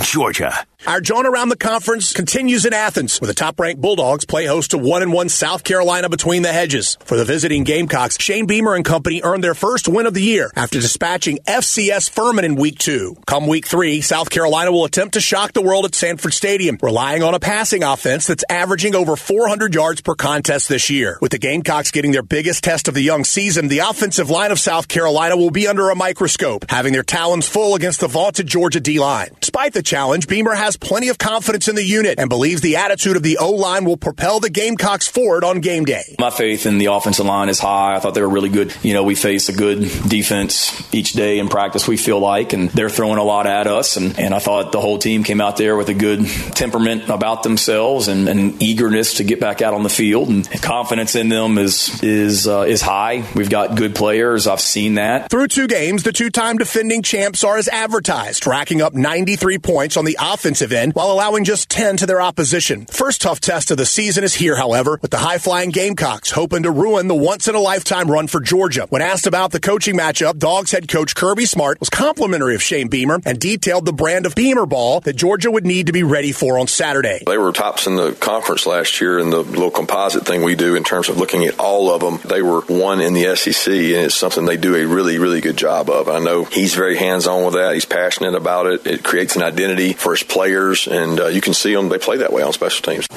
Georgia. Our John around the conference continues in Athens, where the top-ranked Bulldogs play host to one and one South Carolina between the hedges. For the visiting Gamecocks, Shane Beamer and company earned their first win of the year after dispatching FCS Furman in week two. Come week three, South Carolina will attempt to shock the world at Sanford Stadium, relying on a passing offense that's averaging over 400 yards per contest this year. With the Gamecocks getting their biggest test of the young season, the offensive line of South Carolina will be under a microscope, having their talons full against the vaunted Georgia D-line. Despite the challenge, Beamer has plenty of confidence in the unit and believes the attitude of the O line will propel the Gamecocks forward on game day. My faith in the offensive line is high. I thought they were really good. You know, we face a good defense each day in practice, we feel like, and they're throwing a lot at us. And, and I thought the whole team came out there with a good temperament about themselves and, and eagerness to get back out on the field. And confidence in them is, is, uh, is high. We've got good players. I've seen that. Through two games, the two time defending champs are as advertised, racking up 93 points on the offensive defensive end while allowing just 10 to their opposition. First tough test of the season is here, however, with the high flying Gamecocks hoping to ruin the once in a lifetime run for Georgia. When asked about the coaching matchup, Dogs head coach Kirby Smart was complimentary of Shane Beamer and detailed the brand of Beamer ball that Georgia would need to be ready for on Saturday. They were tops in the conference last year in the little composite thing we do in terms of looking at all of them. They were one in the SEC, and it's something they do a really, really good job of. I know he's very hands on with that. He's passionate about it. It creates an identity for his players, and uh, you can see them. They play that way on special teams.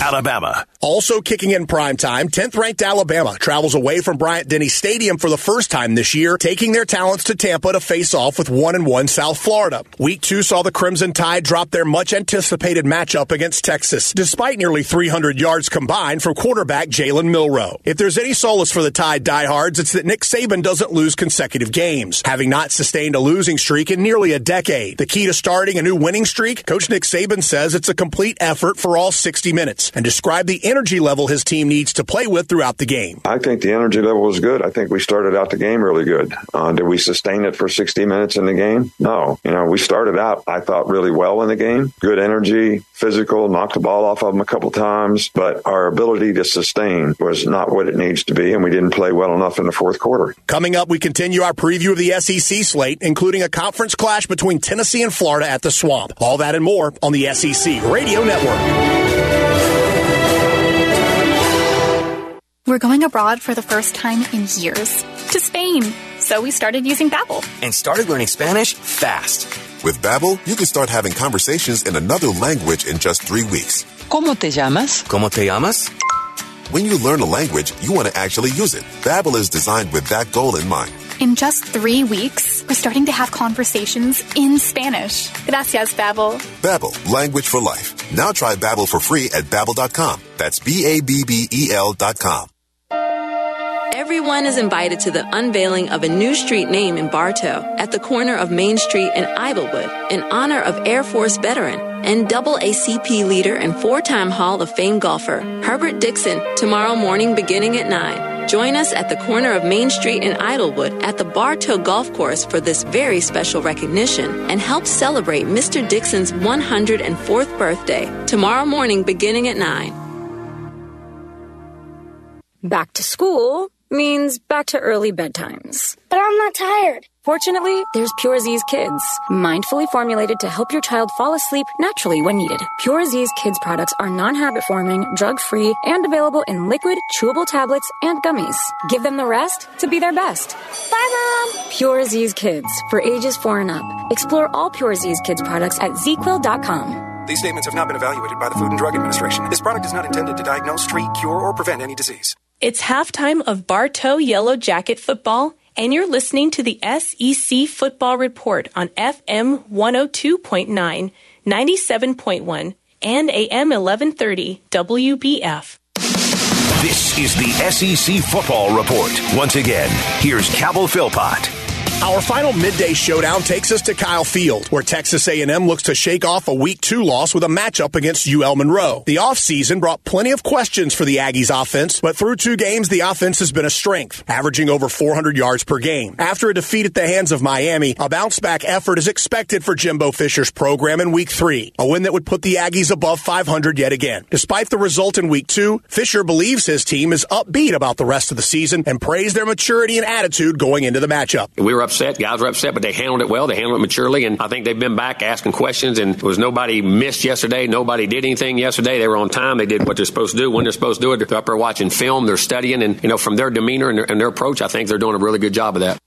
Alabama. Also kicking in prime time, 10th ranked Alabama travels away from Bryant Denny Stadium for the first time this year, taking their talents to Tampa to face off with 1 and 1 South Florida. Week 2 saw the Crimson Tide drop their much anticipated matchup against Texas, despite nearly 300 yards combined from quarterback Jalen Milroe. If there's any solace for the Tide diehards, it's that Nick Saban doesn't lose consecutive games, having not sustained a losing streak in nearly a decade. The key to starting a new winning streak, Coach Nick Saban says it's a complete effort for all 60 minutes and described the energy level his team needs to play with throughout the game. I think the energy level was good. I think we started out the game really good. Uh, did we sustain it for 60 minutes in the game? No. You know, we started out, I thought, really well in the game. Good energy, physical, knocked the ball off of them a couple times, but our ability to sustain was not what it needs to be, and we didn't play well enough in the fourth quarter. Coming up, we continue our preview of the SEC slate, including a conference clash between Tennessee and Florida at the Swamp. All that and more on the SEC Radio Network. We're going abroad for the first time in years to Spain. So we started using Babbel and started learning Spanish fast. With Babbel, you can start having conversations in another language in just 3 weeks. ¿Cómo te llamas? ¿Cómo te llamas? When you learn a language, you want to actually use it. Babbel is designed with that goal in mind. In just 3 weeks, we're starting to have conversations in Spanish. Gracias, Babbel. Babbel, language for life. Now try Babbel for free at babbel.com. That's B A B B E L.com. Everyone is invited to the unveiling of a new street name in Bartow at the corner of Main Street and Idlewood in honor of Air Force veteran and double ACP leader and four time Hall of Fame golfer Herbert Dixon tomorrow morning beginning at 9. Join us at the corner of Main Street and Idlewood at the Bartow Golf Course for this very special recognition and help celebrate Mr. Dixon's 104th birthday tomorrow morning beginning at 9. Back to school means back to early bedtimes. But I'm not tired. Fortunately, there's Pure Z's Kids, mindfully formulated to help your child fall asleep naturally when needed. Pure Z's Kids products are non-habit forming, drug-free, and available in liquid, chewable tablets and gummies. Give them the rest to be their best. Bye, Mom! Pure Z's Kids, for ages 4 and up. Explore all Pure Z's Kids products at zzzquil.com. These statements have not been evaluated by the Food and Drug Administration. This product is not intended to diagnose, treat, cure, or prevent any disease. It's halftime of Bartow Yellow Jacket football, and you're listening to the SEC Football Report on FM 102.9, 97.1, and AM 1130 WBF. This is the SEC Football Report. Once again, here's Cabell Philpott. Our final midday showdown takes us to Kyle Field, where Texas A&M looks to shake off a Week 2 loss with a matchup against UL Monroe. The offseason brought plenty of questions for the Aggies offense, but through two games, the offense has been a strength, averaging over 400 yards per game. After a defeat at the hands of Miami, a bounce-back effort is expected for Jimbo Fisher's program in Week 3, a win that would put the Aggies above 500 yet again. Despite the result in Week 2, Fisher believes his team is upbeat about the rest of the season and praised their maturity and attitude going into the matchup. We were upset. Guys were upset, but they handled it well. They handled it maturely, and I think they've been back asking questions. And was nobody missed yesterday. Nobody did anything yesterday. They were on time. They did what they're supposed to do when they're supposed to do it. They're up there watching film. They're studying, and you know, from their demeanor and their, and their approach, I think they're doing a really good job of that.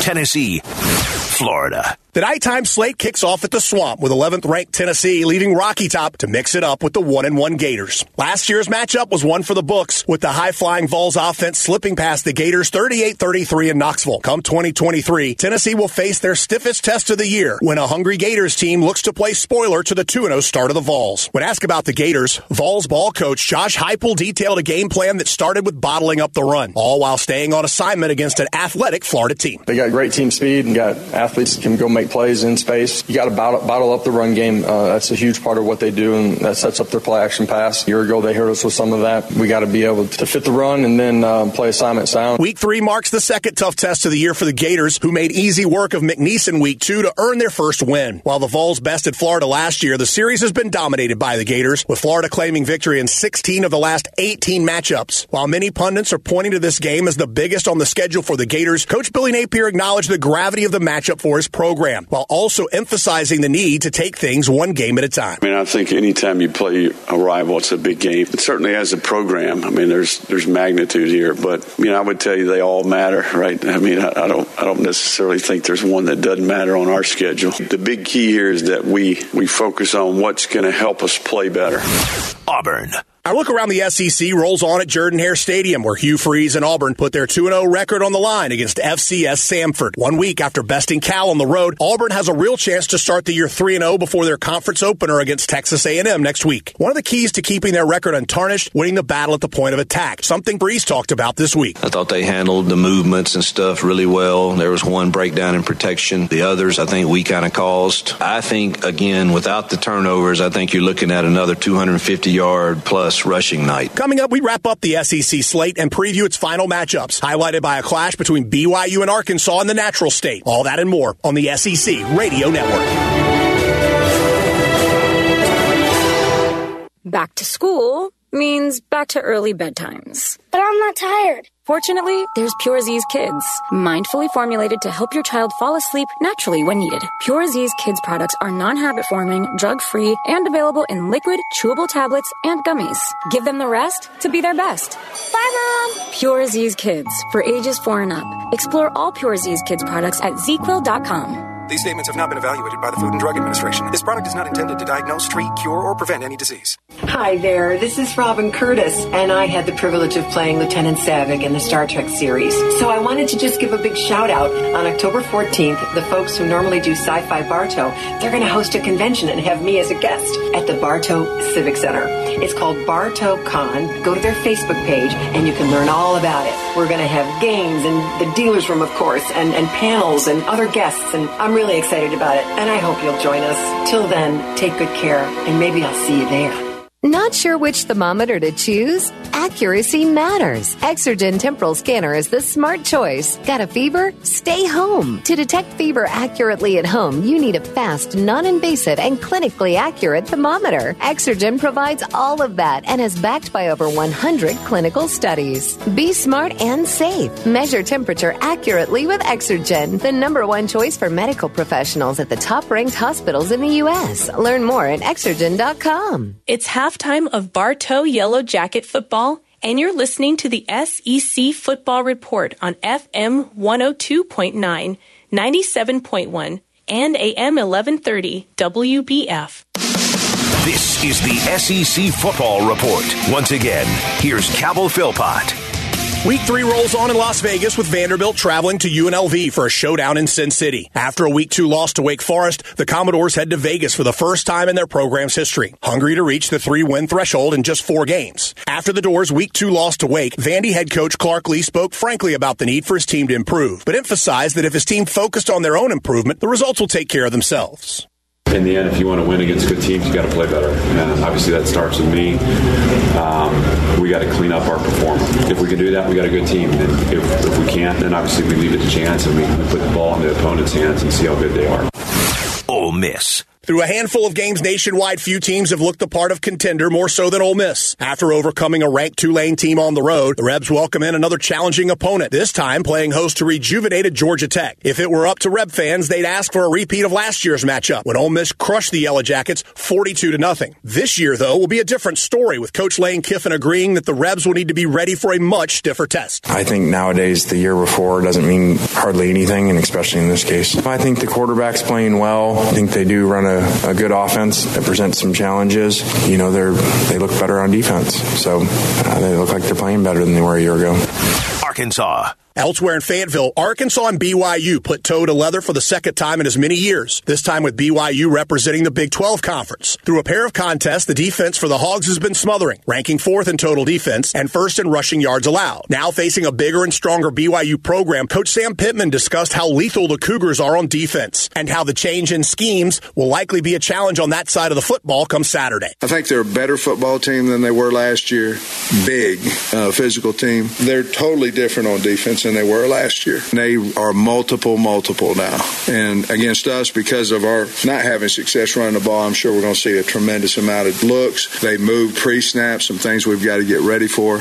Tennessee, Florida. The nighttime slate kicks off at the Swamp with 11th ranked Tennessee leaving Rocky Top to mix it up with the 1 and 1 Gators. Last year's matchup was one for the books with the high flying Vols offense slipping past the Gators 38-33 in Knoxville. Come 2023, Tennessee will face their stiffest test of the year when a hungry Gators team looks to play spoiler to the 2-0 start of the Vols. When asked about the Gators, Vols ball coach Josh Heupel detailed a game plan that started with bottling up the run, all while staying on assignment against an athletic Florida team. They got great team speed and got athletes can go make make plays in space. You got to bottle, bottle, up the run game. Uh, that's a huge part of what they do, and that sets up their play action pass. A year ago, they hurt us with some of that. We got to be able to fit the run and then um, play assignment sound. Week three marks the second tough test of the year for the Gators, who made easy work of McNeese in week two to earn their first win. While the Vols bested Florida last year, the series has been dominated by the Gators, with Florida claiming victory in 16 of the last 18 matchups. While many pundits are pointing to this game as the biggest on the schedule for the Gators, Coach Billy Napier acknowledged the gravity of the matchup for his program, while also emphasizing the need to take things one game at a time. I mean, I think anytime you play a rival, it's a big game. It certainly as a program, I mean, there's there's magnitude here, but you know, I would tell you they all matter, right? I mean, I, I don't I don't necessarily think there's one that doesn't matter on our schedule. The big key here is that we we focus on what's going to help us play better. Auburn. Our look around the SEC rolls on at Jordan Hare Stadium, where Hugh Freeze and Auburn put their 2 0 record on the line against FCS Samford. One week after besting Cal on the road, Auburn has a real chance to start the year 3 0 before their conference opener against Texas A&M next week. One of the keys to keeping their record untarnished, winning the battle at the point of attack, something Freeze talked about this week. I thought they handled the movements and stuff really well. There was one breakdown in protection. The others, I think we kind of caused. I think, again, without the turnovers, I think you're looking at another 250 yard plus rushing night. Coming up, we wrap up the SEC slate and preview its final matchups, highlighted by a clash between BYU and Arkansas in the natural state. All that and more on the SEC Radio Network. Back to school means back to early bedtimes. But I'm not tired. Fortunately, there's Pure Z's Kids, mindfully formulated to help your child fall asleep naturally when needed. Pure Z's Kids products are non-habit forming, drug-free, and available in liquid, chewable tablets and gummies. Give them the rest to be their best. Bye, Mom! Pure Z's Kids, for ages 4 and up. Explore all Pure Z's Kids products at zzzquil.com. These statements have not been evaluated by the Food and Drug Administration. This product is not intended to diagnose, treat, cure, or prevent any disease. Hi there, this is Robin Curtis, and I had the privilege of playing Lieutenant Saavik in the Star Trek series. So I wanted to just give a big shout out. On October 14th, the folks who normally do Sci Fi Bartow, they're going to host a convention and have me as a guest at the Bartow Civic Center. It's called Bartow Con. Go to their Facebook page and you can learn all about it. We're going to have games and the dealer's room, of course, and, and panels and other guests, and I'm really excited about it, and I hope you'll join us. Till then, take good care, and maybe I'll see you there. Not sure which thermometer to choose? Accuracy matters. Exergen temporal scanner is the smart choice. Got a fever? Stay home. To detect fever accurately at home, you need a fast, non-invasive, and clinically accurate thermometer. Exergen provides all of that and is backed by over 100 clinical studies. Be smart and safe. Measure temperature accurately with Exergen, the number one choice for medical professionals at the top-ranked hospitals in the U.S. Learn more at exergen.com. It's halftime of Bartow Yellow Jacket football, and you're listening to the SEC Football Report on FM 102.9, 97.1, and AM 1130 WBF. This is the SEC Football Report. Once again, here's Cabell Philpott. Week three rolls on in Las Vegas with Vanderbilt traveling to UNLV for a showdown in Sin City. After a week two loss to Wake Forest, the Commodores head to Vegas for the first time in their program's history, hungry to reach the three win threshold in just four games. After the Dores' week two loss to Wake, Vandy head coach Clark Lea spoke frankly about the need for his team to improve, but emphasized that if his team focused on their own improvement, the results will take care of themselves in the end, if you want to win against good teams, you got to play better. And obviously, that starts with me. Um, we got to clean up our performance. If we can do that, we got a good team. And if, if we can't, then obviously we leave it to chance and we put the ball in the opponent's hands and see how good they are. Ole Miss. Through a handful of games nationwide, few teams have looked the part of contender more so than Ole Miss. After overcoming a ranked Tulane team on the road, the Rebs welcome in another challenging opponent, this time playing host to rejuvenated Georgia Tech. If it were up to Reb fans, they'd ask for a repeat of last year's matchup when Ole Miss crushed the Yellow Jackets 42 to nothing. This year, though, will be a different story with Coach Lane Kiffin agreeing that the Rebs will need to be ready for a much stiffer test. I think nowadays the year before doesn't mean hardly anything, and especially in this case. I think the quarterback's playing well. I think they do run a, a good offense that presents some challenges. You know, they're they look better on defense, so uh, they look like they're playing better than they were a year ago. Arkansas. Elsewhere in Fayetteville, Arkansas and BYU put toe to leather for the second time in as many years, this time with BYU representing the Big 12 Conference. Through a pair of contests, the defense for the Hogs has been smothering, ranking fourth in total defense and first in rushing yards allowed. Now facing a bigger and stronger BYU program, Coach Sam Pittman discussed how lethal the Cougars are on defense and how the change in schemes will likely be a challenge on that side of the football come Saturday. I think they're a better football team than they were last year. Big, uh, physical team. They're totally different on defense than they were last year. They are multiple, multiple now. And against us, because of our not having success running the ball, I'm sure we're going to see a tremendous amount of looks. They move pre snap, some things we've got to get ready for.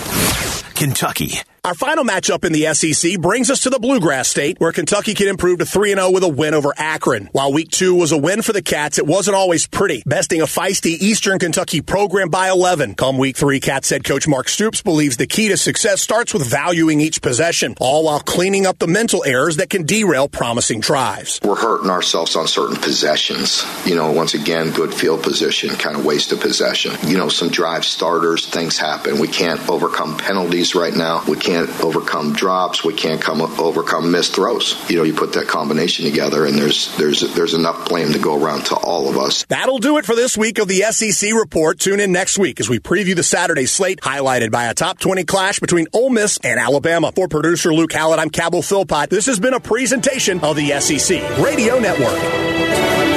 Kentucky. Our final matchup in the SEC brings us to the Bluegrass State, where Kentucky can improve to 3 0 with a win over Akron. While week two was a win for the Cats, it wasn't always pretty, besting a feisty Eastern Kentucky program by 11. Come week three, Cats head coach Mark Stoops believes the key to success starts with valuing each possession, all while cleaning up the mental errors that can derail promising drives. We're hurting ourselves on certain possessions. You know, once again, good field position, kind of waste of possession. You know, some drive starters, things happen. We can't overcome penalties right now. We can't overcome drops. We can't come overcome missed throws. You know, you put that combination together, and there's there's there's enough blame to go around to all of us. That'll do it for this week of the SEC report. Tune in next week as we preview the Saturday slate, highlighted by a top 20 clash between Ole Miss and Alabama. For producer Luke Hallett, I'm Cabell Philpott. This has been a presentation of the SEC Radio Network.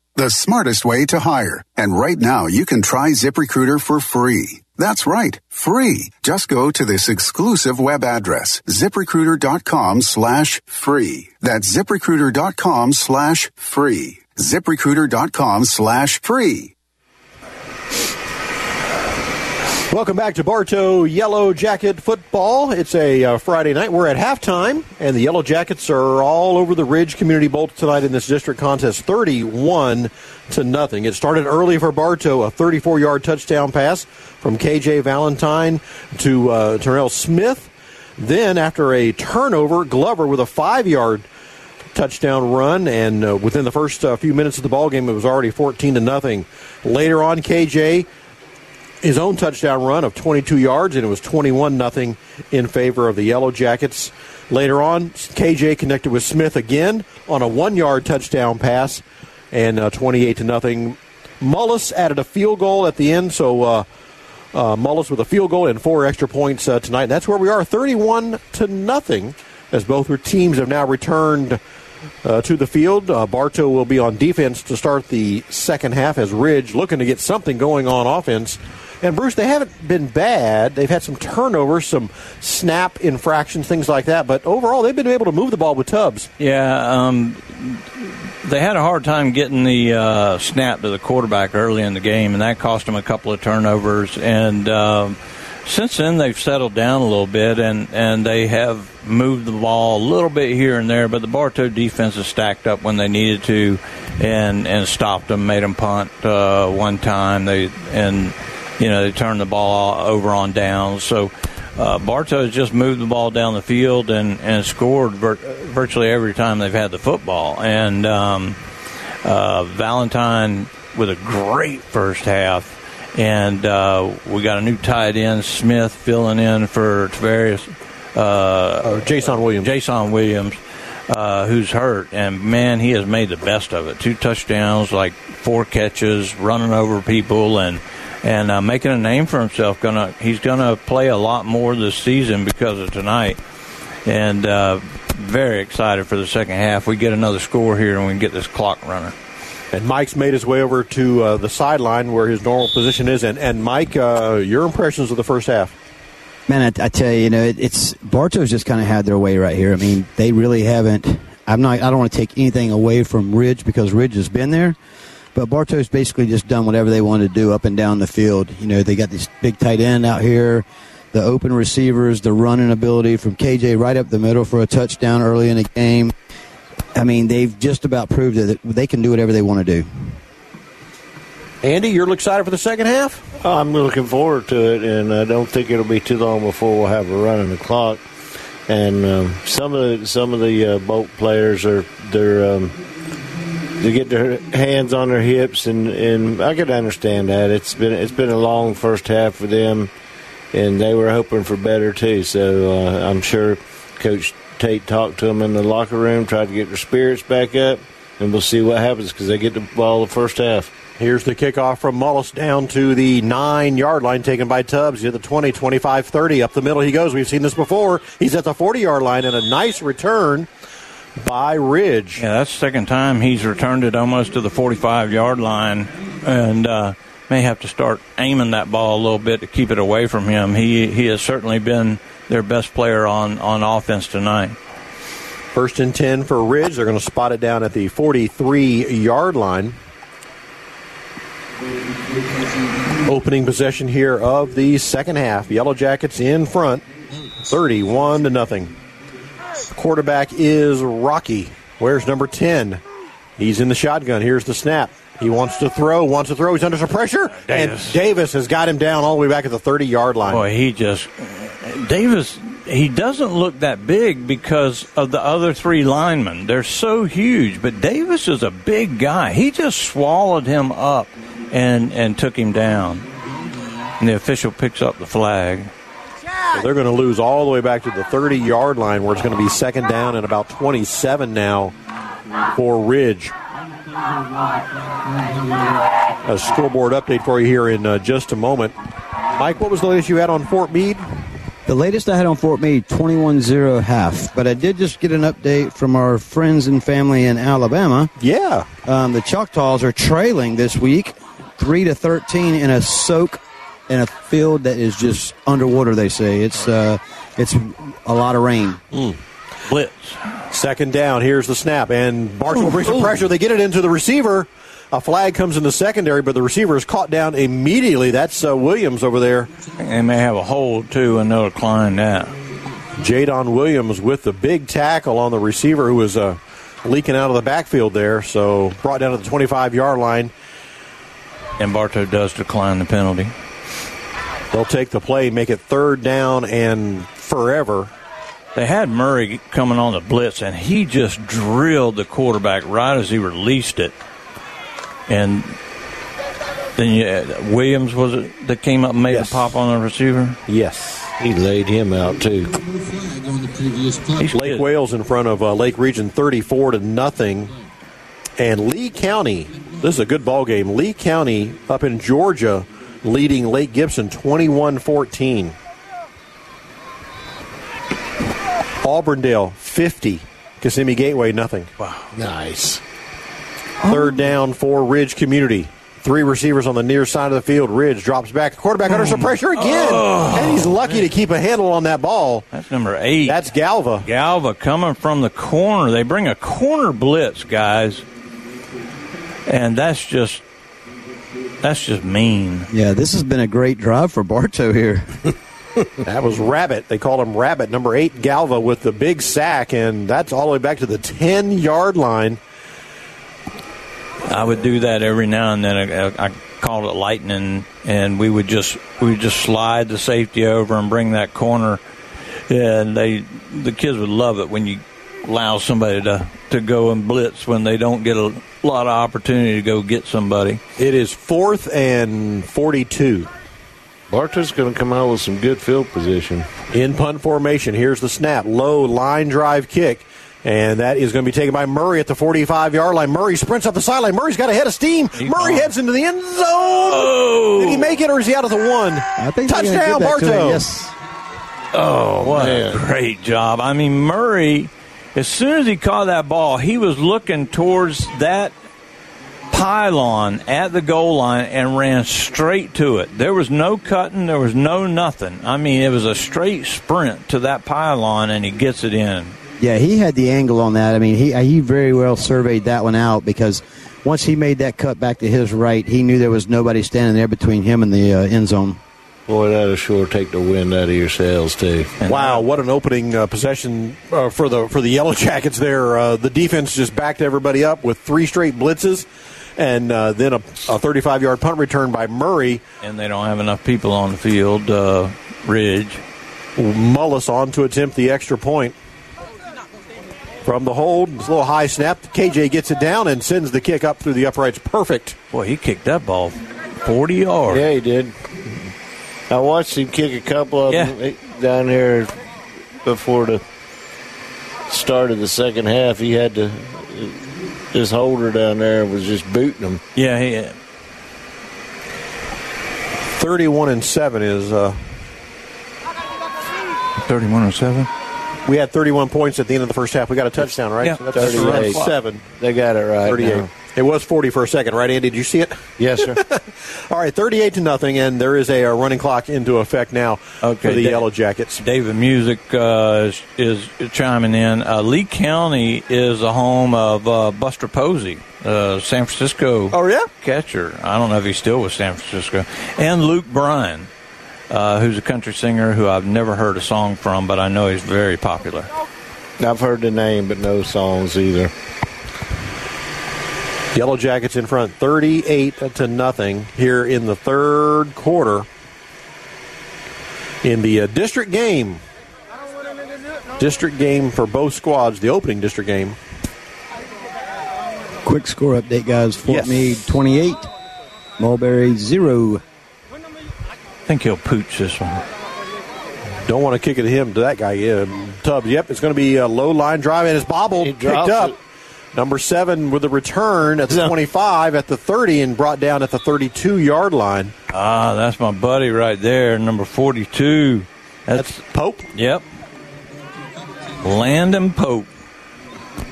the smartest way to hire. And right now, you can try ZipRecruiter for free. That's right, free. Just go to this exclusive web address, ziprecruiter.com slash free. That's ziprecruiter.com slash free. ziprecruiter.com slash free. Welcome back to Bartow Yellow Jacket Football. It's a uh, Friday night. We're at halftime, and the Yellow Jackets are all over the Ridge Community Bolts tonight in this district contest, 31 to nothing. It started early for Bartow, a 34-yard touchdown pass from KJ Valentine to uh, Terrell Smith. Then, after a turnover, Glover with a five-yard touchdown run, and uh, within the first uh, few minutes of the ball game, it was already 14 to nothing. Later on, KJ his own touchdown run of 22 yards, and it was 21 nothing in favor of the Yellow Jackets. Later on, KJ connected with Smith again on a one-yard touchdown pass, and uh, 28 to nothing. Mullis added a field goal at the end, so uh, uh, Mullis with a field goal and four extra points uh, tonight. And that's where we are, 31 to nothing, as both teams have now returned. Uh, to the field. Uh, Bartow will be on defense to start the second half as Ridge looking to get something going on offense. And Bruce, they haven't been bad. They've had some turnovers, some snap infractions, things like that. But overall, they've been able to move the ball with Tubbs. Yeah, um, they had a hard time getting the uh, snap to the quarterback early in the game, and that cost them a couple of turnovers. And um, since then, they've settled down a little bit, and, and they have moved the ball a little bit here and there. But the Bartow defense has stacked up when they needed to, and and stopped them, made them punt uh, one time. They and you know, they turned the ball over on downs. So uh, Bartow has just moved the ball down the field and, and scored vir- virtually every time they've had the football. And um, uh, Valentine with a great first half. And uh, we got a new tight end, Smith, filling in for various. Uh, Jason Williams. Jason Williams. Uh, who's hurt, and man, he has made the best of it. Two touchdowns, like four catches, running over people, and and uh, making a name for himself. Gonna he's gonna play a lot more this season because of tonight, and uh, very excited for the second half. We get another score here, and we can get this clock running. And Mike's made his way over to uh, the sideline where his normal position is. And, and Mike, uh, your impressions of the first half? Man, I, I tell you, you know, it, it's Bartow's just kind of had their way right here. I mean, they really haven't. I'm not. I don't want to take anything away from Ridge because Ridge has been there, but Bartow's basically just done whatever they wanted to do up and down the field. You know, they got this big tight end out here, the open receivers, the running ability from KJ right up the middle for a touchdown early in the game. I mean, they've just about proved that they can do whatever they want to do. Andy, you're excited for the second half? I'm looking forward to it, and I don't think it'll be too long before we'll have a run on the clock. And um, some of the some of the uh, Bolt players are they're um, they get their hands on their hips, and, and I could understand that. It's been it's been a long first half for them, and they were hoping for better too. So uh, I'm sure Coach Tate talked to them in the locker room, tried to get their spirits back up, and we'll see what happens because they get the ball the first half. Here's the kickoff from Mullis down to the nine yard line taken by Tubbs. At the 20, 25, 30. Up the middle he goes. We've seen this before. He's at the 40 yard line and a nice return by Ridge. Yeah, that's the second time he's returned it almost to the 45 yard line and uh, may have to start aiming that ball a little bit to keep it away from him. He, he has certainly been their best player on, on offense tonight. First and 10 for Ridge. They're going to spot it down at the 43 yard line. Opening possession here of the second half. Yellow Jackets in front, 31 to nothing. Quarterback is Rocky. Where's number 10? He's in the shotgun. Here's the snap. He wants to throw, wants to throw. He's under some pressure. Davis. And Davis has got him down all the way back at the 30 yard line. Boy, he just. Davis, he doesn't look that big because of the other three linemen. They're so huge, but Davis is a big guy. He just swallowed him up and, and took him down. And the official picks up the flag. So they're going to lose all the way back to the 30 yard line where it's going to be second down and about 27 now for Ridge. A scoreboard update for you here in uh, just a moment. Mike, what was the latest you had on Fort Meade? The latest I had on Fort Meade, 21 0 half. But I did just get an update from our friends and family in Alabama. Yeah. Um, the Choctaws are trailing this week, 3 to 13 in a soak in a field that is just underwater, they say. It's, uh, it's a lot of rain. Mm. Blitz. Second down. Here's the snap. And Bartow brings some pressure. They get it into the receiver. A flag comes in the secondary, but the receiver is caught down immediately. That's uh, Williams over there. They may have a hold, too, and they'll decline that. Jadon Williams with the big tackle on the receiver who was uh, leaking out of the backfield there. So brought down to the 25 yard line. And Bartow does decline the penalty. They'll take the play, make it third down and forever. They had Murray coming on the blitz, and he just drilled the quarterback right as he released it. And then you, Williams was it that came up and made Yes. the pop on the receiver? Yes, he laid him out too. Lake Wales in front of uh, Lake Region 34 to nothing. And Lee County, this is a good ball game. Lee County up in Georgia leading Lake Gibson 21 14. Auburndale 50. Kissimmee Gateway nothing. Wow. Nice. Third down for Ridge Community. Three receivers on the near side of the field. Ridge drops back. Quarterback under some mm. pressure again. Oh. And he's lucky to keep a handle on that ball. That's number eight. That's Galva. Galva coming from the corner. They bring a corner blitz, guys. And that's just that's just mean. Yeah, this has been a great drive for Bartow here. That was Rabbit. They called him Rabbit. Number eight, Galva, with the big sack, and that's all the way back to the 10 yard line. I would do that every now and then. I, I called it lightning, and we would just we would just slide the safety over and bring that corner. And they the kids would love it when you allow somebody to to go and blitz when they don't get a lot of opportunity to go get somebody. It is fourth and 42. Bartow's going to come out with some good field position. In punt formation, here's the snap. Low line drive kick. And that is going to be taken by Murray at the 45 yard line. Murray sprints up the sideline. Murray's got a head of steam. Murray heads into the end zone. Did he make it or is he out of the one? I think Touchdown, give that to him, Bartow. Yes. Oh, what man. a great job! I mean, Murray, as soon as he caught that ball, he was looking towards that pylon at the goal line and ran straight to it. There was no cutting, there was no nothing. I mean, it was a straight sprint to that pylon, and he gets it in. Yeah, he had the angle on that. I mean, he he very well surveyed that one out because once he made that cut back to his right, he knew there was nobody standing there between him and the uh, end zone. Boy, that'll sure take the wind out of your sails too. Wow, what an opening uh, possession uh, for the for the Yellow Jackets there. Uh, the defense just backed everybody up with three straight blitzes, and uh, then a, a 35 yard punt return by Murray. And they don't have enough people on the field. Uh, Ridge. Mullis on to attempt the extra point. From the hold, it's a little high snap. KJ gets it down and sends the kick up through the uprights. Perfect. Boy, he kicked that ball 40 yards. Yeah, he did. I watched him kick a couple of them down here before the start of the second half. He had to his holder down there was just booting him. Yeah, he. 31 and 7 is uh 31 and 7 we had 31 points at the end of the first half. We got a touchdown, right? Yeah, so that's 38. seven. They got it right. 38. now. It was 40 for a second, right, Andy? Did you see it? Yes, sir. All right, 38 to nothing, and there is a, uh running clock into effect now Okay, for the Da- Yellow Jackets. David Music uh, is, is chiming in. Uh, Lee County is the home of uh, Buster Posey, uh, San Francisco oh, yeah? catcher. I don't know if he's still with San Francisco. And Luke Bryan, uh, who's a country singer who I've never heard a song from, but I know he's very popular. I've heard the name, but no songs either. Yellow Jackets in front, 38 to nothing here in the third quarter. In the uh, district game, district game for both squads, the opening district game. Quick score update, guys. Fort Yes. Meade 28, Mulberry 0. I think he'll pooch this one. Don't want to kick it to him, to that guy. Yeah, Tubbs. Yep, it's going to be a low line drive, and it's bobbled, He picked up. it. Number seven with a return at the 25, at the 30, and brought down at the 32 yard line. Ah, that's my buddy right there, number 42. That's, Pope. Yep. Landon Pope.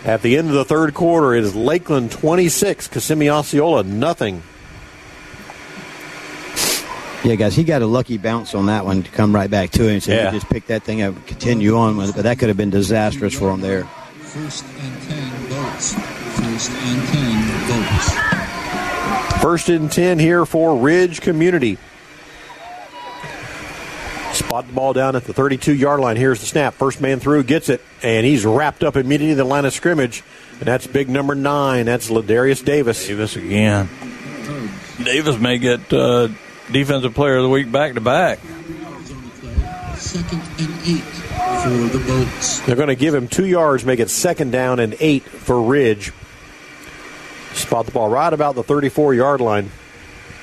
At the end of the third quarter, it is Lakeland 26, Kissimmee Osceola nothing. Yeah, guys, he got a lucky bounce on that one to come right back to him. So Yeah. he just picked that thing up and continue on with it. But that could have been disastrous for him there. First and 10 Bolts. First and 10 Bolts. First and 10 here for Ridge Community. Spot the ball down at the 32 yard line. Here's the snap. First man through gets it, and he's wrapped up immediately in the line of scrimmage. And that's big number nine. That's Ladarius Davis. Davis again. Davis may get uh, Defensive Player of the Week back to back. Second and 8 for the Bolts. They're going to give him two yards, make it second down and eight for Ridge. Spot the ball right about the 34 yard line.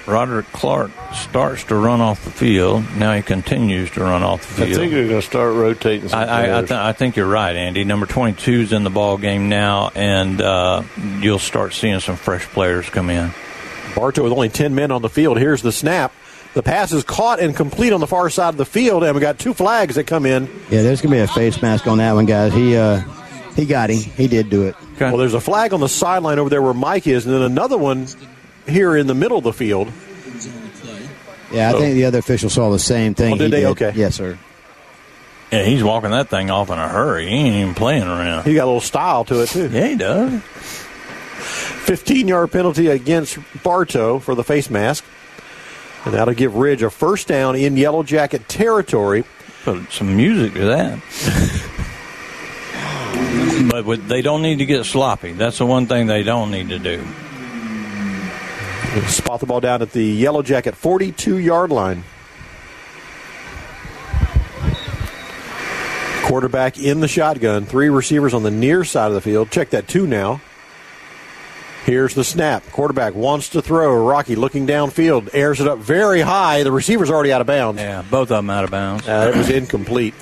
Roderick Clark starts to run off the field. Now he continues to run off the field. I think they're going to start rotating some I, I, I, th- I think you're right, Andy. Number 22 is in the ball game now, and uh, you'll start seeing some fresh players come in. Bartow with only 10 men on the field. Here's the snap. The pass is caught and complete on the far side of the field, and we got two flags that come in. Yeah, there's going to be a face mask on that one, guys. He uh, he got him. He did do it. Well, there's a flag on the sideline over there where Mike is, and then another one here in the middle of the field. Yeah, I So- think the other official saw the same thing. Oh, did he they? Okay. Yes, sir. Yeah, he's walking that thing off in a hurry. He ain't even playing around. He got a little style to it, too. Yeah, he does. 15 yard penalty against Bartow for the face mask. And that'll give Ridge a first down in Yellow Jacket territory. Put some music to that. but with, they don't need to get sloppy. That's the one thing they don't need to do. Spot the ball down at the Yellow Jacket 42 yard line. Quarterback in the shotgun. Three receivers on the near side of the field. Check that two now. Here's the snap. Quarterback wants to throw. Rocky looking downfield. Airs it up very high. The receiver's already out of bounds. Yeah, both of them out of bounds. Uh, it was incomplete.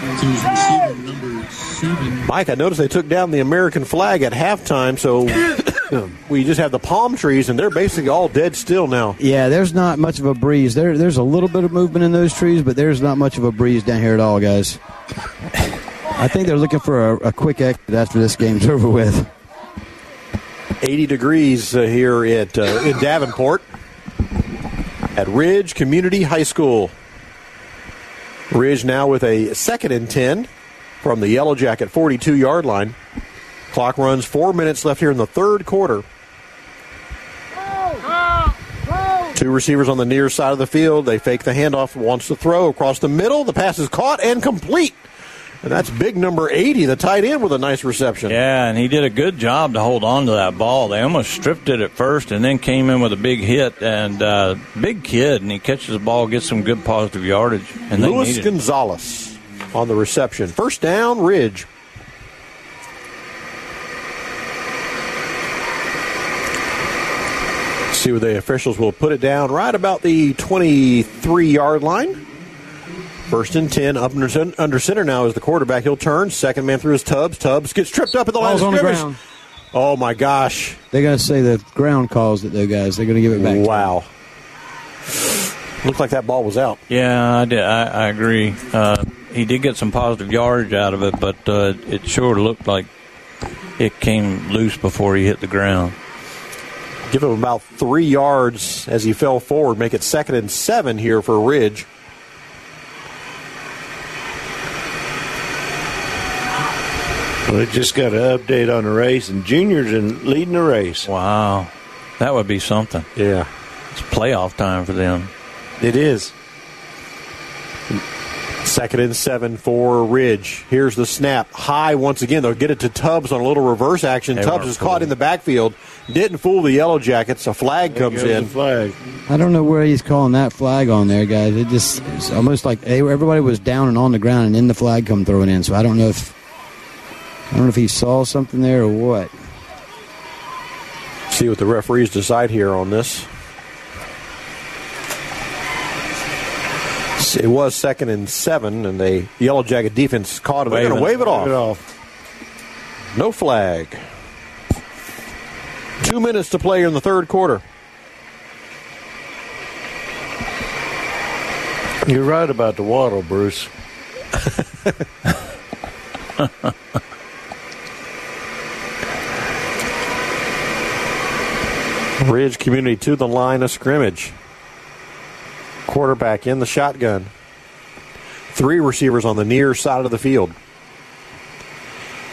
To receiver number 7. Mike, I noticed they took down the American flag at halftime, so we just have the palm trees, and they're basically all dead still now. Yeah, there's not much of a breeze. There, there's a little bit of movement in those trees, but there's not much of a breeze down here at all, guys. I think they're looking for a, a quick exit after this game's over with. 80 degrees uh, here at uh, in Davenport at Ridge Community High School. Ridge now with a second and 10 from the Yellow Jacket 42 yard line. Clock runs four minutes left here in the third quarter. Two receivers on the near side of the field. They fake the handoff, wants to throw across the middle. The pass is caught and complete. And that's big number 80, the tight end, with a nice reception. Yeah, and he did a good job to hold on to that ball. They almost stripped it at first and then came in with a big hit. And uh, big kid, and he catches the ball, gets some good positive yardage. And Luis. Gonzalez on the reception. First down, Ridge. See where the officials will put it down right about the 23 yard line. First and 10, up under, under center now is the quarterback. He'll turn. Second man through his Tubbs. Tubbs gets tripped up at the line of Ball's on the scrimmage. ground. Oh my gosh. They're going to say the ground caused it, though, guys. They're going to give it back. Wow. Looked like that ball was out. Yeah, I did. I, I agree. Uh, he did get some positive yardage out of it, but uh, it sure looked like it came loose before he hit the ground. Give him about three yards as he fell forward. Make it second and seven here for Ridge. We just got an update on the race, and Junior's in leading the race. Wow, that would be something. Yeah, it's playoff time for them. It is. Second and seven for Ridge. Here's the snap. High once again. They'll get it to Tubbs on a little reverse action. They Tubbs weren't is caught in the backfield. Didn't fool the Yellow Jackets. A flag comes in. flag. I don't know where he's calling that flag on there, guys. It just it's almost like they, everybody was down and on the ground, and then the flag come throwing in. So I don't know if I don't know if he saw something there or what. See what the referees decide here on this. It was second and seven, and the Yellow Jacket defense caught it. They're going to wave it off. No flag. Two minutes to play in the third quarter. You're right about the waddle, Bruce. Ridge Community to the line of scrimmage. Quarterback in the shotgun. Three receivers on the near side of the field.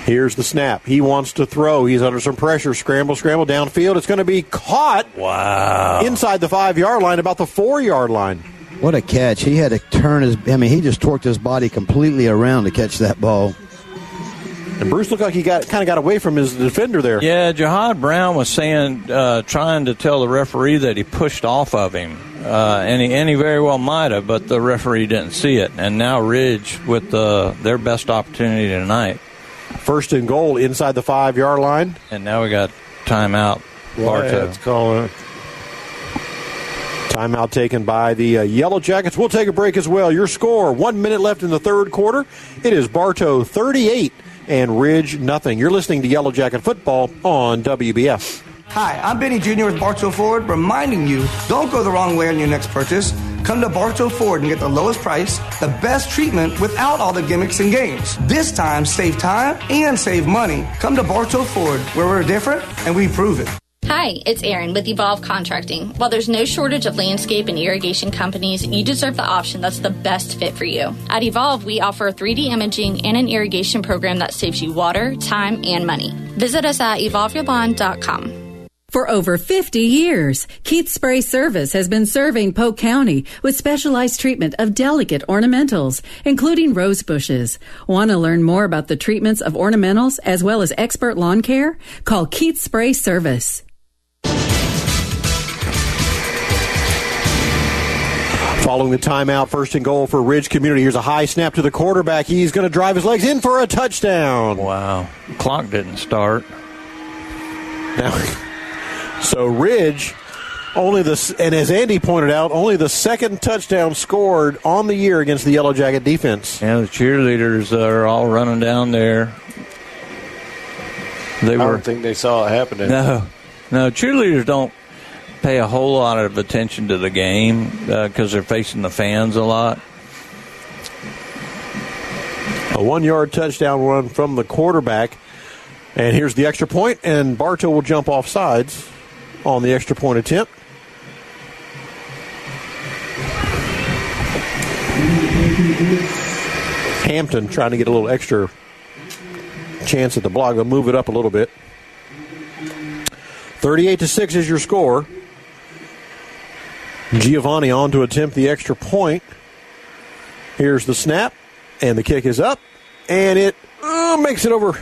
Here's the snap. He wants to throw. He's under some pressure. Scramble, scramble downfield. It's going to be caught. Wow. Inside the five yard line, about the four yard line. What a catch! He had to turn his. I mean, he just torqued his body completely around to catch that ball. And Bruce looked like he got kind of got away from his defender there. Yeah, Jihad Brown was saying, uh, trying to tell the referee that he pushed off of him, uh, and he and he very well might have, but the referee didn't see it. And now Ridge with uh, their best opportunity tonight. First and goal inside the five yard line. And now we got timeout. Bartow. Wyatt's calling. Timeout taken by the uh, Yellow Jackets. We'll take a break as well. Your score: one minute left in the third quarter. It is Bartow thirty-eight and Ridge nothing. You're listening to Yellow Jacket football on WBF. Hi, I'm Benny Jr. with Bartow Ford, reminding you don't go the wrong way on your next purchase. Come to Bartow Ford and get the lowest price, the best treatment without all the gimmicks and games. This time, save time and save money. Come to Bartow Ford, where we're different and we prove it. Hi, it's Erin with Evolve Contracting. While there's no shortage of landscape and irrigation companies, you deserve the option that's the best fit for you. At Evolve, we offer 3D imaging and an irrigation program that saves you water, time, and money. Visit us at evolveyourlawn.com. For over 50 years, Keith Spray Service has been serving Polk County with specialized treatment of delicate ornamentals, including rose bushes. Want to learn more about the treatments of ornamentals as well as expert lawn care? Call Keith Spray Service. Following the timeout, first and goal for Ridge Community. Here's a high snap to the quarterback. He's going to drive his legs in for a touchdown. Wow. Clock didn't start. Now, so Ridge, only the and as Andy pointed out, only the second touchdown scored on the year against the Yellow Jacket defense. Yeah, the cheerleaders are all running down there. They I were don't think they saw it happening. no, no. Cheerleaders don't pay a whole lot of attention to the game uh, because they're facing the fans a lot. A one yard touchdown run from the quarterback. And here's the extra point, and Bartow will jump off sides on the extra point attempt. Hampton trying to get a little extra chance at the block. They'll move it up a little bit. 38 to 6 is your score. Giovanni on to attempt the extra point. Here's the snap, and the kick is up, and it uh, makes it over.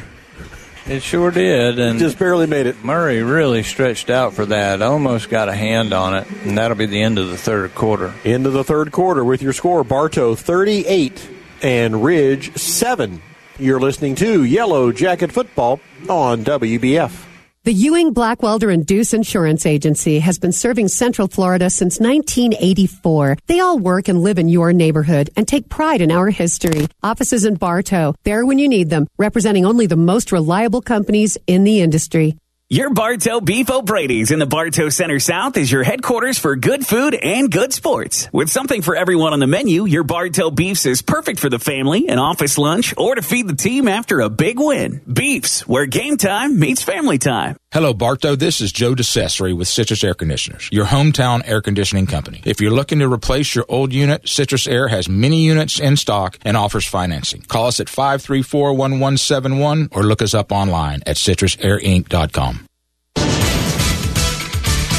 It sure did, and just barely made it. Murray really stretched out for that. Almost got a hand on it, and that'll be the end of the third quarter. Into the third quarter with your score Bartow 38 and Ridge 7. You're listening to Yellow Jacket Football on WBF. The Ewing Blackwelder and Deuce Insurance Agency has been serving Central Florida since 1984. They all work and live in your neighborhood and take pride in our history. Offices in Bartow, there when you need them, representing only the most reliable companies in the industry. Your Bartow Beef O'Brady's in the Bartow Center South is your headquarters for good food and good sports. With something for everyone on the menu, your Bartow Beefs is perfect for the family, an office lunch, or to feed the team after a big win. Beefs, where game time meets family time. Hello, Bartow. This is Joe DeCessory with Citrus Air Conditioners, your hometown air conditioning company. If you're looking to replace your old unit, Citrus Air has many units in stock and offers financing. Call us at 534-1171 or look us up online at citrusairinc.com.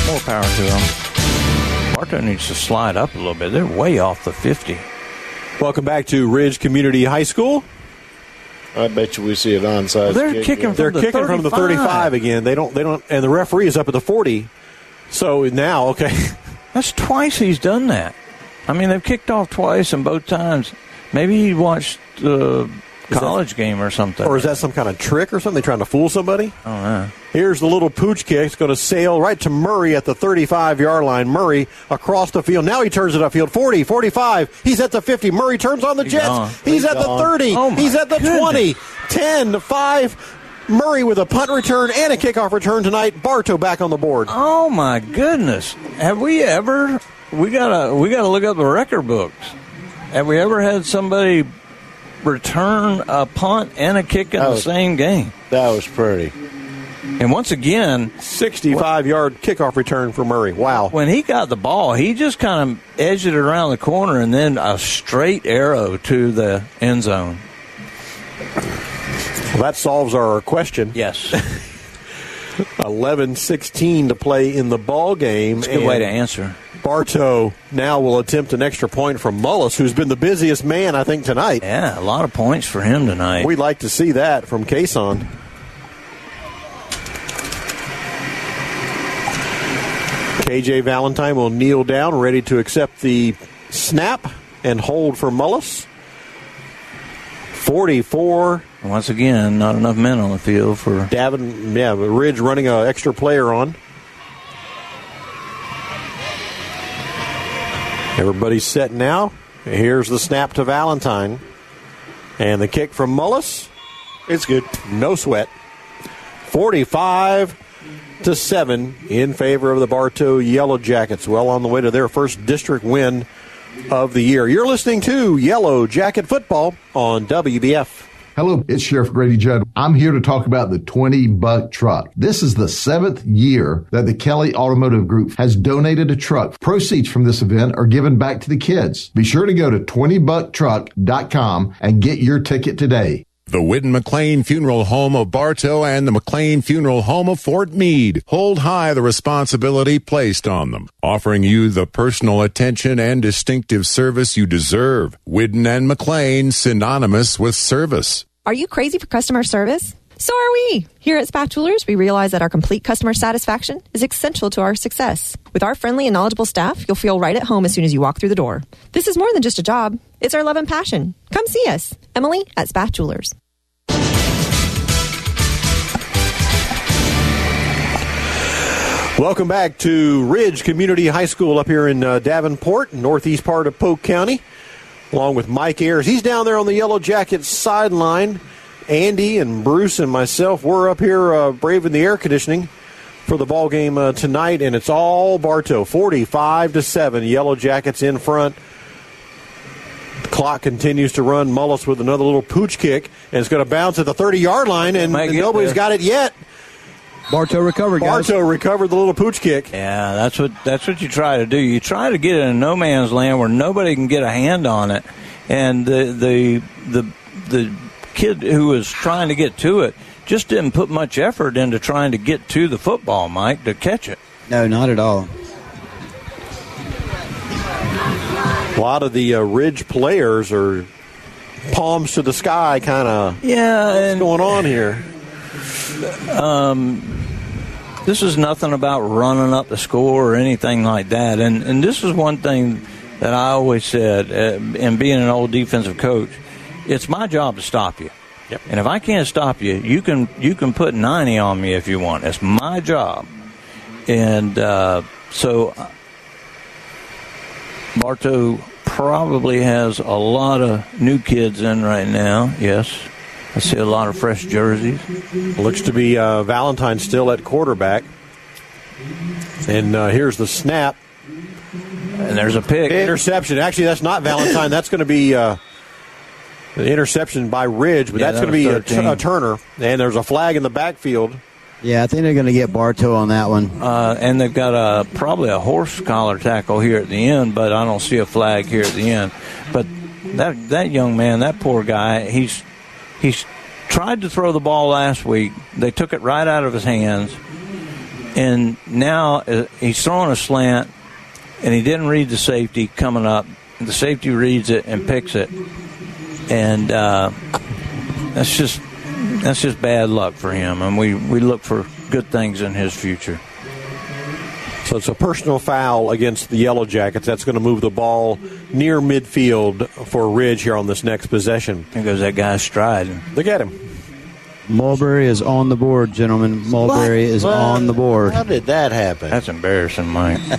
More power to them. Bartow needs to slide up a little bit. They're way off the 50. Welcome back to Ridge Community High School. I bet you we see an onside. They're kick kicking. here. They're kicking from the 35 again. They don't. They don't. And the referee is up at the 40. So now, okay, That's twice he's done that. I mean, they've kicked off twice, and both times, maybe he watched the college game or something. or is that some kind of trick or something? Trying to fool somebody? Oh, yeah. Here's the little pooch kick. It's going to sail right to Murray at the 35 yard line. Murray across the field. Now he turns it upfield. 40, 45. He's at the 50. Murray turns on the He's Jets. gone. He's, He's at the 30. Oh, He's at the goodness. 20. 10, 5. Murray with a punt return and a kickoff return tonight. Bartow back on the board. Oh my goodness! Have we ever? We gotta we gotta look up the record books. Have we ever had somebody return a punt and a kick in That the was- same game? That was pretty. And once again, 65 yard kickoff return for Murray. Wow. when he got the ball, he just kind of edged it around the corner and then a straight arrow to the end zone. Well, that solves our question. Yes. 11 16 to play in the ball game. It's a good way to answer. Bartow now will attempt an extra point from Mullis, who's been the busiest man, I think, tonight. Yeah, a lot of points for him tonight. We'd like to see that from Kason. KJ Valentine will kneel down, ready to accept the snap and hold for Mullis. 44. Once again, not enough men on the field for Davin, yeah, Ridge running an extra player on. Everybody's set now. Here's the snap to Valentine. And the kick from Mullis. It's good. No sweat. 45 to 7 in favor of the Bartow Yellow Jackets. Well on the way to their first district win of the year. You're listening to Yellow Jacket Football on WBF. Hello, it's Sheriff Grady Judd. I'm here to talk about the 20 buck truck. This is the seventh year that the Kelly Automotive Group has donated a truck. Proceeds from this event are given back to the kids. Be sure to go to 20bucktruck.com and get your ticket today. The Whidden McLean Funeral Home of Bartow and the McLean Funeral Home of Fort Meade hold high the responsibility placed on them, offering you the personal attention and distinctive service you deserve. Whitten and McLean synonymous with service. Are you crazy for customer service? So are we. Here at Spath Jewelers, we realize that our complete customer satisfaction is essential to our success. With our friendly and knowledgeable staff, you'll feel right at home as soon as you walk through the door. This is more than just a job, it's our love and passion. Come see us. Emily at Spath Jewelers. Welcome back to Ridge Community High School up here in uh, Davenport, northeast part of Polk County, along with Mike Ayers. He's down there on the Yellow Jackets sideline. Andy and Bruce and myself, we're up here uh, braving the air conditioning for the ball game uh, tonight, and it's all Bartow, forty-five to seven. Yellow Jackets in front. Clock continues to run. Mullis with another little pooch kick, and it's going to bounce at the 30 yard line, and Might get nobody's there. got it yet. Bartow recovered, guys. Bartow recovered the little pooch kick. Yeah, that's what that's what you try to do. You try to get it in no man's land where nobody can get a hand on it, and the the the the kid who was trying to get to it just didn't put much effort into trying to get to the football, Mike, to catch it. No, not at all. A lot of the uh, Ridge players are palms to the sky, kind of. Yeah, what's going on here? Um, this is nothing about running up the score or anything like that. And and this is one thing that I always said, uh, and being an old defensive coach, it's my job to stop you. Yep. And if I can't stop you, you can you can put ninety on me if you want. It's my job. And uh, so uh, Bartow probably has a lot of new kids in right now. Yes. I see a lot of fresh jerseys. Looks to be uh, Valentine still at quarterback. And uh, here's the snap. And there's a pick. Interception. Actually, that's not Valentine. That's going to be uh, an interception by Ridge, but Yeah, that's that going to be a, a Turner. And there's a flag in the backfield. Yeah, I think they're going to get Bartow on that one. Uh, and they've got a probably a horse collar tackle here at the end, but I don't see a flag here at the end. But that that young man, that poor guy, he's he's tried to throw the ball last week. They took it right out of his hands, and now uh, he's throwing a slant, and he didn't read the safety coming up. The safety reads it and picks it, and uh, that's just that's just bad luck for him. And we we look for good things in his future. So it's a personal foul against the Yellow Jackets. That's going to move the ball near midfield for Ridge here on this next possession. There goes that guy striding. Look at him. Mulberry is on the board, gentlemen. Mulberry is What? on the board. How did that happen? That's embarrassing, Mike.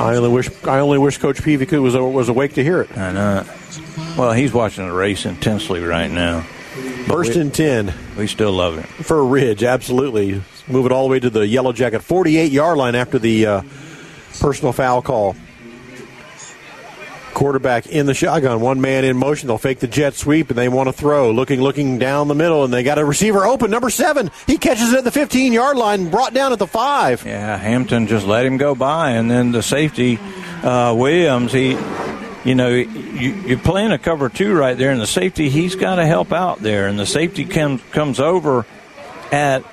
I only wish I only wish Coach Peavy could was was awake to hear it. I know. Well, he's watching the race intensely right now. First we- and ten We still love it. for Ridge. Absolutely, move it all the way to the Yellow Jacket 48 yard line after the uh, personal foul call. Quarterback in the shotgun, one man in motion. They'll fake the jet sweep and they want to throw. Looking, looking down the middle, and they got a receiver open. Number seven, he catches it at the 15 yard line, brought down at the five. Yeah, Hampton just let him go by, and then the safety uh, Williams, he, you know, you, you're playing a cover two right there, and the safety he's got to help out there, and the safety comes comes over at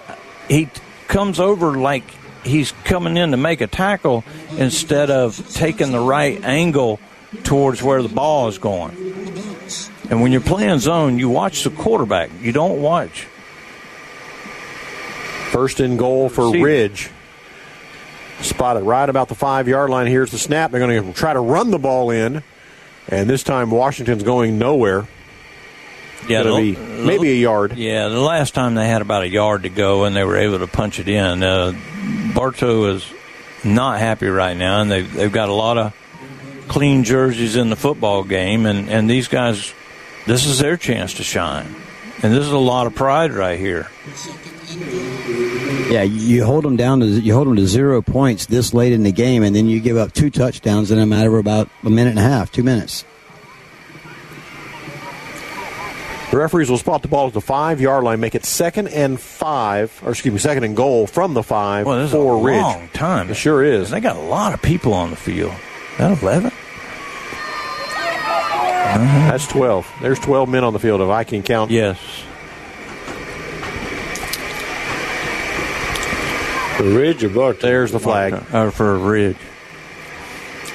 he comes over like he's coming in to make a tackle instead of taking the right angle towards where the ball is going. And when you're playing zone, you watch the quarterback. You don't watch. First and goal for See- Ridge. Spotted right about the five yard line. Here's the snap. They're going to try to run the ball in. And this time Washington's going nowhere. Yeah, the- be maybe a yard. Yeah, the last time they had about a yard to go and they were able to punch it in. Uh, Bartow is not happy right now, and they've, they've got a lot of clean jerseys in the football game, and, and these guys, this is their chance to shine. And this is a lot of pride right here. Yeah, you hold them down to you hold them to zero points this late in the game, and then you give up two touchdowns in a matter of about a minute and a half, two minutes. The referees will spot the ball at the five yard line, make it second and five, or excuse me, second and goal from the five Well, this is a Ridge. long time. It sure is. They got a lot of people on the field. Is that 11? That's 12. There's 12 men on the field if I can count. Yes. For Ridge or Bartow? There's the flag. Uh, for Ridge.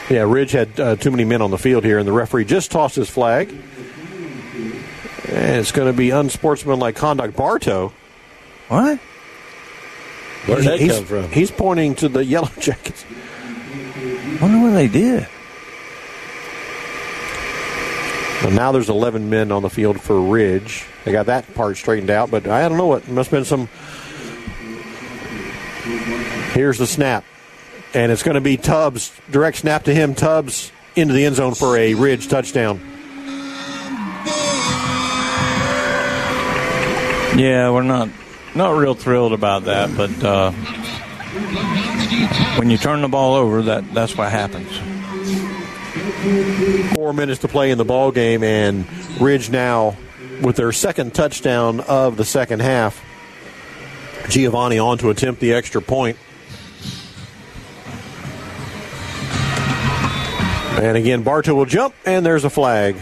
Yeah, Ridge had uh, too many men on the field here, and the referee just tossed his flag. And it's going to be unsportsmanlike conduct. Bartow. What? Where'd that he's, come from? He's pointing to the Yellow Jackets. wonder what they did. Well, now there's 11 men on the field for Ridge. They got that part straightened out, but I don't know what. Must have been some. Here's the snap. And it's going to be Tubbs. Direct snap to him. Tubbs into the end zone for a Ridge touchdown. Yeah, we're not not real thrilled about that, but uh, when you turn the ball over, that that's what happens. Four minutes to play in the ball game, and Ridge now with their second touchdown of the second half. Giovanni on to attempt the extra point. And again, Bartow will jump, and there's a flag.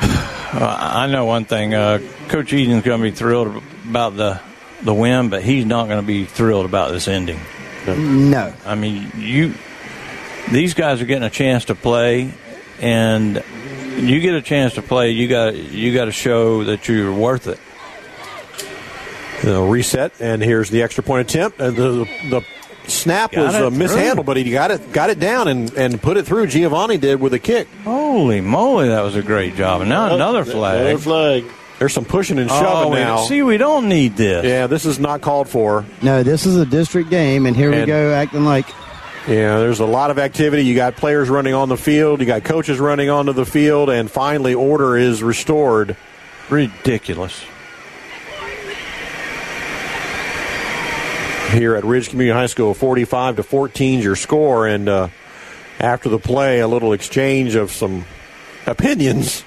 Uh, I know one thing. Uh, Coach Eaton's going to be thrilled about the the win, but he's not going to be thrilled about this ending. No. I mean, you. These guys are getting a chance to play, and you get a chance to play. You got you got to show that you're worth it. The reset, and here's the extra point attempt. And the, the snap Got was it uh, mishandled, but he got it got it down and, and put it through. Giovanni did with a kick. Holy moly, that was a great job! And now another flag. Another flag. There's some pushing and shoving Oh, now. see, we don't need this. Yeah, this is not called for. No, this is a district game, and here we go acting like Yeah, there's a lot of activity. You got players running on the field, you got coaches running onto the field, and finally order is restored. Ridiculous. Here at Ridge Community High School, 45 to 14 is your score, and uh, after the play, a little exchange of some opinions,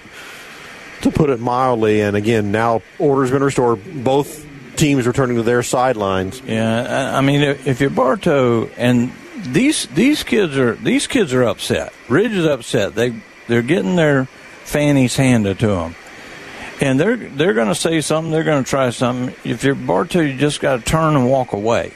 to put it mildly. And again, now order's been restored. Both teams returning to their sidelines. Yeah, I mean, if if you're Bartow and these these kids are these kids are upset. Ridge is upset. They they're getting their fannies handed to them, and they're they're going to say something. They're going to try something. If you're Bartow, you just got to turn and walk away.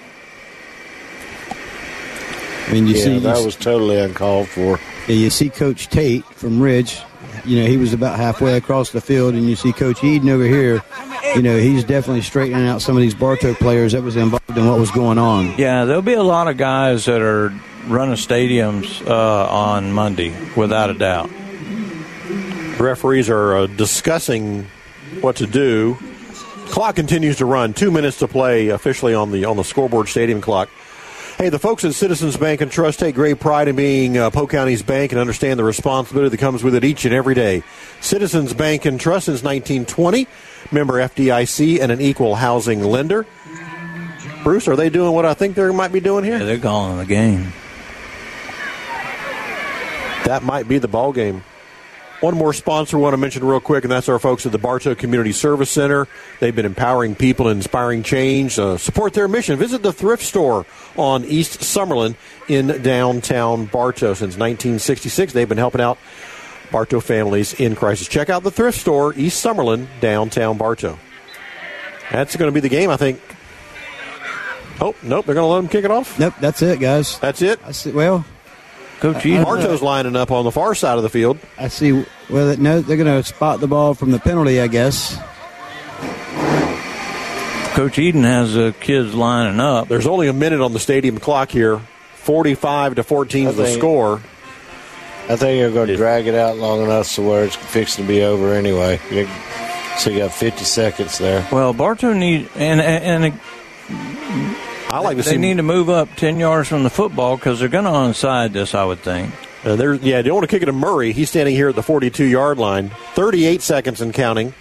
I mean, you yeah, see, that you, was totally uncalled for. yeah, you see Coach Tate from Ridge. You know, he was about halfway across the field, and you see Coach Eaton over here. You know, he's definitely straightening out some of these Bartow players that was involved in what was going on. Yeah, there'll be a lot of guys that are running stadiums uh, on Monday, without a doubt. referees are uh, discussing what to do. Clock continues to run. Two minutes to play officially on the on the scoreboard stadium clock. Hey, the folks at Citizens Bank and Trust take great pride in being uh, Polk County's bank and understand the responsibility that comes with it each and every day. Citizens Bank and Trust since 1920, member FDIC and an equal housing lender. Bruce, are they doing what I think they might be doing here? Yeah, they're calling the game. That might be the ball game. One more sponsor I want to mention real quick, and that's our folks at the Bartow Community Service Center. They've been empowering people and inspiring change. Uh, support their mission. Visit the thrift store on East Summerlin in downtown Bartow. Since 1966, they've been helping out Bartow families in crisis. Check out the thrift store, East Summerlin, downtown Bartow. That's going to be the game, I think. Oh, nope, they're going to let them kick it off? Nope, that's it, guys. That's it? I see, well, Coach Eaton- Bartow's lining up on the far side of the field. I see. Well, no, they're going to spot the ball from the penalty, I guess. Coach Eaton has the kids lining up. There's only a minute on the stadium clock here. 45 to 14 is the score. I think they're going to drag it out long enough so where it's fixing to be over anyway. You- So you got 50 seconds there. Well, Bartow needs, and and, and I like to they see need to move up ten yards from the football because they're going to onside this. I would think. Uh, there, yeah, they want to kick it to Murray. He's standing here at the 42 yard line. 38 seconds and counting.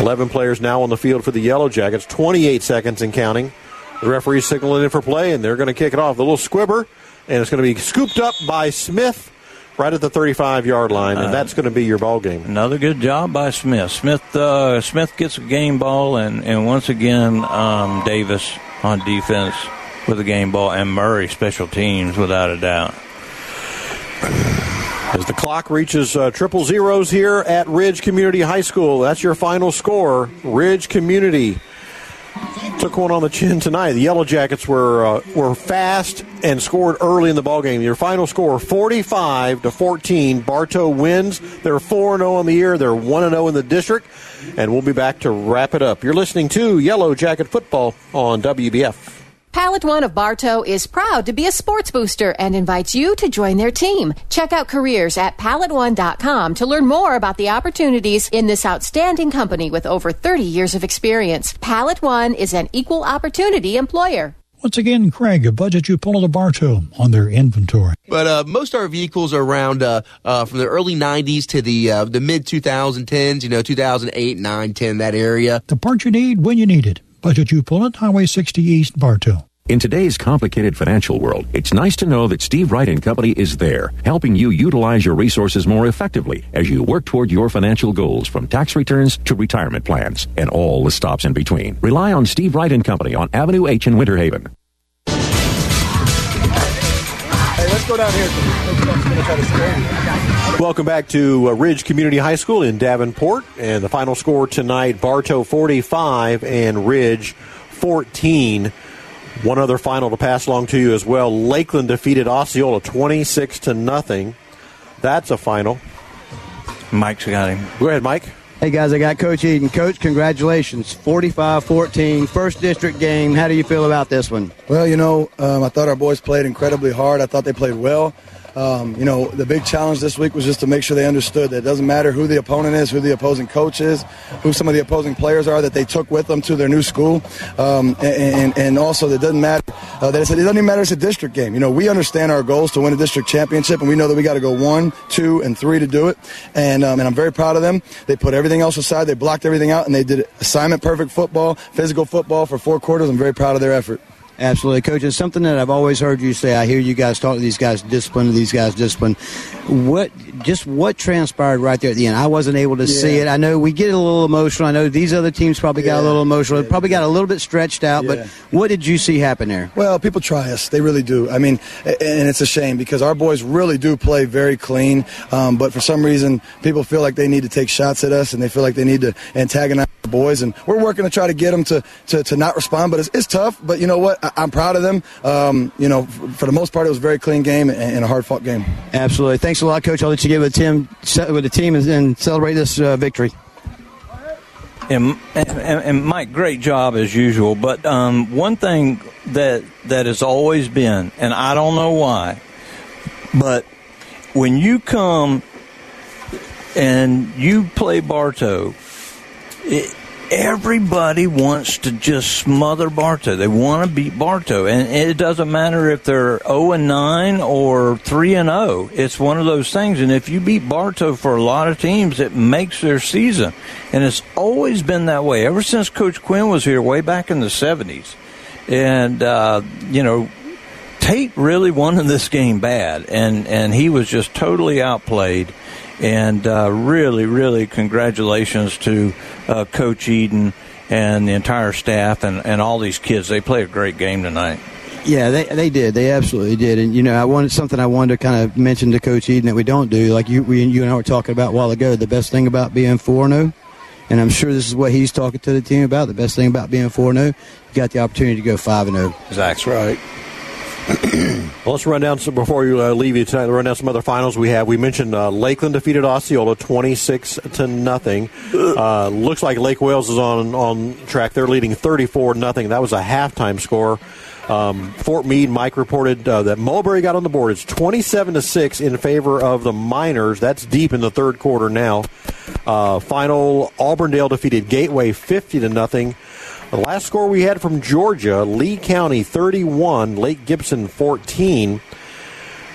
Eleven players now on the field for the Yellow Jackets. 28 seconds and counting. The referee's signaling in for play, and they're going to kick it off. The little squibber, and it's going to be scooped up by Smith right at the 35 yard line, and that's going to be your ball game. Another good job by Smith. Smith uh, Smith gets a game ball, and and once again um, Davis on defense with a game ball, and Murray special teams without a doubt. As the clock reaches uh, triple zeros here at Ridge Community High School, that's your final score. Ridge Community took one on the chin tonight. The Yellow Jackets were uh, were fast and scored early in the ball game. Your final score: forty-five to fourteen. Bartow wins. They're 4 0 on the year. They're 1 0 in the district, and we'll be back to wrap it up. You're listening to Yellow Jacket Football on WBF. PalletOne of Bartow is proud to be a sports booster and invites you to join their team. Check out careers at palletone.com to learn more about the opportunities in this outstanding company with over 30 years of experience. PalletOne is an equal opportunity employer. Once again, Craig, a budget you pull at Bartow on their inventory. But uh, most of our vehicles are around uh, uh, from the early 90s to the uh, the mid 2010s, you know, 2008, 9, 10, that area. The part you need when you need it. Budget U Pullet, Highway 60 East, Bartow. In today's complicated financial world, it's nice to know that Steve Wright and Company is there, helping you utilize your resources more effectively as you work toward your financial goals from tax returns to retirement plans and all the stops in between. Rely on Steve Wright and Company on Avenue H in Winter Haven. Go down here. Welcome back to uh, Ridge Community High School in Davenport, and the final score tonight: Bartow 45 and Ridge 14. One other final to pass along to you as well. Lakeland defeated Osceola 26 to nothing. That's a final. Mike's got him. Go ahead, Mike. Hey guys, I got Coach Eaton. Coach, congratulations. 45-14, first district game. How do you feel about this one? Well, you know, um, I thought our boys played incredibly hard. I thought they played well. Um, you know, the big challenge this week was just to make sure they understood that it doesn't matter who the opponent is, who the opposing coach is, who some of the opposing players are that they took with them to their new school, um, and, and, also that doesn't matter uh, that it doesn't even matter it's a district game. You know, we understand our goals to win a district championship, and we know that we got to go one, two, and three to do it. And um, and I'm very proud of them. They put everything else aside, they blocked everything out, and they did assignment perfect football, physical football for four quarters. I'm very proud of their effort. Absolutely, coach. It's something that I've always heard you say. I hear you guys talk to these guys discipline, these guys discipline. What just what transpired right there at the end? I wasn't able to yeah. see it. I know we get a little emotional. I know these other teams probably yeah. got a little emotional. Yeah. Probably got a little bit stretched out. But what did you see happen there? Well, people try us. They really do. I mean, and it's a shame because our boys really do play very clean. Um, but for some reason, people feel like they need to take shots at us and they feel like they need to antagonize the boys. And we're working to try to get them to to, to not respond. But it's, it's tough. But you know what? I, am proud of them. Um, you know, for the most part, it was a very clean game and, a hard fought game. Absolutely. Thanks a lot, Coach. I'll let you get with Tim with the team and, celebrate this uh, victory. And, and, and, Mike, great job as usual. But um, one thing that that has always been, and I don't know why, but when you come and you play Bartow, it, everybody wants to just smother Bartow. They want to beat Bartow, and it doesn't matter if they're zero and nine or three and zero. Oh. It's one of those things, and if you beat Bartow for a lot of teams, it makes their season, and it's always been that way ever since Coach Quinn was here, way back in the seventies, and uh, you know. Tate really wanted this game bad, and, and he was just totally outplayed and uh, really, really, congratulations to uh, Coach Eaton and the entire staff and, and all these kids. They played a great game tonight. Yeah, they they did. They absolutely did. And you know, I wanted something I wanted to kind of mention to Coach Eaton that we don't do. Like you, we, you and I were talking about a while ago. The best thing about being four zero, and I'm sure this is what he's talking to the team about. The best thing about being four zero, you got the opportunity to go five and zero. That's right. well, let's run down some before you uh, leave you tonight. Run down some other finals we have. We mentioned uh, Lakeland defeated Osceola twenty six to nothing. Uh, looks like Lake Wales is on on track. They're leading thirty four nothing. That was a halftime score. Um, Fort Meade, Mike reported uh, that Mulberry got on the board. It's 27 to 6 in favor of the Miners. That's deep in the third quarter now. Uh, final Auburndale defeated Gateway 50 to nothing. The last score we had from Georgia, Lee County 31, Lake Gibson 14.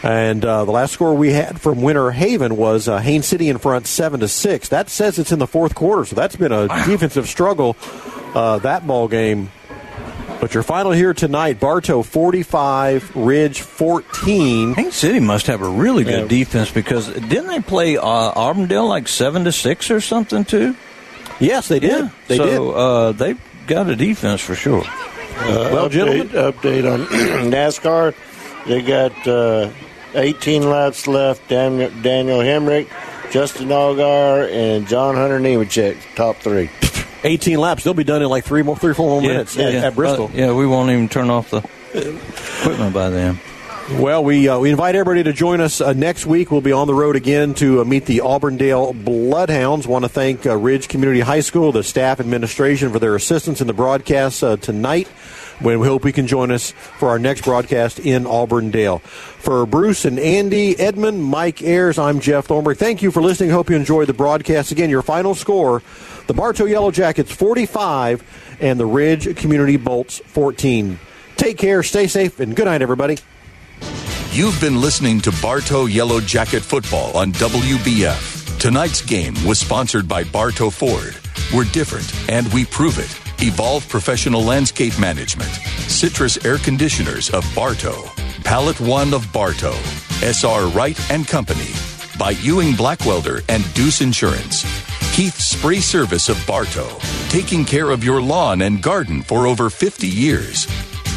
And uh, the last score we had from Winter Haven was uh, Haines City in front, seven to six. That says it's in the fourth quarter, so that's been a defensive struggle. Uh, that ball game. But your final here tonight: Bartow 45, Ridge 14. Haines City must have a really good yeah. defense because didn't they play uh, Auburndale like seven to six or something too? Yes, they did. Yeah. They so, did. Uh, they got a defense for sure. Uh, well, update, gentlemen, update on NASCAR. They got uh, 18 laps left. Daniel, Daniel Hemric, Justin Allgaier, and John Hunter Nemechek, top three. 18 laps. They'll be done in like three more, three, four more yeah, minutes yeah, at, yeah. at Bristol. Uh, yeah, we won't even turn off the equipment by then. Well, we uh, we invite everybody to join us uh, next week. We'll be on the road again to uh, meet the Auburndale Bloodhounds. Want to thank uh, Ridge Community High School, the staff administration for their assistance in the broadcast uh, tonight. We hope we can join us for our next broadcast in Auburndale. For Bruce and Andy, Edmund, Mike Ayers, I'm Jeff Thornburg. Thank you for listening. Hope you enjoyed the broadcast. Again, your final score: the Bartow Yellow Jackets 45 and the Ridge Community Bolts 14. Take care, stay safe, and good night, everybody. You've been listening to Bartow Yellow Jacket Football on WBF. Tonight's game was sponsored by Bartow Ford. We're different, and we prove it. Evolve Professional Landscape Management, Citrus Air Conditioners of Bartow, PalletOne of Bartow, SR Wright and Company, by Ewing Blackwelder and Deuce Insurance, Keith Spray Service of Bartow, taking care of your lawn and garden for over 50 years.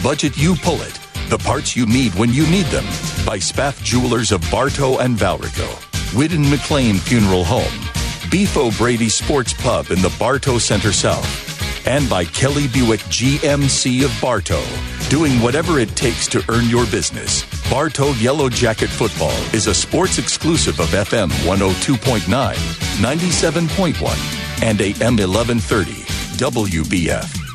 Budget You Pull It, the parts you need when you need them, by Spath Jewelers of Bartow and Valrico, Whidden McLean Funeral Home, Beef O'Brady Sports Pub in the Bartow Center South, and by Kelly Buick GMC of Bartow, doing whatever it takes to earn your business. Bartow Yellow Jacket Football is a sports exclusive of FM 102.9, 97.1, and AM 1130 WBF.